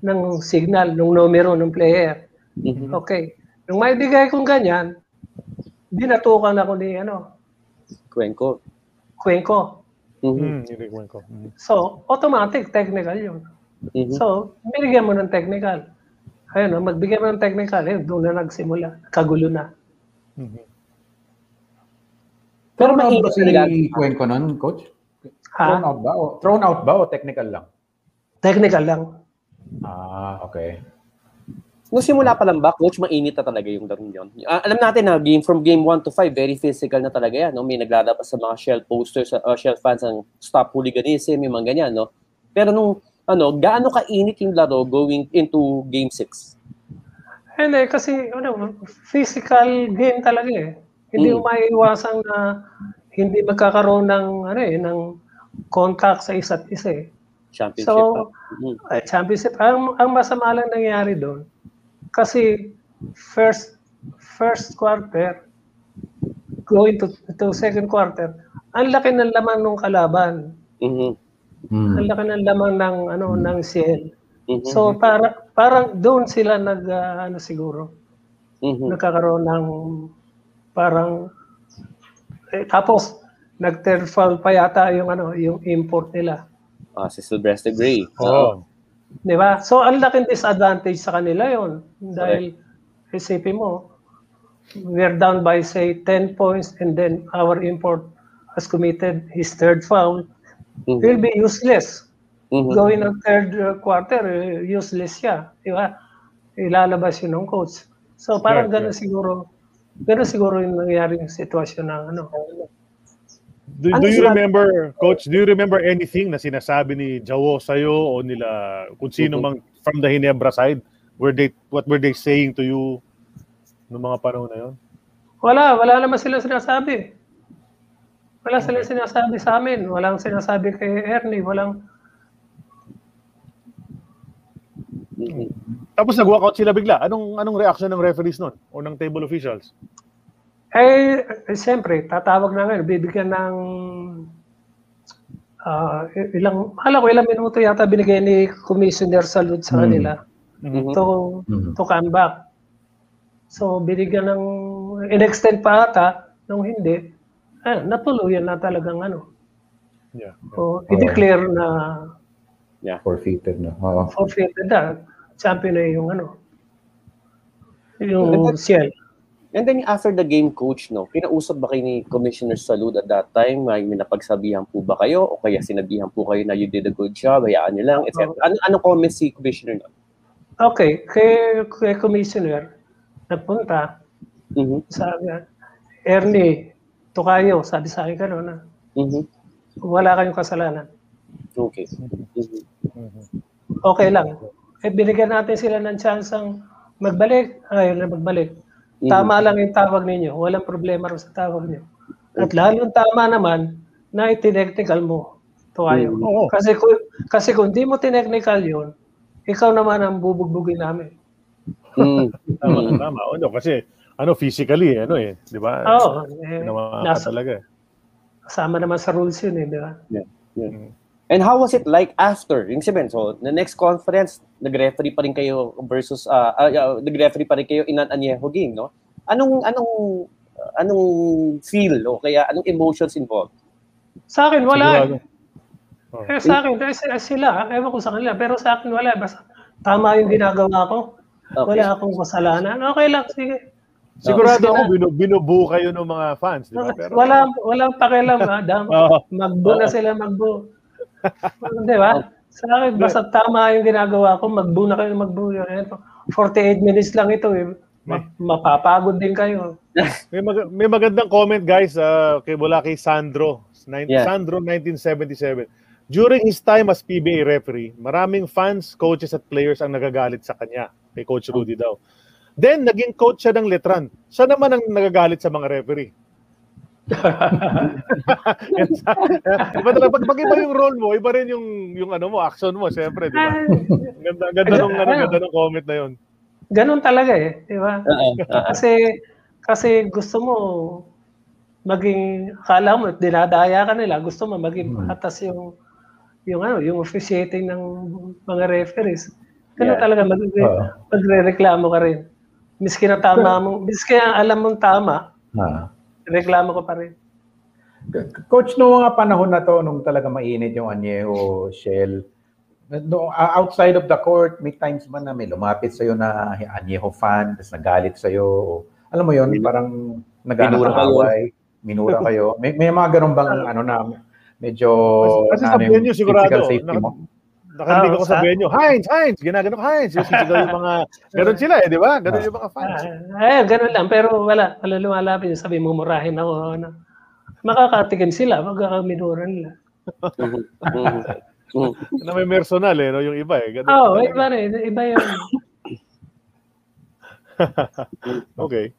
ng signal ng numero ng player. Mhm. Okay. Nung may bigay kong ganyan, binatukan ako ni ano, Kwenko. Cuenco. Mhm. Hmm, ko. Hmm. So, automatic, technical yun. Mhm. So, binigyan mo ng technical. Ayun, oh, magbigay mo ng technical, eh, doon na nagsimula. Kagulo na. Pero Pero mainit ba si. Cuenco nun, coach? Ha? Thrown out ba? O, thrown out ba o technical lang? Technical lang. Ah, okay. Nung simula pa lang ba, coach, mainit na talaga yung laro yun. Ah, alam natin na game from game 1 to 5, very physical na talaga yan. No? May naglalabas sa mga shell posters, uh, shell fans ang stop hooliganism, yung mga ganyan. No? Pero nung, ano, gaano kainit yung laro going into game 6? Hindi, kasi ano, physical game talaga eh. Hindi Mm. maiiwasan na hindi magkakaroon ng ano eh, ng contact sa isa't isa eh. Championship. So. Mhm. ay, championship, ang, ang masama lang nangyari doon, kasi first first quarter, going to, to second quarter, ang laki ng laman ng kalaban. Mhm. Hmm. Ang laki ng laman ng ano ng CL. Mhm. So para parang doon sila nag ah, ano siguro Mhm. nagkakaroon ng parang eh, tapos nag third foul pa yata yung ano yung import nila. Ah, si Sylvester Gray. Oh. Di ba? So, ang laking disadvantage sa kanila yon Dahil, isipin mo, we're down by, say, 10 points and then our import has committed his third foul. Mhm. Will be useless. Mhm. Going ng third uh, quarter, uh, useless siya. Di ba? Ilalabas yun ng coach. So, parang Right, gano'n siguro, gano'n siguro yung nangyari yung sitwasyon ng ano. Do, Ano do you remember, Coach, do you remember anything na sinasabi ni Jawo sa'yo o nila, kung sino Mhm. mang from the Hinebra side? Were they, what were they saying to you noong mga panahon na yun? Wala, wala naman sila sinasabi. Wala sila sinasabi sa amin. Walang sinasabi kay Ernie. Walang, Mhm. Tapos nag-walkout sila bigla. Anong anong reaction ng referees nun? O ng table officials? Eh, eh siyempre, tatawag na ngayon, bibigyan ng ah, ilang, hala ko ilang minuto yata binigay ni Commissioner Salud sa Hmm. kanila Mhm. to, Mhm. to come back. So, binigyan ng, in-extend pa ata, nung hindi, eh, natuluyan na talagang ano. Yeah. So, i-declare na Forfeited na. Oo. forfeited na. Champion na yung ano. Yung Ciel. And then after the game coach, no, kinausap ba kayo ni Commissioner Salud at that time? May, may napagsabihan po ba kayo? O kaya sinabihan po kayo na you did a good job, hayaan niyo lang, etc. Ano, ano comment si Commissioner nun? Okay, kay, kay Commissioner, nagpunta, Mhm. sabi niya, Ernie, Tukayo, sabi sa akin gano'n na, Mhm. wala kayong kasalanan. Okay. Mhm. Okay lang. Eh, binigyan natin sila ng chance ang magbalik. Ayaw na magbalik. Tama lang yung tawag ninyo. Walang problema rin sa tawag niyo. At lalong tama naman na itinechnical mo. Tukayo. Oo. Kasi, kung, kasi kung di mo tinechnical yun, ikaw naman ang bubugbugin namin. Mm. (laughs) Tama, Mm. tama. O, no, kasi, ano, physically, ano eh, di ba? Oo. Eh, Ginawa ka nasa, talaga eh. kasama naman sa rules yun eh, di ba? And how was it like after? Yung sabihin, so, the next conference, nag-referee pa rin kayo versus, uh, uh, uh, nag-referee pa rin kayo in an Añejo game, no? Anong, anong, uh, anong feel, o kaya anong emotions involved? Sa akin, wala. Sigurado. Eh, sa akin, eh, sila, sila, ewan ko sa kanila, pero sa akin wala. Basta tama yung ginagawa ko. Okay. Wala akong kasalanan. Okay lang, sige. Sigurado ako, binu, binubu kayo ng mga fans, di ba? Pero, Wala, walang pakialam, madam. (laughs) Oo. Magbo na sila, magbo. (laughs) Di ba? Sa akin, basta tama yung ginagawa ko, magbo na kayo, magbo. Ito, 48 minutes lang ito eh. Ma- mapapagod din kayo. (laughs) May, mag- may magandang comment guys uh, kay mula kay Sandro. Nin- Yeah. Sandro 1977. During his time as PBA referee, maraming fans, coaches at players ang nagagalit sa kanya. Kay Coach Rudy daw. Then, naging coach siya ng Letran. Siya naman ang nagagalit sa mga referee. Iba talaga, pag, pag iba yung role mo, iba rin yung, yung ano mo, action mo, syempre, di ba? Ang Ganda, ganda, nung, ano, ganda nung comment na yun. Ganon talaga eh, di ba? Kasi kasi gusto mo maging akala mo dinadaya ka nila, gusto mo maging patas yung yung ano, yung officiating ng mga referees. Ganun Yeah. talaga mag Oo. magrereklamo ka rin. Miski na tama mo, miski alam mong tama, Ah. Reklamo ka pa rin. Coach, noong mga panahon na to, nung talaga mainit yung Añejo, Shell, no, uh, outside of the court, may times ba na may lumapit sa'yo na Añejo fan, tapos nagalit sa'yo, o, alam mo yun, parang nagana Minura ng away, minura kayo. May, may mga ganun bang, (laughs) ano na, medyo, Kasi ano sa yung venue, sigurado, mo? Nakarinig Ah, ako sa sa- venue, Heinz, Heinz, ginagano Heinz. Yung yung mga, (laughs) ganun sila eh, di ba? Ganun yung mga fans. Ah, eh, ganun lang. Pero wala. Wala lumalapit. yung Sabi mo, murahin ako. Ano. Makakatikim sila. Magkakaminura nila. (laughs) Na may personal eh, no? yung iba eh. Ganun Oo, oh, talaga. iba rin. Iba yun. (laughs) Okay.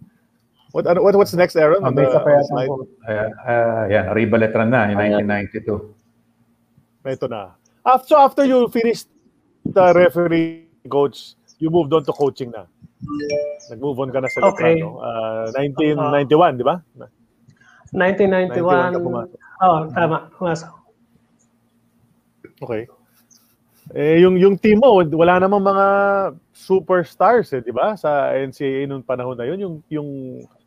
What, ano, what what's next, Aaron? Ah, On may the, yata slide? po. Uh, uh, yan, Arriba Letran na, yung Ayan. 1992. Ito na. After, so after you finished the referee coach, you moved on to coaching na. Nag-move on ka na sa Okay. Uh, 1991, di ba? 91 ka 1991. pumasok. Oo, oh, tama. Pumasok. Okay. Eh, yung yung team mo, wala namang mga superstars eh, di ba? Sa NCAA nung panahon na yun, yung yung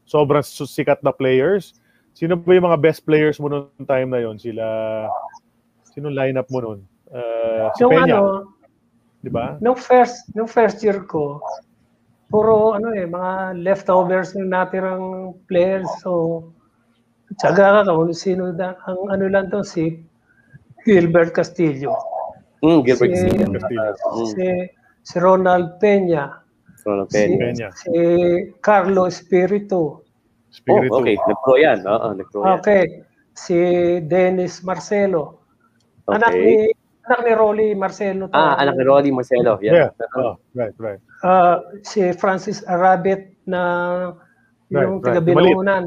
sobrang sikat na players. Sino ba yung mga best players mo nung time na yun? Sila Sino lineup mo nun? Uh, si Yung Peña, ano, di ba? nung first, nung first year ko, puro ano eh, mga leftovers ng natirang players. So, tsaga ka kung sino da, ang ano lang to, si Gilbert Castillo. Mm, Gilbert Si- Castillo. Castillo. Mm, Si, si Ronald Peña. Ronald Si, Peña. Peña. si Carlo Espiritu. Spiritu. Oh, okay. Nag-pro yan. Oo, nag-pro yan. Okay. Si Dennis Marcelo. Anak Okay. ni anak ni Rolly Marcelo. to. Ah, anak ni Rolly Marcelo. Yeah. Yeah. Oh, right, right. Ah, si Francis Arabet na yung Right, right. taga Binunan.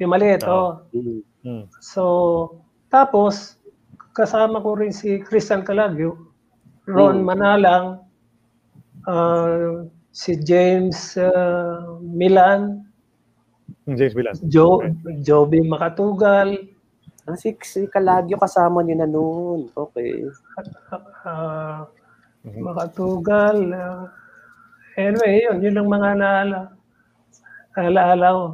Yung maliit, Oo. oh. Mm. Hmm. So, tapos, kasama ko rin si Christian Calagyo, Ron Mm. Manalang, ah, si James ah, Milan, James Villan. Jo, Joby Makatugal, Ah, si, si Calagio kasama niyo na noon. Okay. ah, (laughs) Mhm. Makatugal. ah, anyway, yun, yun ang mga naala. Alaala ko.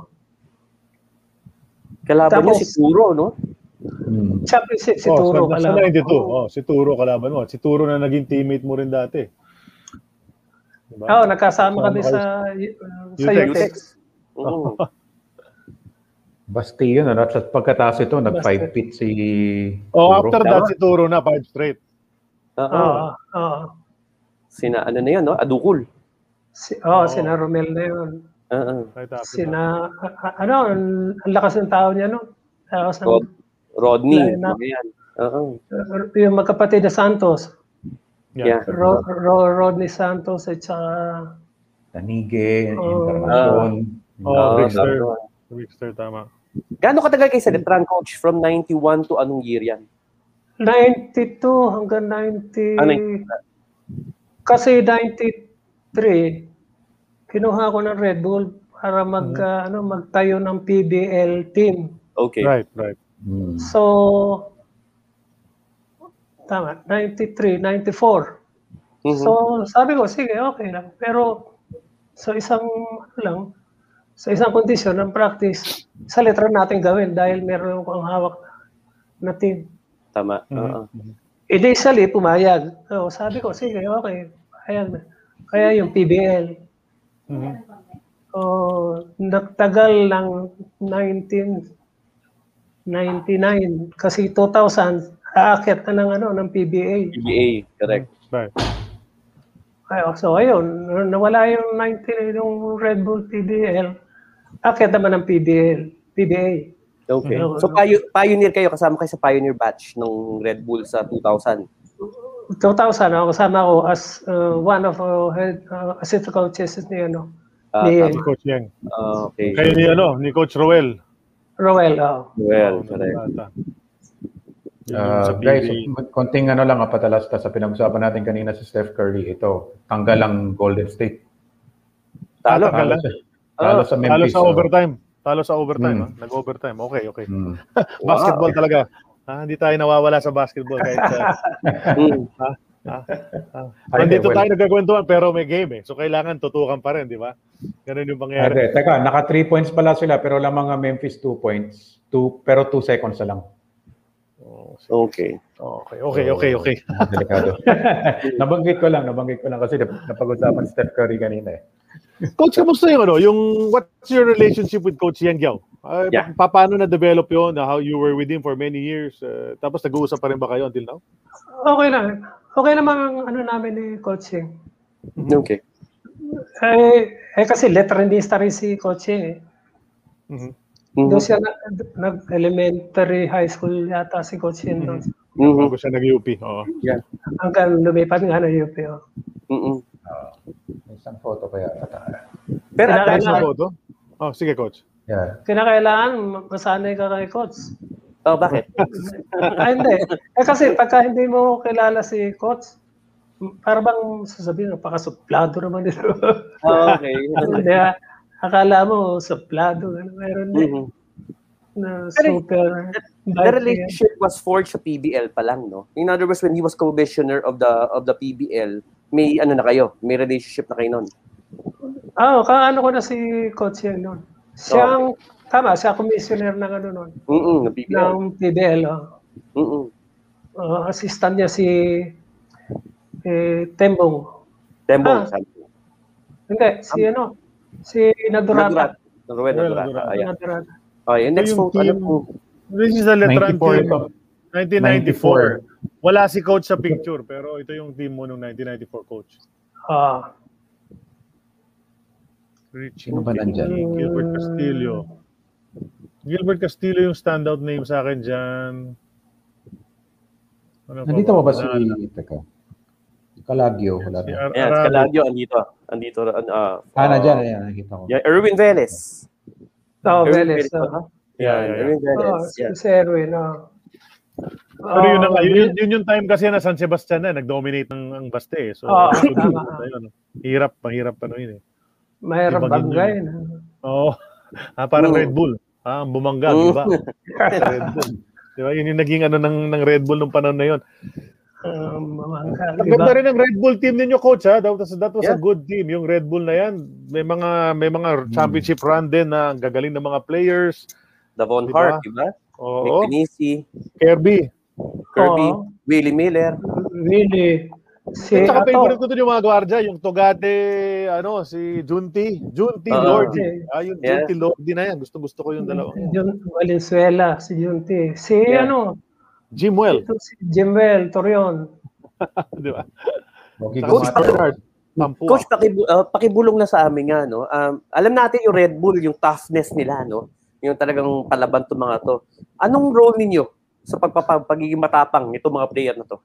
Kalaban niyo Tapos- si Turo, no? Hmm. Siyempre si, si oh, Turo sa, sa kalaban 92. ko. Oh, si Turo kalaban mo. Si Turo na naging teammate mo rin dati. Diba? Oo, nagkasama kami Kasama sa uh, sa Utex. Utex. Oo. (laughs) Basti yun, ano? At pagkatapos ito, nag Basti. five feet si Oh, Turo. after that, si Turo na, five straight. Oo. Oo. Oo. Sina, ano na yun, no? Adukul. Si, oh, Oo. sina Romel na yun. Oo. Right after that. Sina, a- a- ano, ang, ang lakas ng tao niya, no? Tapos ang, Rod, Rodney. Line up. mga yan. Oo. yung magkapatid na Santos, Yeah. Ro, Ro, Rodney Santos at saka, Tanige, Oh. Internacion. Oh, Oo, Rickster. tama. Rickster, tama. Gaano katagal kayo sa Letran, coach? From 91 to anong year yan? 92 hanggang 90. Ah, 90. Kasi 93, kinuha ko ng Red Bull para mag, Mm-hmm. ah, ano, magtayo ng PBL team. Okay. Right, right. Hmm. So, tama, 93, 94. Mhm. So, sabi ko, sige, okay lang. Pero, sa isang, ano lang, sa isang kondisyon ng practice, sa letra natin gawin dahil meron akong hawak na team. Tama. Mhm. Oo. Initially, pumayag. So, sabi ko, sige, okay. Pumayag na. Kaya yung PBL. Mhm. So, nagtagal ng 1999 kasi 2000 aakyat na ng ano ng PBA. PBA, correct. Right. Ay, so ayun, nawala yung 19 yung Red Bull PBL. Aakyat naman ng PBL, PBA. Okay. Mhm. So, pio- pioneer kayo, kasama kayo sa pioneer batch ng Red Bull sa 2000. 2000 ako kasama ko as uh, one of uh, head uh, assistant coaches ni ano Ah, ni Si Coach Yang. Ah, okay. Kayo ni, ano, ni Coach Roel. Roel. Oh. Oh, correct. Ah, sa guys, konting ano lang, patalasta sa pinag-usapan natin kanina si Steph Curry. Ito, tanggal ang Golden State. Talo. Talo. Talo sa, talo sa Talo Memphis. sa oh. overtime. Talo sa overtime. Ah. Nag-overtime. Okay, okay. Hmm. (laughs) Basketball talaga. Ah, hindi tayo nawawala sa basketball kahit sa Mm. Ay, Nandito well. tayo nagkakwentuhan pero may game eh. So kailangan tutukan pa rin, di ba? Ganun yung Ade, pangyayari. teka, naka 3 points pala sila pero lamang ang Memphis 2 points. Two, pero 2 seconds na lang. Okay. Okay, okay, okay, okay. (laughs) Delikado. (laughs) nabanggit ko lang, nabanggit ko lang kasi nap- napag-usapan si Steph Curry kanina eh. Coach, kamusta yung ano? Yung what's your relationship with Coach Yang Giao? Uh, Yeah. pa- paano na-develop yun? How you were with him for many years? Uh, tapos nag-uusap pa rin ba kayo until now? Okay lang. Okay naman ang ano namin ni coaching. Okay. Eh, eh kasi letterindista rin si coaching eh. Mhm. Mhm. Doon siya na, nag-elementary high school yata si Coach Yin doon. Mhm. Bago siya nag-UP. Oo. Hanggang lumipat nga ng UP. Oh. Mhm. May isang photo kaya. Pero at po ito? Oh, sige, Coach. Yeah. Kinakailangan masanay ka kay Coach. Oh, bakit? (laughs) Ay, hindi. Eh kasi pagka hindi mo kilala si Coach, para bang sasabihin, napakasuplado naman dito. Oh, okay. (laughs) hindi ah. Akala mo, suplado. Ano, meron din Mhm. na super. The relationship was forged sa PBL pa lang, no? In other words, when he was commissioner of the of the PBL, may ano na kayo, may relationship na kayo noon. Ah, oh, kaano ko na si Coach Yan noon. Siyang, tama, siya commissioner ng ano noon. Mm ng PBL. ng PBL. Oh. Mm Uh, assistant niya si eh, Tembong. Tembong, Ah. sabi. Hindi, si ano? Si Nadurata. Nadurat. Ruel Ruel Nadurata. Nadurata. Ayan. Nadurata. Okay, next yung photo. Ano team- po? This is a Letran 94 team. ito. 1994. Wala si coach sa picture, pero ito yung team mo nung 1994 coach. Ah, Richie Sino ba nandyan? Gilbert Castillo. Gilbert Castillo yung standout name sa akin dyan. Ano pa Nandito ba ba si... Teka. Si na. Ar- Arado. Calagyo, andito. Andito. Uh, Ah, nandyan. Ayan, nakikita ko. Yeah, Erwin Velez. oh, Erwin Veles. ba? Oh. Yeah, yeah, yeah. Erwin Oh, Velez. si, Yeah. si Erwin. Oh. Pero yun, ang, Oh, yun, yun yung time kasi na San Sebastian na, nag-dominate ng ang Baste eh. So, tama. ayun, hirap, mahirap pa yun eh. Mahirap bangga yun yun. Oo. (laughs) Ah, parang Mm. Red Bull. Ah, bumangga, di ba? Red Bull. Di ba? Yun yung naging ano ng, ng Red Bull nung panahon na yun. Um, mga- Ang diba? ganda rin ng Red Bull team ninyo, coach, ha? That was, that was a Yeah. good team. Yung Red Bull na yan, may mga may mga championship run din na ang gagaling ng mga players. Davon Diba? Hart, di ba? Oo. Nick Kirby. Kirby, Oo. Willie Miller. Really. Si At saka ato, favorite ko doon yung mga gwardiya, yung Togate, ano, si Junti. Junti Oo. Lordi. Ah, yung Yeah. Junti Lordi na yan. Gusto gusto ko yung dalawa. Jun Valenzuela, si Junti. Si Yeah. ano, Jimwell. ito si Jimwell Torion. (laughs) Di ba? Okay, Coach Coach, Bernard. Pampua. Coach, pakibu- uh, pakibulong na sa amin nga, no? Um, alam natin yung Red Bull, yung toughness nila, no? Yung talagang palaban to mga to. Anong role ninyo sa pagpapa- pagiging matapang nito mga player na to?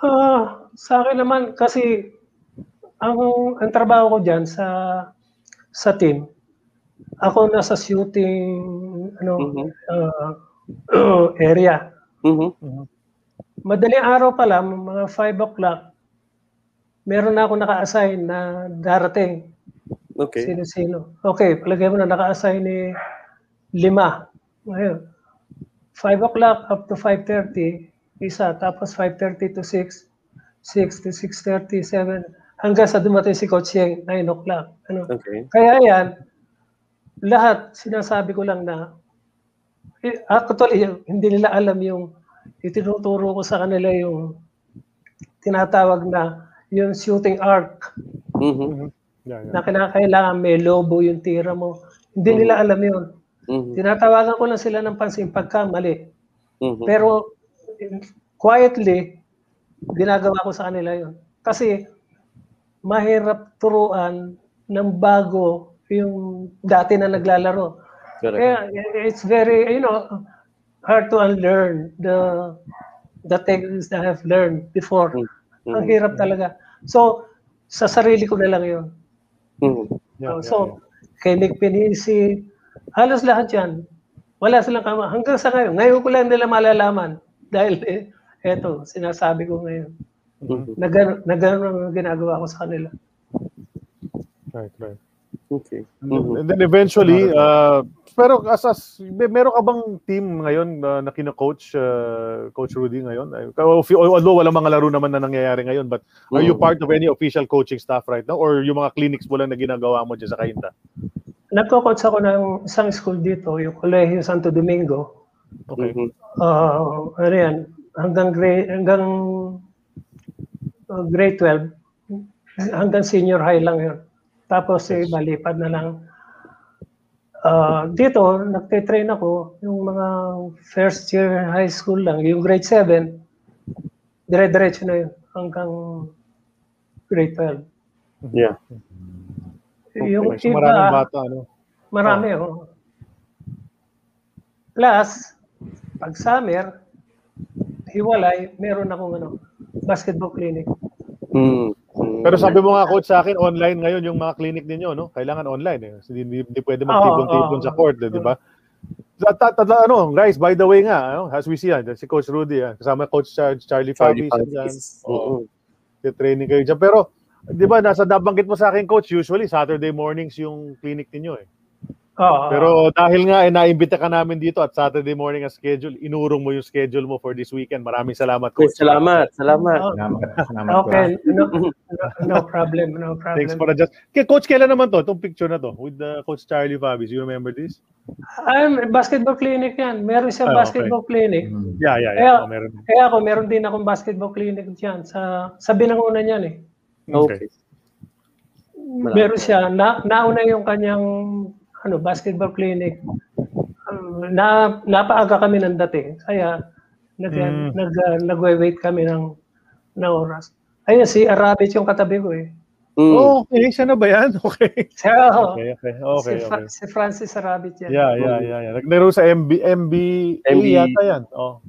Ah, sa akin naman kasi ang ang trabaho ko diyan sa sa team. Ako nasa shooting ano Mhm. ah, (clears throat) area. Mhm. Madaling araw pa lang, mga 5 o'clock, meron na ako naka-assign na darating. Okay. Sino-sino. Okay, palagay mo na naka-assign ni lima. Ngayon, 5 o'clock up to 5.30, isa. Tapos 5.30 to 6, 6 to 6.30, 7, hanggang sa dumating si Coach Yeng, 9 o'clock. Ano? Okay. Kaya yan, lahat sinasabi ko lang na eh, actually hindi nila alam yung itinuturo ko sa kanila yung tinatawag na yung shooting arc Mhm. Yeah, yeah. na kinakailangan may lobo yung tira mo. Hindi nila alam yun. Mhm. Tinatawagan ko lang sila ng pansin pagka mali. Mhm. Pero quietly, ginagawa ko sa kanila yun. Kasi mahirap turuan ng bago yung dati na naglalaro. Correct. Kaya it's very, you know, hard to unlearn the the techniques that I have learned before. Mhm. Ang hirap talaga. So, sa sarili ko na lang yun. Mhm. Yeah, yeah, so, kay Nick Pinisi, halos lahat yan. Wala silang kama. Hanggang sa ngayon. Ngayon ko lang nila malalaman. Dahil, eh, eto, sinasabi ko ngayon. Mhm. Gano'n na gano'n ang ginagawa ko sa kanila. Right, right. Okay. And then eventually, uh, pero as, as may, meron ka bang team ngayon uh, na kina-coach, uh, Coach Rudy ngayon? Ay, Although walang mga laro naman na nangyayari ngayon, but are you Mhm. part of any official coaching staff right now? Or yung mga clinics mo lang na ginagawa mo dyan sa Kainta? Nagko-coach ako ng isang school dito, yung Colegio Santo Domingo. Okay. Mhm. Uh, ano yan, hanggang grade, hanggang uh, grade 12, hanggang senior high lang yun. Tapos eh, malipad na lang. Uh, dito, nagte-train ako, yung mga first year high school lang, yung grade 7, dire-diretso na yun hanggang grade 12. Yeah. Yung Okay, so iba, maraming bata, ano? Marami, oh. Plus, pag summer, hiwalay, meron akong ano, basketball clinic. Mhm. Pero sabi mo nga, Coach, sa akin, online ngayon yung mga clinic ninyo, no? Kailangan online, eh. Kasi Hindi, hindi pwede magtipon-tipon sa court, eh, di ba? Ta- ta- ta- ano, guys, by the way nga, ano, as we see, ah, si Coach Rudy, ah, kasama Coach Char- Charlie, Charlie Fabi, dyan. Fabis. Oo. Mhm. training kayo dyan. Pero, di ba, nasa nabanggit mo sa akin, Coach, usually Saturday mornings yung clinic ninyo eh. Pero dahil nga, eh, naimbita ka namin dito at Saturday morning ang schedule, inurong mo yung schedule mo for this weekend. Maraming salamat, Okay, Coach. salamat. Salamat. Oh, Salamat. Salamat okay, no, no, no problem, no problem. Thanks for adjust. Kay Coach, kailan naman to? Itong picture na to with the Coach Charlie Fabis. You remember this? I'm basketball clinic yan. Meron siyang Ah, okay. basketball clinic. Mhm. Yeah, yeah, yeah. Kaya, Oh, meron. kaya ako, meron din akong basketball clinic dyan. Sa, sa binangunan yan eh. Okay. Meron siya, na, nauna yung kanyang ano, basketball clinic. Um, na, napaaga kami ng dating. Kaya nag, Mm. nag, uh, nagwe-wait kami ng, ng oras. Ayun, si Arabit yung katabi ko eh. Mhm. Oh, okay. Siya na ba yan? (laughs) Okay. So, Okay, okay. Okay, si, Fra- okay. si Francis Arabit yan. Yeah, yeah, yeah. yeah. Naglaro sa MB, MBA MB. yata yan. Oh.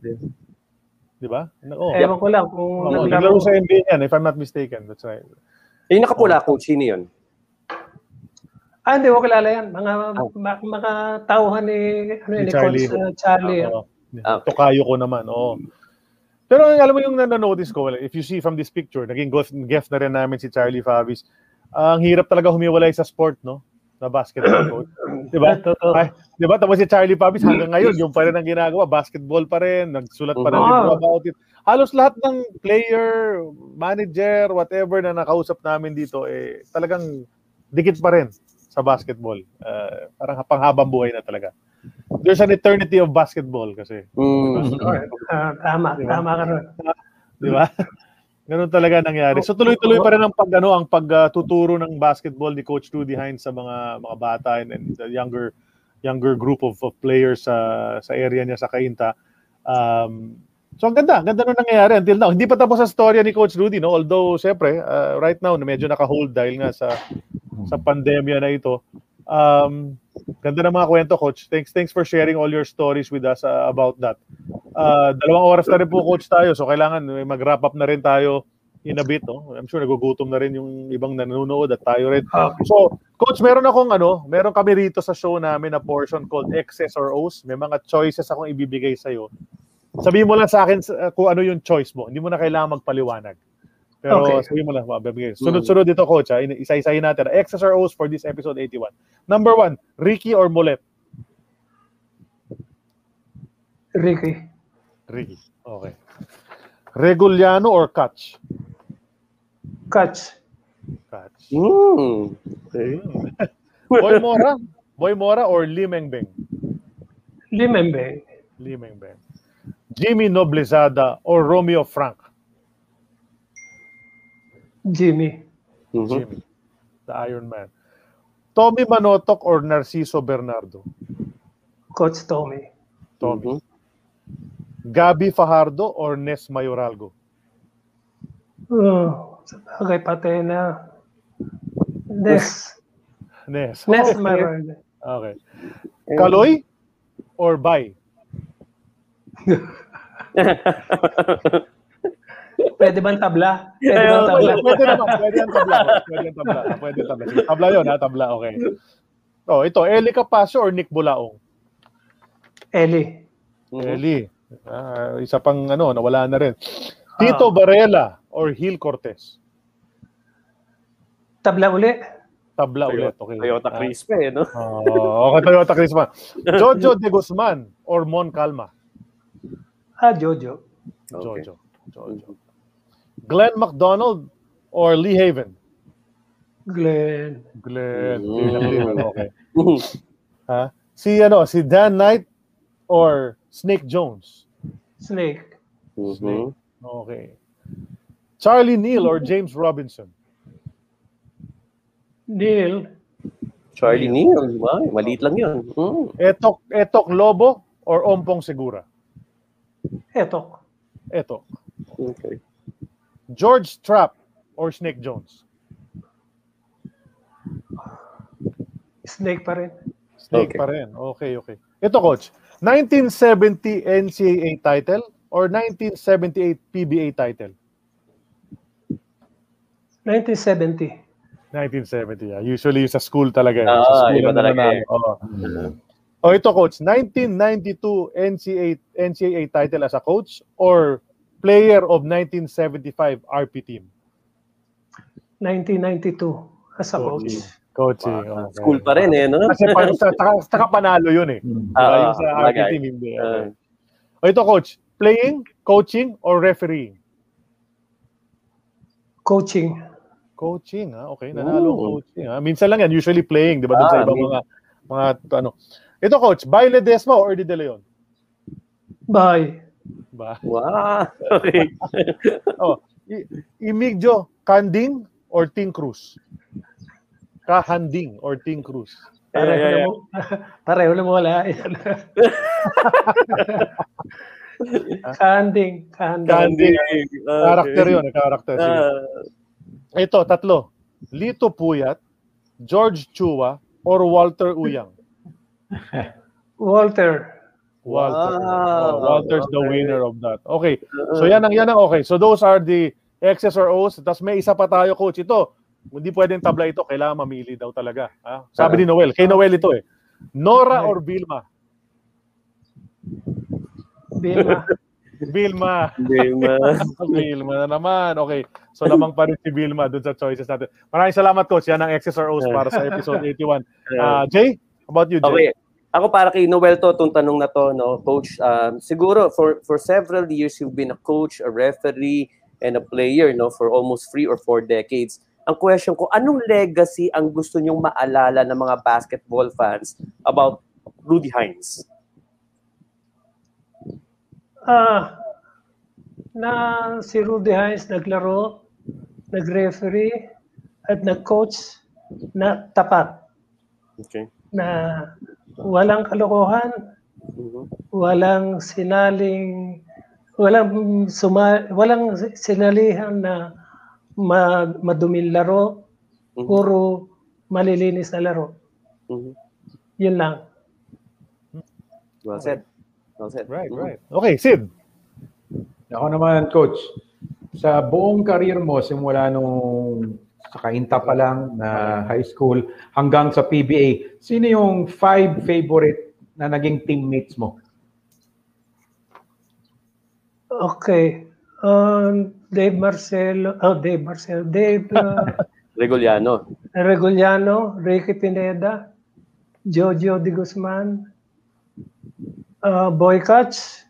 Di ba? Oh. Ewan ko lang kung Oo, naglaro. naglaro sa NBA yan, if I'm not mistaken. That's right. Yung nakapula, coach, sino yun? Ah, hindi ko kilala yan. Mga, ma- mga tauhan ni, ano, Ni ni Charlie. Coach uh, Charlie. Oo. Ah, okay. Tokayo ko naman, oo. Pero alam mo yung nanonotice ko, if you see from this picture, naging guest na rin namin si Charlie Favis. ang hirap talaga humiwalay sa sport, no? na basketball coach. (coughs) Di ba? Totoo. Ay, di ba? Tapos si Charlie Pabis hanggang ngayon, yung pa rin ang ginagawa, basketball pa rin, nagsulat pa ng Oo. libro about it. Halos lahat ng player, manager, whatever na nakausap namin dito, eh, talagang dikit pa rin sa basketball. Uh, parang panghabang buhay na talaga. There's an eternity of basketball kasi. Mm. Ah, tama, Diba? tama ka ron. Di ba? (laughs) Ganun talaga nangyari. So tuloy-tuloy pa rin ang pag ano, ang pagtuturo ng basketball ni Coach Rudy Hines sa mga mga bata and, and the younger younger group of, of players sa sa area niya sa Cainta. Um, so ang ganda, ang ganda nung nangyayari until now. Hindi pa tapos ang storya ni Coach Rudy, no? Although syempre, uh, right now medyo naka-hold dahil nga sa sa pandemya na ito. Um, ganda ng mga kwento, Coach. Thanks, thanks for sharing all your stories with us uh, about that. Uh, dalawang oras na rin po, Coach, tayo. So, kailangan eh, mag-wrap up na rin tayo in a bit. No? I'm sure nagugutom na rin yung ibang nanonood at tayo rin. Okay. So, Coach, meron akong ano, meron kami rito sa show namin na portion called X's or O's. May mga choices akong ibibigay sa'yo. Sabihin mo lang sa akin uh, kung ano yung choice mo. Hindi mo na kailangan magpaliwanag. Pero Okay. sabihin mo lang, mabibigay. Sunod-sunod dito, Coach. Ha? Isa-isahin natin. X's or O's for this episode 81. Number one, Ricky or Mulet? Ricky. Ricky. Okay. Reguliano or Catch? Catch. Catch. Mm. Okay. (laughs) Boy Mora? Boy Mora or Limengbeng? Limembe. Limengbeng. Jimmy Noblezada or Romeo Frank? Jimmy. Mhm. Jimmy. The Iron Man. Tommy Manotok or Narciso Bernardo? Coach Tommy. Tommy. Mhm. Gabi Fajardo or Nes Mayoralgo? Oh, sa bagay pati na. Nes. (laughs) Nes. Nes Okay. Marag. Okay. Kaloy or Bay? (laughs) Pwede ba ang tabla? Pwede ba ang tabla? Pwede naman, pwede ang tabla. Pwede ang tabla. Pwede ang tabla. Sige, tabla yun, ha? Tabla, okay. Oh, ito, Eli Capasio or Nick Bulaong? Eli. Mhm. Eli. Ah, isa pang ano, nawala na rin. Tito Varela or Gil Cortez? Tabla uli. Tabla ulit, okay. Toyota Ah, Crispe, no? Oh, okay, Toyota Crispa. Jojo de Guzman or Mon Calma? Ah, Jojo. Okay. Jojo. Jojo. Glenn McDonald or Lee Haven? Glenn. Glenn. Mm. Okay. Ha? Si ano, si Dan Knight or Snake Jones? Snake. Mhm. Okay. Charlie Neal or James Robinson? Neil. Charlie Neal, wow, maliit lang yun. Mm. Etok Etok Lobo or Ompong Segura? Etok. Etok. Okay. George Trapp or Snake Jones? Snake pa rin. Snake Okay. pa rin. Okay, okay. Ito coach, 1970 NCAA title or 1978 PBA title? 1970. 1970. Yeah. Usually sa school talaga. eh. Ah, sa school iba ang talaga nanalo. eh. Oo. Oh, ito coach, 1992 NCAA NCAA title as a coach or player of 1975 RP team? 1992 as a coach. Coaching. okay. School pa rin eh, no? Kasi pa, sa, (laughs) saka panalo yun eh. Diba? Ah, yung sa RP bagay. team, hindi. Okay. Ah. O ito coach, playing, coaching, or refereeing? Coaching. Coaching, ha? Okay, nanalo ang Ooh. coaching, ha? Minsan lang yan, usually playing, di ba? Doon sa Ah, ibang mga, mga, ano. Ito, coach, Baile Desma or Erdi De Leon? Bye. Ba? Wow. (laughs) Okay. Oh, Imigdio, Kanding or Ting Cruz? Kahanding or Ting Cruz? Pareho Yeah, yeah, na mo. (laughs) Pareho na mo wala. (laughs) Kanding. Kanding. Kanding. Okay. Character yun, eh, character. Sige. Ah, Ito, tatlo. Lito Puyat, George Chua, or Walter Uyang? Walter. Walter. Wow. Oh, Walter's the Okay. winner of that. Okay. So yan ang yan ang okay. So those are the X's or O's. Tapos may isa pa tayo, coach. Ito, hindi pwedeng tabla ito. Kailangan mamili daw talaga. Ha? Sabi ni Noel. Kay Noel ito eh. Nora or Vilma? Vilma. (laughs) Vilma. Vilma. (laughs) Vilma na naman. Okay. So lamang pa rin si Vilma dun sa choices natin. Maraming salamat, Coach. Yan ang X's or O's para sa episode (laughs) 81. Uh, Jay, about you, Jay? Okay. Ako para kay Noel to, itong tanong na to, no, coach, um, siguro for for several years you've been a coach, a referee, and a player, no, for almost three or four decades. Ang question ko, anong legacy ang gusto nyong maalala ng mga basketball fans about Rudy Hines? Ah, na si Rudy Hines naglaro, nag-referee, at nag-coach na tapat. Okay. Na walang kalokohan, Mhm. walang sinaling walang suma, walang sinalihan na ma, maduming laro, Mhm. puro malilinis na laro. Mhm. Yun lang. Well said. Well said. Right, Mhm. right. Okay, Sid. Ako naman, coach, sa buong career mo, simula nung sa kainta pa lang na high school hanggang sa PBA, sino yung five favorite na naging teammates mo? Okay. Um, Dave Marcelo, oh, Dave Marcelo, Dave uh, (laughs) Reguliano. Reguliano, Ricky Pineda, Jojo Di Guzman, uh, Boy Catch,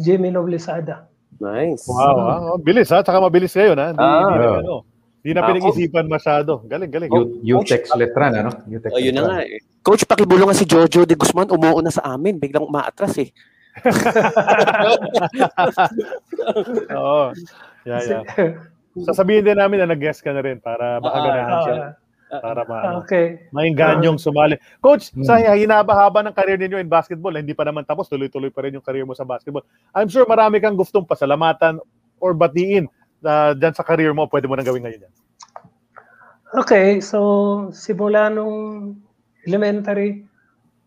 Jimmy Noblisada. Nice. Wow, ah. Oh, bilis ha. Tsaka mabilis ngayon ha. Di, Ah. di na, ano, di na Ah, pinag-isipan masyado. Galing, galing. U- Utex Letran, ano? Utex Oh, yun na nga eh. Coach, pakibulong nga si Jojo de Guzman, umuuna sa amin. Biglang umaatras eh. (laughs) Oo. Yeah, yeah. Sasabihin din namin na nag-guest ka na rin para makaganahan siya. Para ma Ah, okay. mainganyong sumali. Coach, Hmm. sa hinaba-haba ng career ninyo in basketball, hindi pa naman tapos, tuloy-tuloy pa rin yung career mo sa basketball. I'm sure marami kang gustong pasalamatan or batiin na dyan sa career mo, pwede mo nang gawin ngayon yan. Okay, so simula nung elementary,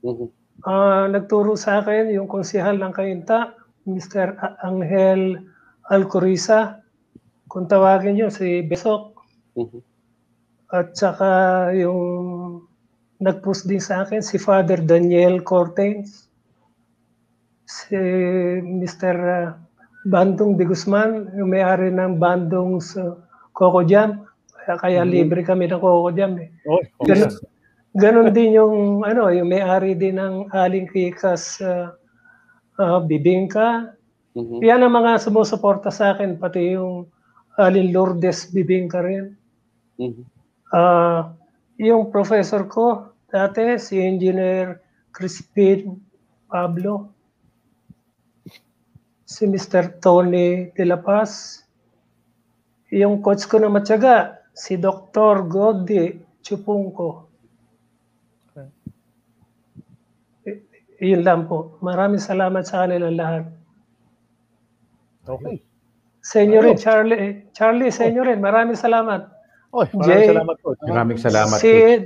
Mhm. ah, nagturo sa akin yung konsihal ng Kainta, Mr. Angel Alcoriza, kung tawagin yun, si Besok, Mhm. at saka yung nag-post din sa akin, si Father Daniel Cortez, si Mr. Bandong de Guzman, yung may-ari ng Bandong sa Coco Jam, kaya, kaya libre kami ng Coco Jam eh. Oh, okay. Ganon, ganon din yung ano, yung may-ari din ng Aling Kikas uh, Bibingka. Mhm. Yan ang mga sumusuporta sa akin, pati yung Aling Lourdes Bibingka rin. Mhm. Ah, yung professor ko dati, si Engineer Crispin Pablo. Si Mr. Tony De La Paz. Yung coach ko na matyaga, si Dr. Godi Chupungko. Y- yun lang po. Maraming salamat sa kanila lahat. Okay. Sa inyo rin, Ayun. Charlie. Charlie, sa inyo rin. Maraming salamat. Oy, maraming Jay. salamat, Coach. Maraming salamat. Sid,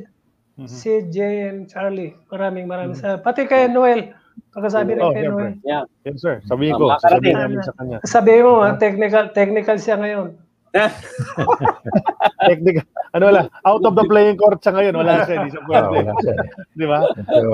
Mhm. Sid, Jay, and Charlie. Maraming maraming salamat. Pati kay Noel. Pagkasabi rin Oh, kay siyempre. Noel. Yeah. Yes, sir. Sabihin Ah, ko, sasabihin namin sa kanya. Sabi mo, ha, technical, technical siya ngayon. (laughs) Technical. Ano wala? Out of the playing court siya ngayon. Wala siya. Hindi siya (laughs) Ah, pwede. siya. Di ba? So,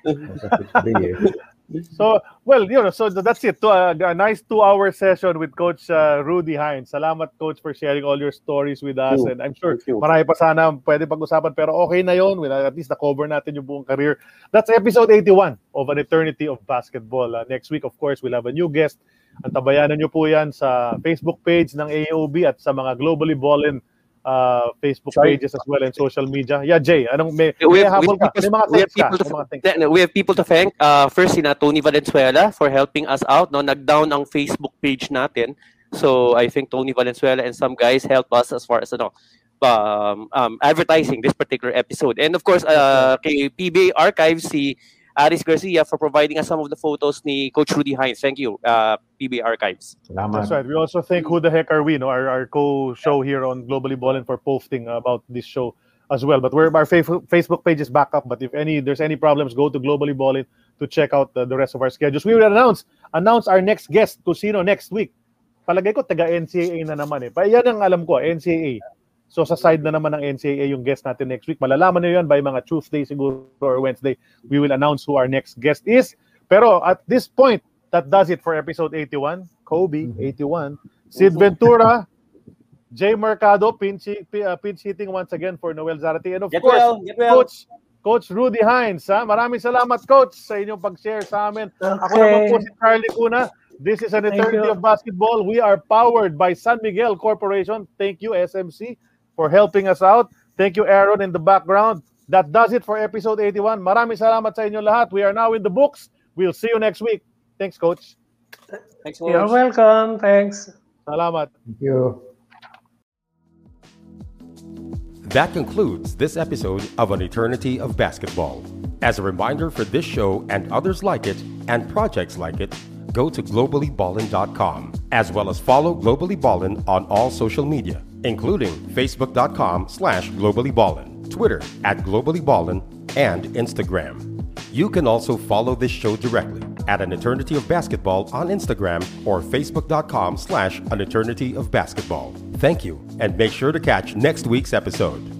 (laughs) So, well, you know, so that's it. Uh, a nice two-hour session with Coach uh, Rudy Hines. Salamat, Coach, for sharing all your stories with us. And I'm sure marami pa sana pwede pag-usapan. Pero okay na yon. With, at least na-cover natin yung buong career. That's episode 81 of An Eternity of Basketball. Uh, next week, of course, we'll have a new guest. Antabayanan nyo po yan sa Facebook page ng AOB at sa mga Globally Ballin uh, Facebook Sorry. pages as well and social media. Yeah, Jay, anong may, We may have, we, habol ka? have May people, mga we have ka? people to May mga thanks. Then, we have people to thank. Uh, first, sina Tony Valenzuela for helping us out. No, nag-down ang Facebook page natin. So I think Tony Valenzuela and some guys help us as far as ano, um, um, advertising this particular episode. And of course, uh, kay PBA Archives, si Aris Garcia for providing us some of the photos ni Coach Rudy Hines. Thank you, uh, PBA Archives. Salamat. That's right. We also thank Who the Heck Are We, no? our, our co-show here on Globally Ballin for posting about this show as well. But we're, our fa- Facebook page is back up. But if any there's any problems, go to Globally Ballin to check out the, the rest of our schedules. We will announce announce our next guest to sino next week. Palagay ko taga NCAA na naman eh. Pa yan ang alam ko, NCAA. So sa side na naman ng NCAA yung guest natin next week. Malalaman niyo yan by mga Tuesday siguro or Wednesday. We will announce who our next guest is. Pero at this point, that does it for episode 81. Kobe, 81. Sid Ventura, Jay Mercado, pinch, pi- uh, pinch hitting once again for Noel Zarate. And of Get course, well, get well. Coach Coach Rudy Hines. Ha? Maraming salamat, Coach, sa inyong pag-share sa amin. Ako Okay. naman po si Charlie Cuna. This is an eternity of basketball. We are powered by San Miguel Corporation. Thank you, SMC, for helping us out. Thank you, Aaron, in the background. That does it for episode 81. Maraming salamat sa inyo lahat. We are now in the books. We'll see you next week. Thanks, Coach. Thanks, You're welcome. Thanks. Salamat. Thank you. That concludes this episode of An Eternity of Basketball. As a reminder for this show and others like it and projects like it, go to globallyballin.com as well as follow Globally Ballin on all social media, including facebook.com slash globallyballin, Twitter at globallyballin, and Instagram. You can also follow this show directly at An Eternity of Basketball on Instagram or facebook.com slash An Eternity of Basketball. Thank you, and make sure to catch next week's episode.